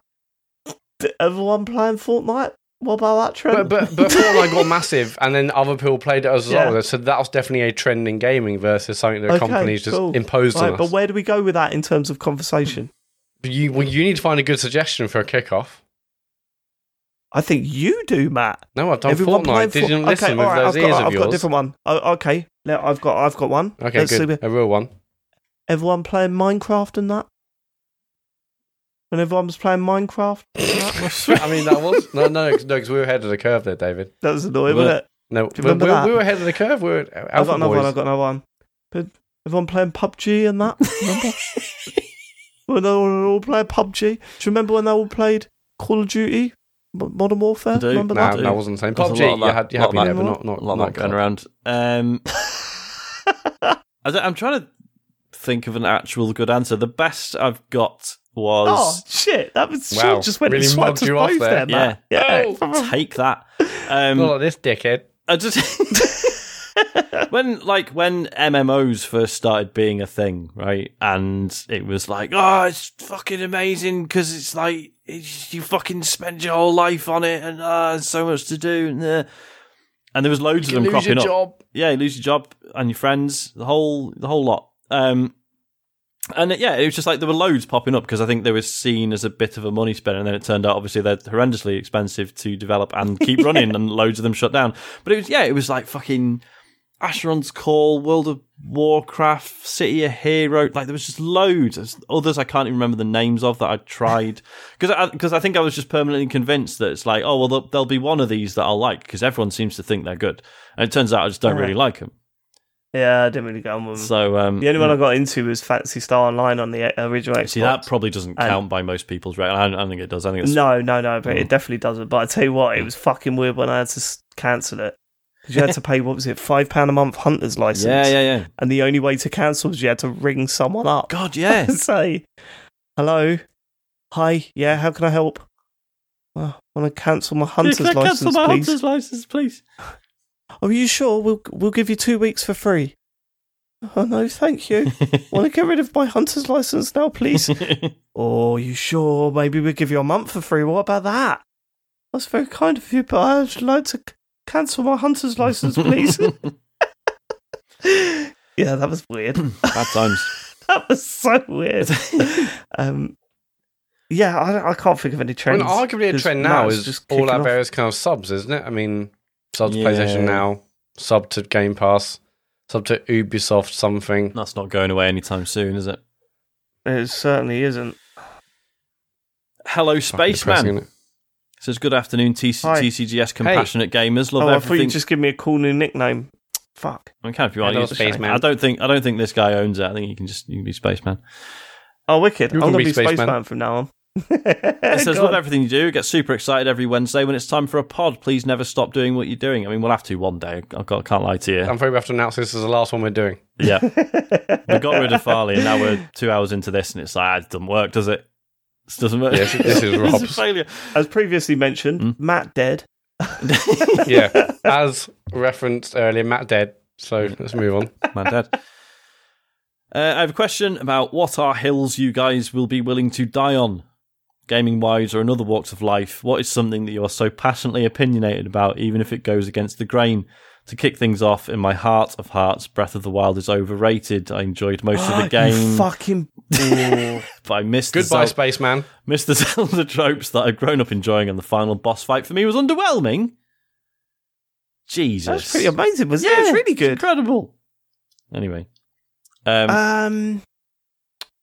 Everyone playing Fortnite. What about that trend? But but but Fortnite got massive, and then other people played it as Yeah. well. So that was definitely a trend in gaming versus something that Okay, companies just cool. imposed right, on but where do we go with that in terms of conversation? You well, you need to find a good suggestion for a kickoff. I think you do, Mat. No, I've done Everyone Fortnite. For- Didn't listen okay, with right, those I've ears got, of I've got a different one. Oh, okay, now I've got I've got one. Okay, Let's good. where- A real one. Everyone playing Minecraft and that. When everyone was playing Minecraft, [laughs] I mean, that was no, no, no, because we were ahead of the curve there, David. that was annoying, Well, wasn't it? No, we, remember we, that? we were ahead of the curve. We were I've got another Boys. one. I've got another one. But everyone playing PUBG and that. Remember? [laughs] when they were all playing PUBG. Do you remember when they all played Call of Duty, Modern Warfare? I do. Remember Nah, that? that wasn't the same. PUBG, lot you that- had you had of me there, that- but not not a lot not that going around. Um, [laughs] I'm trying to think of an actual good answer. The best I've got Oh shit! That was Wow, Sean just went really and swiped you off both there. Mat. yeah, yeah. take that. Um, Not like this dickhead. I just [laughs] when like when MMOs first started being a thing, right? And it was like, oh, it's fucking amazing because it's like it's, you fucking spend your whole life on it, and uh, so much to do. And, uh, and there was loads You of them lose your cropping up. job. Yeah, you lose your job and your friends, the whole the whole lot. Um, and yeah, it was just like there were loads popping up because I think they were seen as a bit of a money spinner, and then it turned out obviously they're horrendously expensive to develop and [laughs] keep running, and loads of them shut down. But it was yeah, it was like fucking Asheron's Call, World of Warcraft, City of Hero. Like there was just loads. There's others I can't even remember the names of that [laughs] I tried because I, because I think I was just permanently convinced that it's like oh well there'll, there'll be one of these that I'll like because everyone seems to think they're good, and it turns out I just don't Yeah. really like them. Yeah, I didn't really go on with them. So um, the only one I got into was Phantasy Star Online on the uh, original Xbox. See, that probably doesn't And- count by most people's rate. I don't, think it does. I think it's No, no, no, but Mm. it definitely doesn't. But I tell you what, it was fucking weird when I had to cancel it. Because you had to [laughs] pay, what was it, £5 a month hunter's license? yeah, yeah, yeah. And the only way to cancel was you had to ring someone up God, [laughs] yeah. say, hello, hi, yeah, how can I help? Well, I want to cancel my hunter's Can I license, cancel my please. hunter's license, please. Are you sure? We'll, we'll give you two weeks for free. Oh, no, thank you. [laughs] want to get rid of my hunter's license now, please? [laughs] Oh, you sure? Maybe we'll give you a month for free. What about that? That's very kind of you, but I'd like to c- cancel my hunter's license, please. [laughs] yeah, that was weird. [clears throat] Bad times. that was so weird. um, yeah, I, I can't think of any I trends. mean, arguably a trend now Mat's is just all kicking our off. various kind of subs, isn't it? I mean, sub to Yeah. PlayStation Now, sub to Game Pass, sub to Ubisoft something. That's not going away anytime soon, is it? It certainly isn't. Hello, spaceman. Says good afternoon, TC- Hi. TCGS compassionate gamers. Love Oh, I thought everything. you just give me a cool new nickname. Fuck. I can if you want. Hello, spaceman. I don't think I don't think this guy owns it. I think you can just you can be spaceman. Oh, wicked. You I'm going to be be Spaceman. Spaceman from now on. It says Go love everything you do. Get super excited every Wednesday when it's time for a pod. Please never stop doing what you're doing. I mean, we'll have to one day. I can't, can't lie to you. I'm afraid we have to announce this as the last one we're doing. Yeah, [laughs] we got rid of Farley, and now we're two hours into this, and it's like ah, it doesn't work, does it? This doesn't work. Yes, this is [laughs] It's a Rob's. failure. As previously mentioned, Hmm? Mat dead. [laughs] yeah, as referenced earlier, Mat dead. So let's move on. Mat dead. Uh, I have a question about what are hills you guys will be willing to die on, gaming wise or in other walks of life. What is something that you're so passionately opinionated about, even if it goes against the grain? To kick things off, in my heart of hearts, Breath of the Wild is overrated. I enjoyed most of the You game, fucking. [laughs] But I missed the, Goodbye, Zel- spaceman. missed the [laughs] Zelda tropes that I've grown up enjoying, and the final boss fight for me was underwhelming. Jesus, That's pretty amazing, wasn't Yeah, it? It's really it's good. incredible. Anyway, um, Um,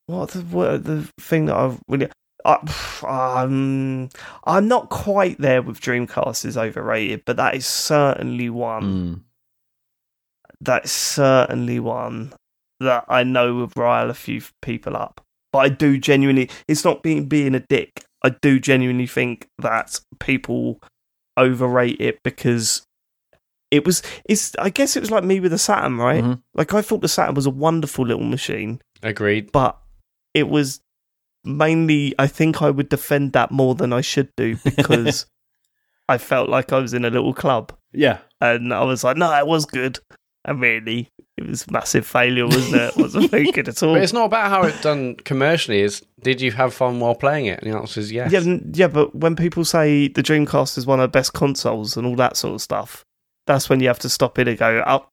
what the what the thing that I've really I, um I'm not quite there with Dreamcast is overrated, but that is certainly one. mm. That's certainly one that I know would rile a few people up. But I do genuinely. It's not being being a dick. I do genuinely think that people overrate it because it was. It's. I guess it was like me with the Saturn, right? Mhm. Like I thought the Saturn was a wonderful little machine, Agreed. but it was mainly. I think I would defend that more than I should do [laughs] because I felt like I was in a little club, yeah, and I was like, no, it was good. And really, it was a massive failure, wasn't it? It wasn't very [laughs] good at all. But it's not about how it's done commercially. Is did you have fun while playing it? And the answer is yes. Yeah, yeah, but when people say the Dreamcast is one of the best consoles and all that sort of stuff, that's when you have to stop it and go, "Oh,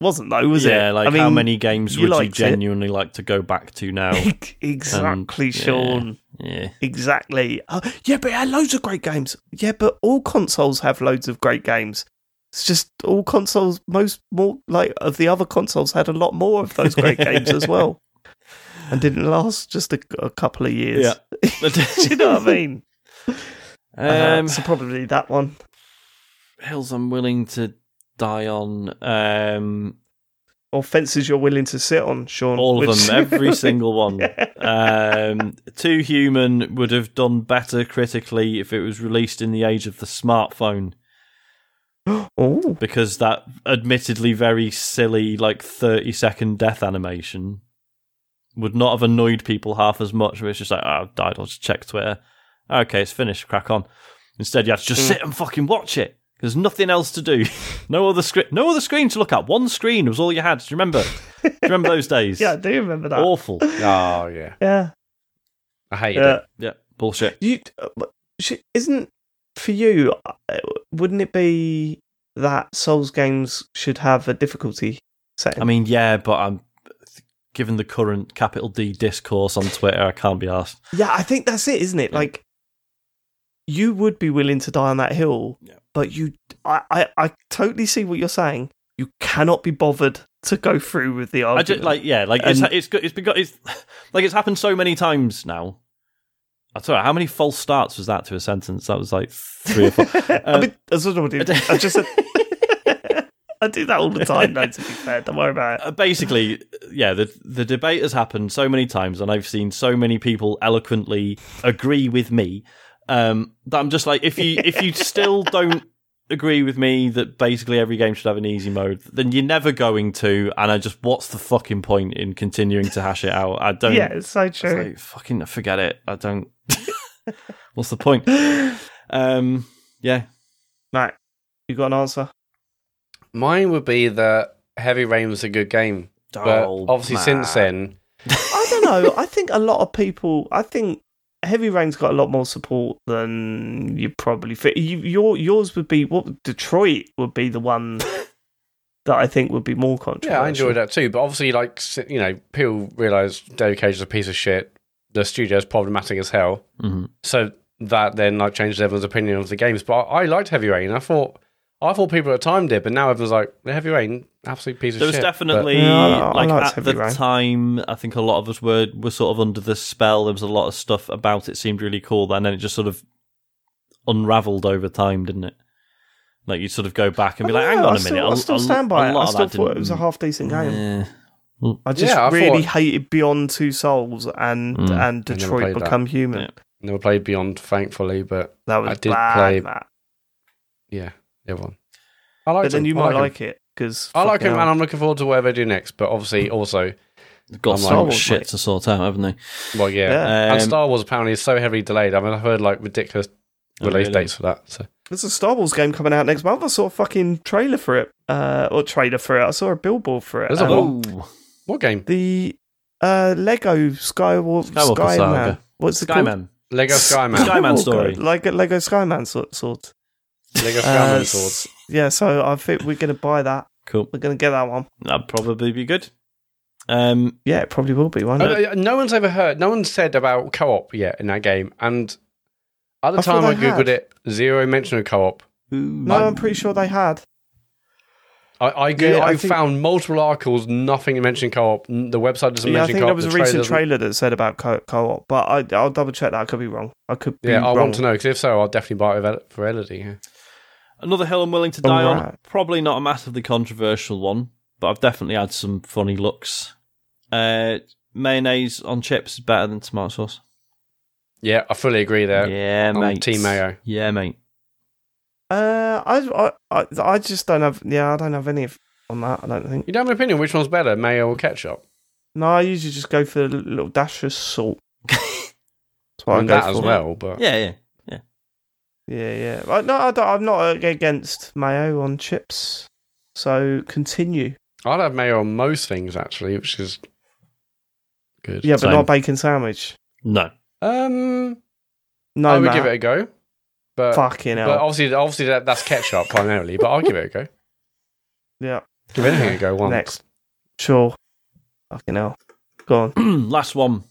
wasn't though, was it?" yeah. Like I mean, how many games would you liked it. genuinely like to go back to now? [laughs] exactly, yeah. Sean. yeah, Exactly. Oh, yeah, but it had loads of great games. Yeah, but all consoles have loads of great games. It's just all consoles, most more like of the other consoles had a lot more of those great games as well, [laughs] and didn't last just a, a couple of years. Yeah. [laughs] Do you know what I mean? um, Uh, so probably that one. hills I'm willing to die on. Um, or fences you're willing to sit on, Sean. all of them, every [laughs] single one. Um, Too Human would have done better critically if it was released in the age of the smartphone. [gasps] oh, because that admittedly very silly like 30 second death animation would not have annoyed people half as much it's just like oh I've died I'll just check Twitter okay it's finished crack on instead you have to just sit and fucking watch it there's nothing else to do [laughs] no other screen no other screen to look at one screen was all you had do you remember do you remember those [laughs] days yeah, I do remember that. awful Oh yeah, yeah, I hated yeah. it. yeah bullshit You uh, but sh- isn't for you? uh, Wouldn't it be that Souls games should have a difficulty setting? I mean yeah but I'm given the current capital D discourse on Twitter I can't be asked yeah, I think that's it, isn't it? Yeah. Like, you would be willing to die on that hill, Yeah. but you, I, I, I totally see what you're saying. You cannot be bothered to go through with the I just like yeah, like it's And- it's. It's been got it's [sighs] like it's happened so many times now. I tell you, how many false starts was that to a sentence? That was like three or four. [laughs] I Uh, mean, that's what I do. I just said, [laughs] I do that all the time. No, to be fair, don't worry about it. uh, basically, yeah, the the debate has happened so many times, and I've seen so many people eloquently agree with me um, that I'm just like, if you if you [laughs] still don't agree with me that basically every game should have an easy mode, then you're never going to. And I just, what's the fucking point in continuing to hash it out? I don't. Yeah, it's so It's true. like, fucking forget it. I don't. [laughs] What's the point? Um, yeah. Mat, you got an answer? Mine would be that Heavy Rain was a good game, but Oh, obviously since then, I don't know. I think a lot of people. I think Heavy Rain's got a lot more support than you probably. Fit. You, your yours would be what Detroit would be the one [laughs] that I think would be more controversial. yeah, I enjoyed that too. But obviously, like you know, people realise David Cage is a piece of shit. The studio's problematic as hell. Mhm. So that then like changes everyone's opinion of the games. But I, I liked Heavy Rain. I thought I thought people at the time did, but now everyone's like, the Heavy Rain, absolute piece of shit. There was shit. definitely Yeah, I- I like at the Rain. time. I think a lot of us were were sort of under the spell. There was a lot of stuff about it seemed really cool, and then it just sort of unravelled over time, didn't it? Like you'd sort of go back and be like, "Hang Yeah, on I a still, minute." I still stand by it. I still thought it was a half decent game. Yeah. I just Yeah, I really thought- hated Beyond Two Souls and Mm. and Detroit played that. Become Human. Yeah. Never played Beyond, thankfully, but That was I did bad, play- That. yeah, the other one. I like But then you might I like, like it because I like him, and I'm looking forward to whatever they do next. But obviously, also, Got I'm so like- Wars, shit mate. to sort out, haven't they? well, yeah. Yeah. and Um, Star Wars apparently is so heavily delayed. I mean, I've heard like ridiculous Oh, release really? dates for that. So There's a Star Wars game coming out next month. I saw a fucking trailer for it, uh, or trailer for it. I saw a billboard for it. There's a Um, what? what game? The uh, Lego Skywalker, Skywalker Skyman. Saga. What's it called? Skyman. Lego Skyman. Skyman Skywalker. story. Lego Lego Skyman sort sort. Lego Uh, swords. Yeah, so I think we're gonna buy that. Cool. We're gonna get that one. That'd probably be good. Um, Yeah, it probably will be. Why not? Uh, no one's ever heard. No one's said about co-op yet in that game, and at the I time I googled had. it, zero mention of co-op. no, I'm pretty sure they had. I I, go- Yeah, I I think- found multiple articles, nothing mentioning co-op. The website doesn't Yeah, mention co-op. I think co-op. there was a trailer recent trailer that said about co- co-op, but I, I'll double check that. I could be wrong. I could be Yeah, I wrong. want to know because if so, I'll definitely buy it for Elodie. Yeah. Another hill I'm willing to die on. Probably not a massively controversial one, but I've definitely had some funny looks. Uh, mayonnaise on chips is better than tomato sauce. yeah, I fully agree there. yeah, I'm mate. team mayo. Yeah, mate. Uh, I, I, I, I just don't have. Yeah, I don't have any on that. I don't think. You don't have an opinion which one's better, mayo or ketchup? No, I usually just go for a little dash of salt. [laughs] That's what I I mean, go that for. as well, but Yeah, yeah. Yeah, yeah. I, no, I don't, I'm not against mayo on chips. So continue. I'd have mayo on most things actually, which is good. Yeah, but Same. not a bacon sandwich. No. Um, No, I would Mat. give it a go, but Fucking hell. but obviously, obviously that, that's ketchup primarily. But I'll give it a go. yeah. Give anything a go once. Next. Sure. Fucking hell. Go on. [clears throat] Last one.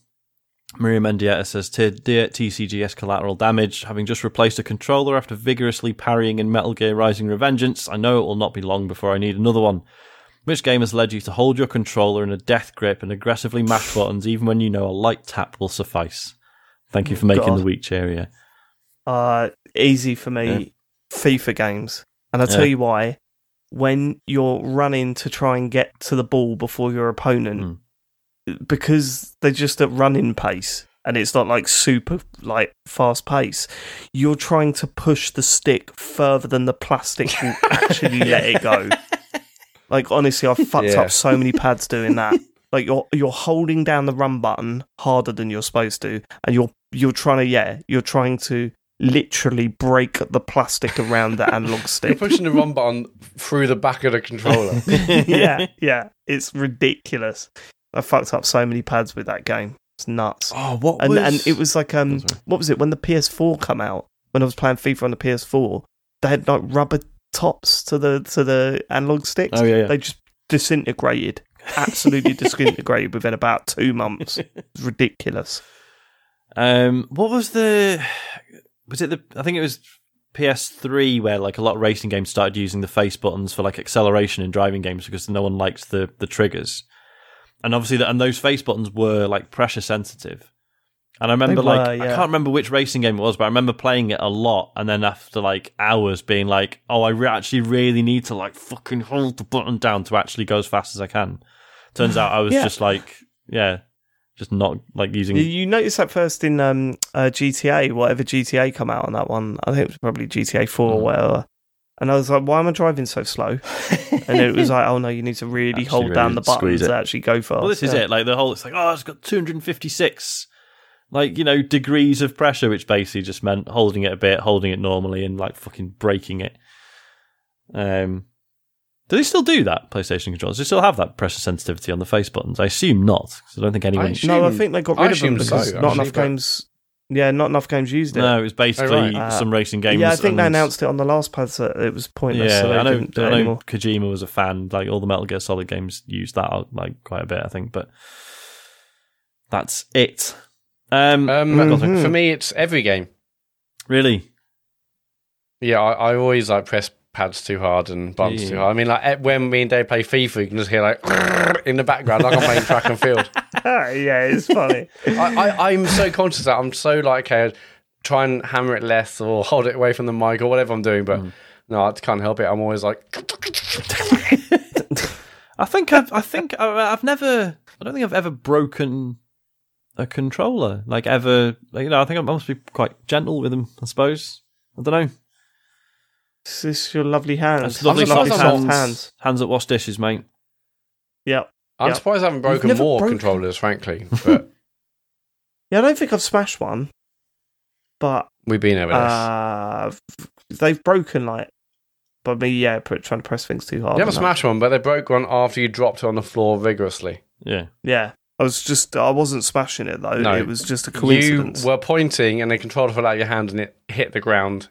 Maria Mendieta says, "Dear dear TCGS collateral damage, having just replaced a controller after vigorously parrying in Metal Gear Rising Revengeance, I know it will not be long before I need another one. Which game has led you to hold your controller in a death grip and aggressively mash buttons even when you know a light tap will suffice? Thank you for making God. the week cheerier. Uh, easy for me. FIFA games. And I'll tell Yeah. you why. When you're running to try and get to the ball before your opponent, because they're just at running pace and it's not like super like fast pace, you're trying to push the stick further than the plastic will [laughs] actually let it go. [laughs] Like honestly, I've fucked Yeah. up so many pads doing that. [laughs] Like you're you're holding down the run button harder than you're supposed to, and you're you're trying to yeah, you're trying to literally break the plastic around the analog stick. You're pushing the run button through the back of the controller. yeah, yeah, it's ridiculous. I fucked up so many pads with that game. It's nuts. Oh, what and was... and it was like um Oh, what was it when the PS4 come out when I was playing FIFA on the PS4 they had like rubber tops to the to the analog sticks Oh, yeah, yeah. they just disintegrated absolutely [laughs] disintegrated within about two months [laughs] it's ridiculous Um, what was the? Was it the? I think it was PS3 where like a lot of racing games started using the face buttons for like acceleration in driving games because no one liked the the triggers, and obviously that and those face buttons were like pressure sensitive. And I remember They like were, I can't remember which racing game it was, but I remember playing it a lot, and then after like hours being like, "Oh, I re- actually really need to like fucking hold the button down to actually go as fast as I can." Turns out I was Yeah. just like, yeah, just not like using you, you noticed that first in um uh, GTA whatever GTA come out on that one I think it was probably GTA 4 Mm. or whatever and I was like why am I driving so slow and it was like oh no you need to really Actually hold down the button squeeze to actually go fast Well, this is Yeah. it. Like the whole, it's like, oh, it's got 256, like you know, degrees of pressure, which basically just meant holding it a bit, holding it normally, and like fucking breaking it. Um, do they still do that? PlayStation controllers? Do they still have that pressure sensitivity on the face buttons? I assume not, because I don't think anyone. I assume- No, I think they got I rid of them assume so, because not actually, enough but- games. Yeah, not enough games used it. no, it was basically right. Uh, some racing games. yeah, I think they announced it on the last pad that it was pointless. Yeah, so I know. didn't I know anymore. Kojima was a fan. Like all the Metal Gear Solid games used that uh, like quite a bit, I think. But that's it. Um, Um, Mhm. For me, it's every game. really, Yeah, I, I always like press pads too hard and bumps Yeah. too hard. I mean, like eh, when me and Dave play FIFA, you can just hear like [laughs] in the background, like I'm playing track and field. [laughs] yeah, it's funny. I, I, I'm so conscious that I'm so like, okay, try and hammer it less or hold it away from the mic or whatever I'm doing, but no, I can't help it. I'm always like, [laughs] I think I've, I think I- I've never. I don't think I've ever broken a controller. Like ever. You know, I think I must be quite gentle with them. I suppose. I don't know. This is this your lovely hands? That's lovely, surprised hands. hands. Hands that wash dishes, mate. Yep. I'm Yeah. surprised I haven't broken more broken- controllers, frankly, [laughs] but Yeah, I don't think I've smashed one, but we've been over this. uh, they've broken like. But me, yeah, put, trying to press things too hard. you haven't smashed one, but they broke one after you dropped it on the floor vigorously. Yeah. Yeah, I was just, I wasn't smashing it though. No. It was just a coincidence. You were pointing and the controller fell out of your hand and it hit the ground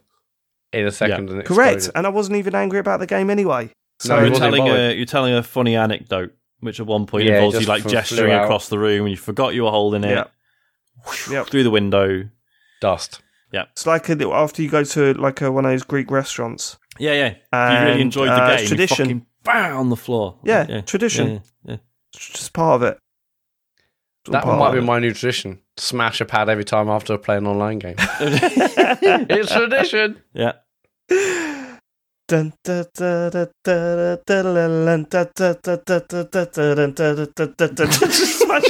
in a second and Correct, exploded. and I wasn't even angry about the game anyway. So he you're telling a you're telling a funny anecdote, which at one point Yeah, involves you like gesturing across the room and you forgot you were holding it. Yeah. Yep. Through the window. Dust. Yeah, it's like a, after you go to like a, one of those Greek restaurants. Yeah, yeah. if you really enjoyed the uh, game. tradition. You fucking bang on the floor. Yeah, tradition. Yeah, yeah. It's just part of it. That might be my new tradition. Smash a pad every time after I play an online game. it's tradition. Yeah. Smashing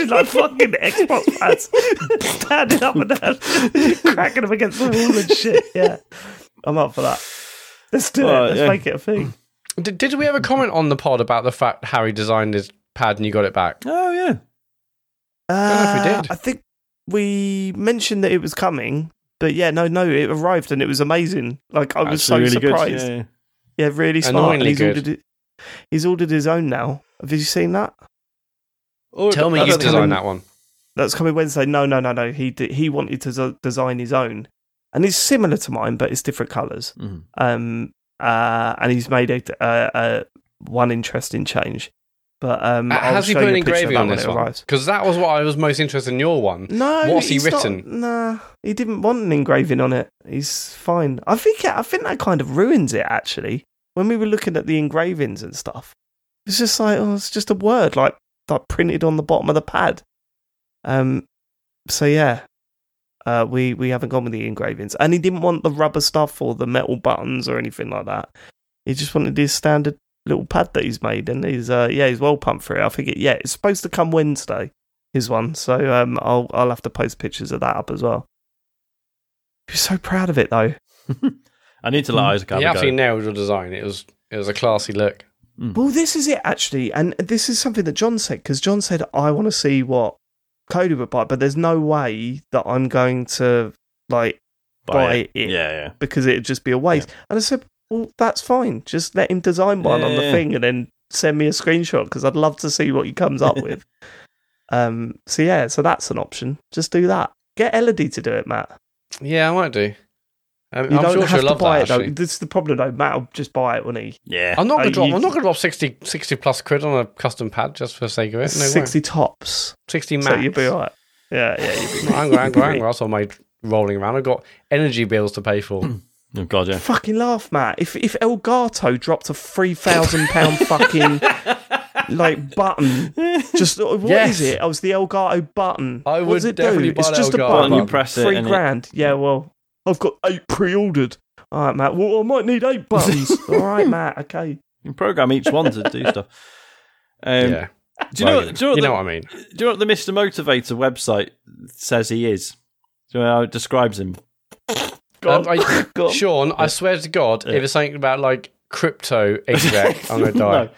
like fucking Xbox pads, standing up and down, cracking them against the wall and shit. Yeah, I'm up for that. Let's do well, it. Let's yeah. make it a thing. Did, did we ever comment on the pod about the fact Harry designed his pad and you got it back? Oh yeah, know if we Uh, did. I think we mentioned that it was coming, but yeah, no, no, it arrived and it was amazing. Like I was Actually so really surprised. Good. Yeah, yeah. Yeah, really smart. And Annoyingly he's good. ordered it. He's ordered his own now. Have you seen that? Oh, Tell me that's you coming- designed that one. That's coming Wednesday. No, no, no, no. He d- he wanted to z- design his own, and it's similar to mine, but it's different colours. Mhm. Um, uh, and he's made a, a, a one interesting change. But um, Uh, Has he put an you a picture of engraving on this it one? Because that was what I was most interested in your one. No, What's he he's not- written? nah, he didn't want an engraving on it. He's fine. I think I think that kind of ruins it. Actually, when we were looking at the engravings and stuff, it's just like oh, it's just a word like like printed on the bottom of the pad. Um, so yeah, uh, we we haven't gone with the engravings, and he didn't want the rubber stuff or the metal buttons or anything like that. He just wanted his standard little pad that he's made, and he's uh yeah he's well pumped for it. I think it, yeah it's supposed to come Wednesday his one. So um, I'll I'll have to post pictures of that up as well. He's so proud of it though. [laughs] I need to let Isaac have He a absolutely go. nailed your design. It was it was a classy look. Well, this is it actually, and this is something that John said because John said I want to see what Cody would buy, but there's no way that I'm going to like buy it. Yeah, yeah. because it'd just be a waste. And I said, well, that's fine. Just let him design one on the Yeah. thing and then send me a screenshot because I'd love to see what he comes up with. [laughs] Um, so yeah, so that's an option. Just do that. Get Elodie to do it, Mat. Yeah, I might do. Um, You I'm don't sure have to buy that. it though. This is the problem though. Mat will just buy it, won't he? Yeah. I'm not gonna Uh, drop. you- I'm not gonna drop 60, 60 plus quid on a custom pad just for the sake of it. No way. Sixty tops, sixty so you'll be alright. Yeah, yeah, you'll be. No, I'm, going I'm, I'm also made rolling around. I've got energy bills to pay for. [clears throat] Oh, God, yeah. Fucking laugh, Mat. If if Elgato dropped a three thousand pound [laughs] fucking like button, just what is Yes. it? Oh, it's the Elgato button. I what would does it definitely do? It's just a Elgato button. button. You press it three and it- grand. Yeah, well, I've got eight pre-ordered. All right, Mat. Well, I might need eight [laughs] buttons. All right, Mat. Okay. You can program each one to do stuff. Um, yeah, Do you know? Well, do you know, what you know what I mean? Do you know what the Mr. Motivator website says he is? Do you know how it describes him? Go Um. I, [laughs] Go on. Sean, I swear to God, if it's something about like crypto [laughs] exec, I'm gonna die. no.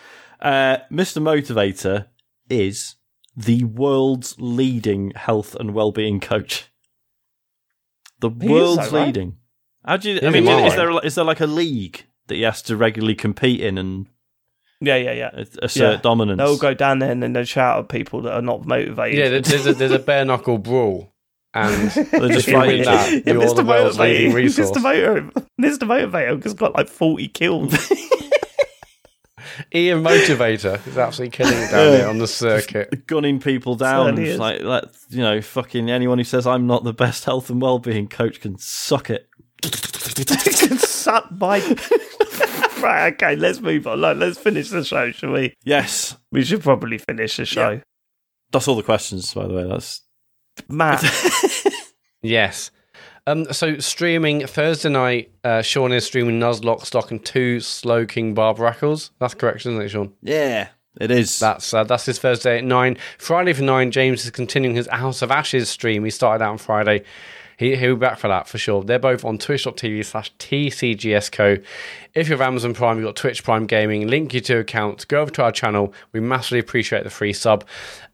Uh, Mr. Motivator is the world's leading health and well-being coach. The He is world's though, right? leading. How do you? I mean, he is there is there like a league that he has to regularly compete in and Yeah, yeah, yeah. assert Yeah. dominance? They'll go down there and then they'll shout at people that are not motivated. Yeah, there's a, there's a bare knuckle brawl, and [laughs] They're just if fighting. that, Yeah, you're the world's leading resource. Mr. Motivator, Mr. Motivator has got like 40 kills. [laughs] Ian Motivator is absolutely killing it down there on the [laughs] circuit. gunning people down. Certainly. Like, let you know, fucking anyone who says I'm not the best health and well-being coach can suck it. Can suck my right, okay, let's move on. Look, let's finish the show, shall we? Yes, We should probably finish the show. that's all the questions. By the way, that's Mat, [laughs] Yes. Um, so streaming Thursday night, uh, Sean is streaming Nuzlocke, Stock, and two Slowking Barbaracles. That's correct, isn't it, Sean? yeah, it is. That's uh, that's his Thursday at nine. Friday for nine, James is continuing his House of Ashes stream. He started out on Friday. He, he'll be back for that for sure. They're both on twitch.tv slash TCGSCO. If you have Amazon Prime, you've got Twitch Prime Gaming, link your two accounts, go over to our channel. We massively appreciate the free sub.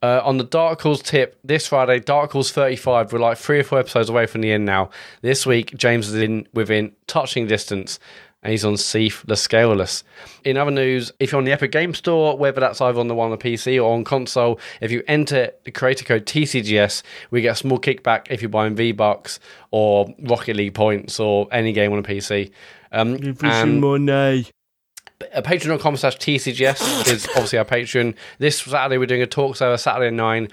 Uh, on the Dark Calls tip, this Friday, Dark Calls 35, we're like three or four episodes away from the end now. This week, James is in within touching distance and he's on Seath the Scaleless. In other news, if you're on the Epic Game Store, whether that's either on the one on the PC or on console, if you enter the creator code TCGS, we get a small kickback if you're buying V Bucks or Rocket League points or any game on a PC. Um, and money. uh, patreon.com slash TCGS is obviously our Patreon. This Saturday, we're doing a talk server Saturday at 9.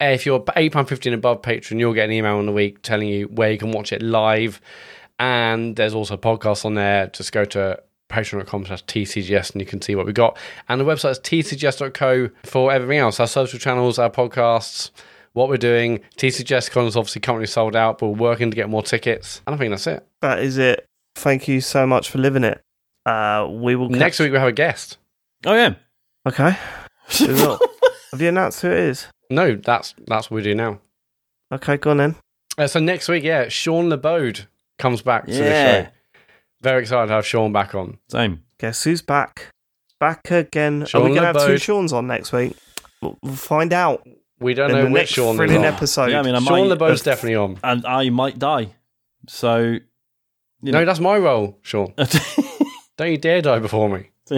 Uh, If you're £8.50 and above Patreon, you'll get an email in the week telling you where you can watch it live. And there's also podcasts on there. Just go to patreon.com slash TCGS and you can see what we got. And the website is tcgs.co for everything else our social channels, our podcasts, what we're doing. TCGS Con is obviously currently sold out, but we're working to get more tickets. And I think that's it. That is it. Thank you so much for living it. Uh, we will catch- Next week, we have a guest. oh yeah. Okay. [laughs] We will. Have you announced who it is? No, that's that's what we do now. Okay, go on then. Uh, so next week, yeah, Sean LeBode comes back to the show. Very excited to have Sean back on. Same. Guess who's back? Back again. Are we going to have two LeBode. Sean's on next week? We'll, we'll find out We don't know which next Sean is on. episode. Yeah, I mean, I Sean might, LeBode's definitely on. and I might die. So, you No, know, that's my role, Sean. [laughs] Don't you dare die before me. [laughs]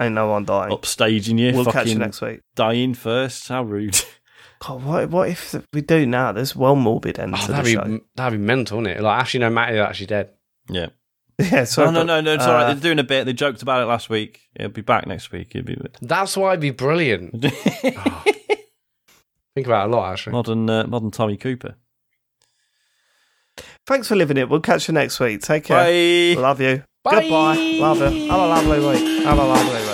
Ain't no one dying. upstaging you, we'll catch you next week. dying first. How rude. [laughs] God, what, what if we do now? There's well morbid end Oh, to that'd show. be that'd be mental, wouldn't it? Like actually, no, Matty is actually dead. Yeah. [laughs] Yeah, so no, no, no, no. It's all right. uh, They're doing a bit. They joked about it last week. It'll be back next week. It'll be That's why it'd be brilliant. Oh, [laughs] think about it a lot, actually. modern, uh, modern Tommy Cooper. Thanks for living it. We'll catch you next week. Take care. Bye. Love you. Bye. Goodbye. Love you. Have a lovely week. Have a lovely week.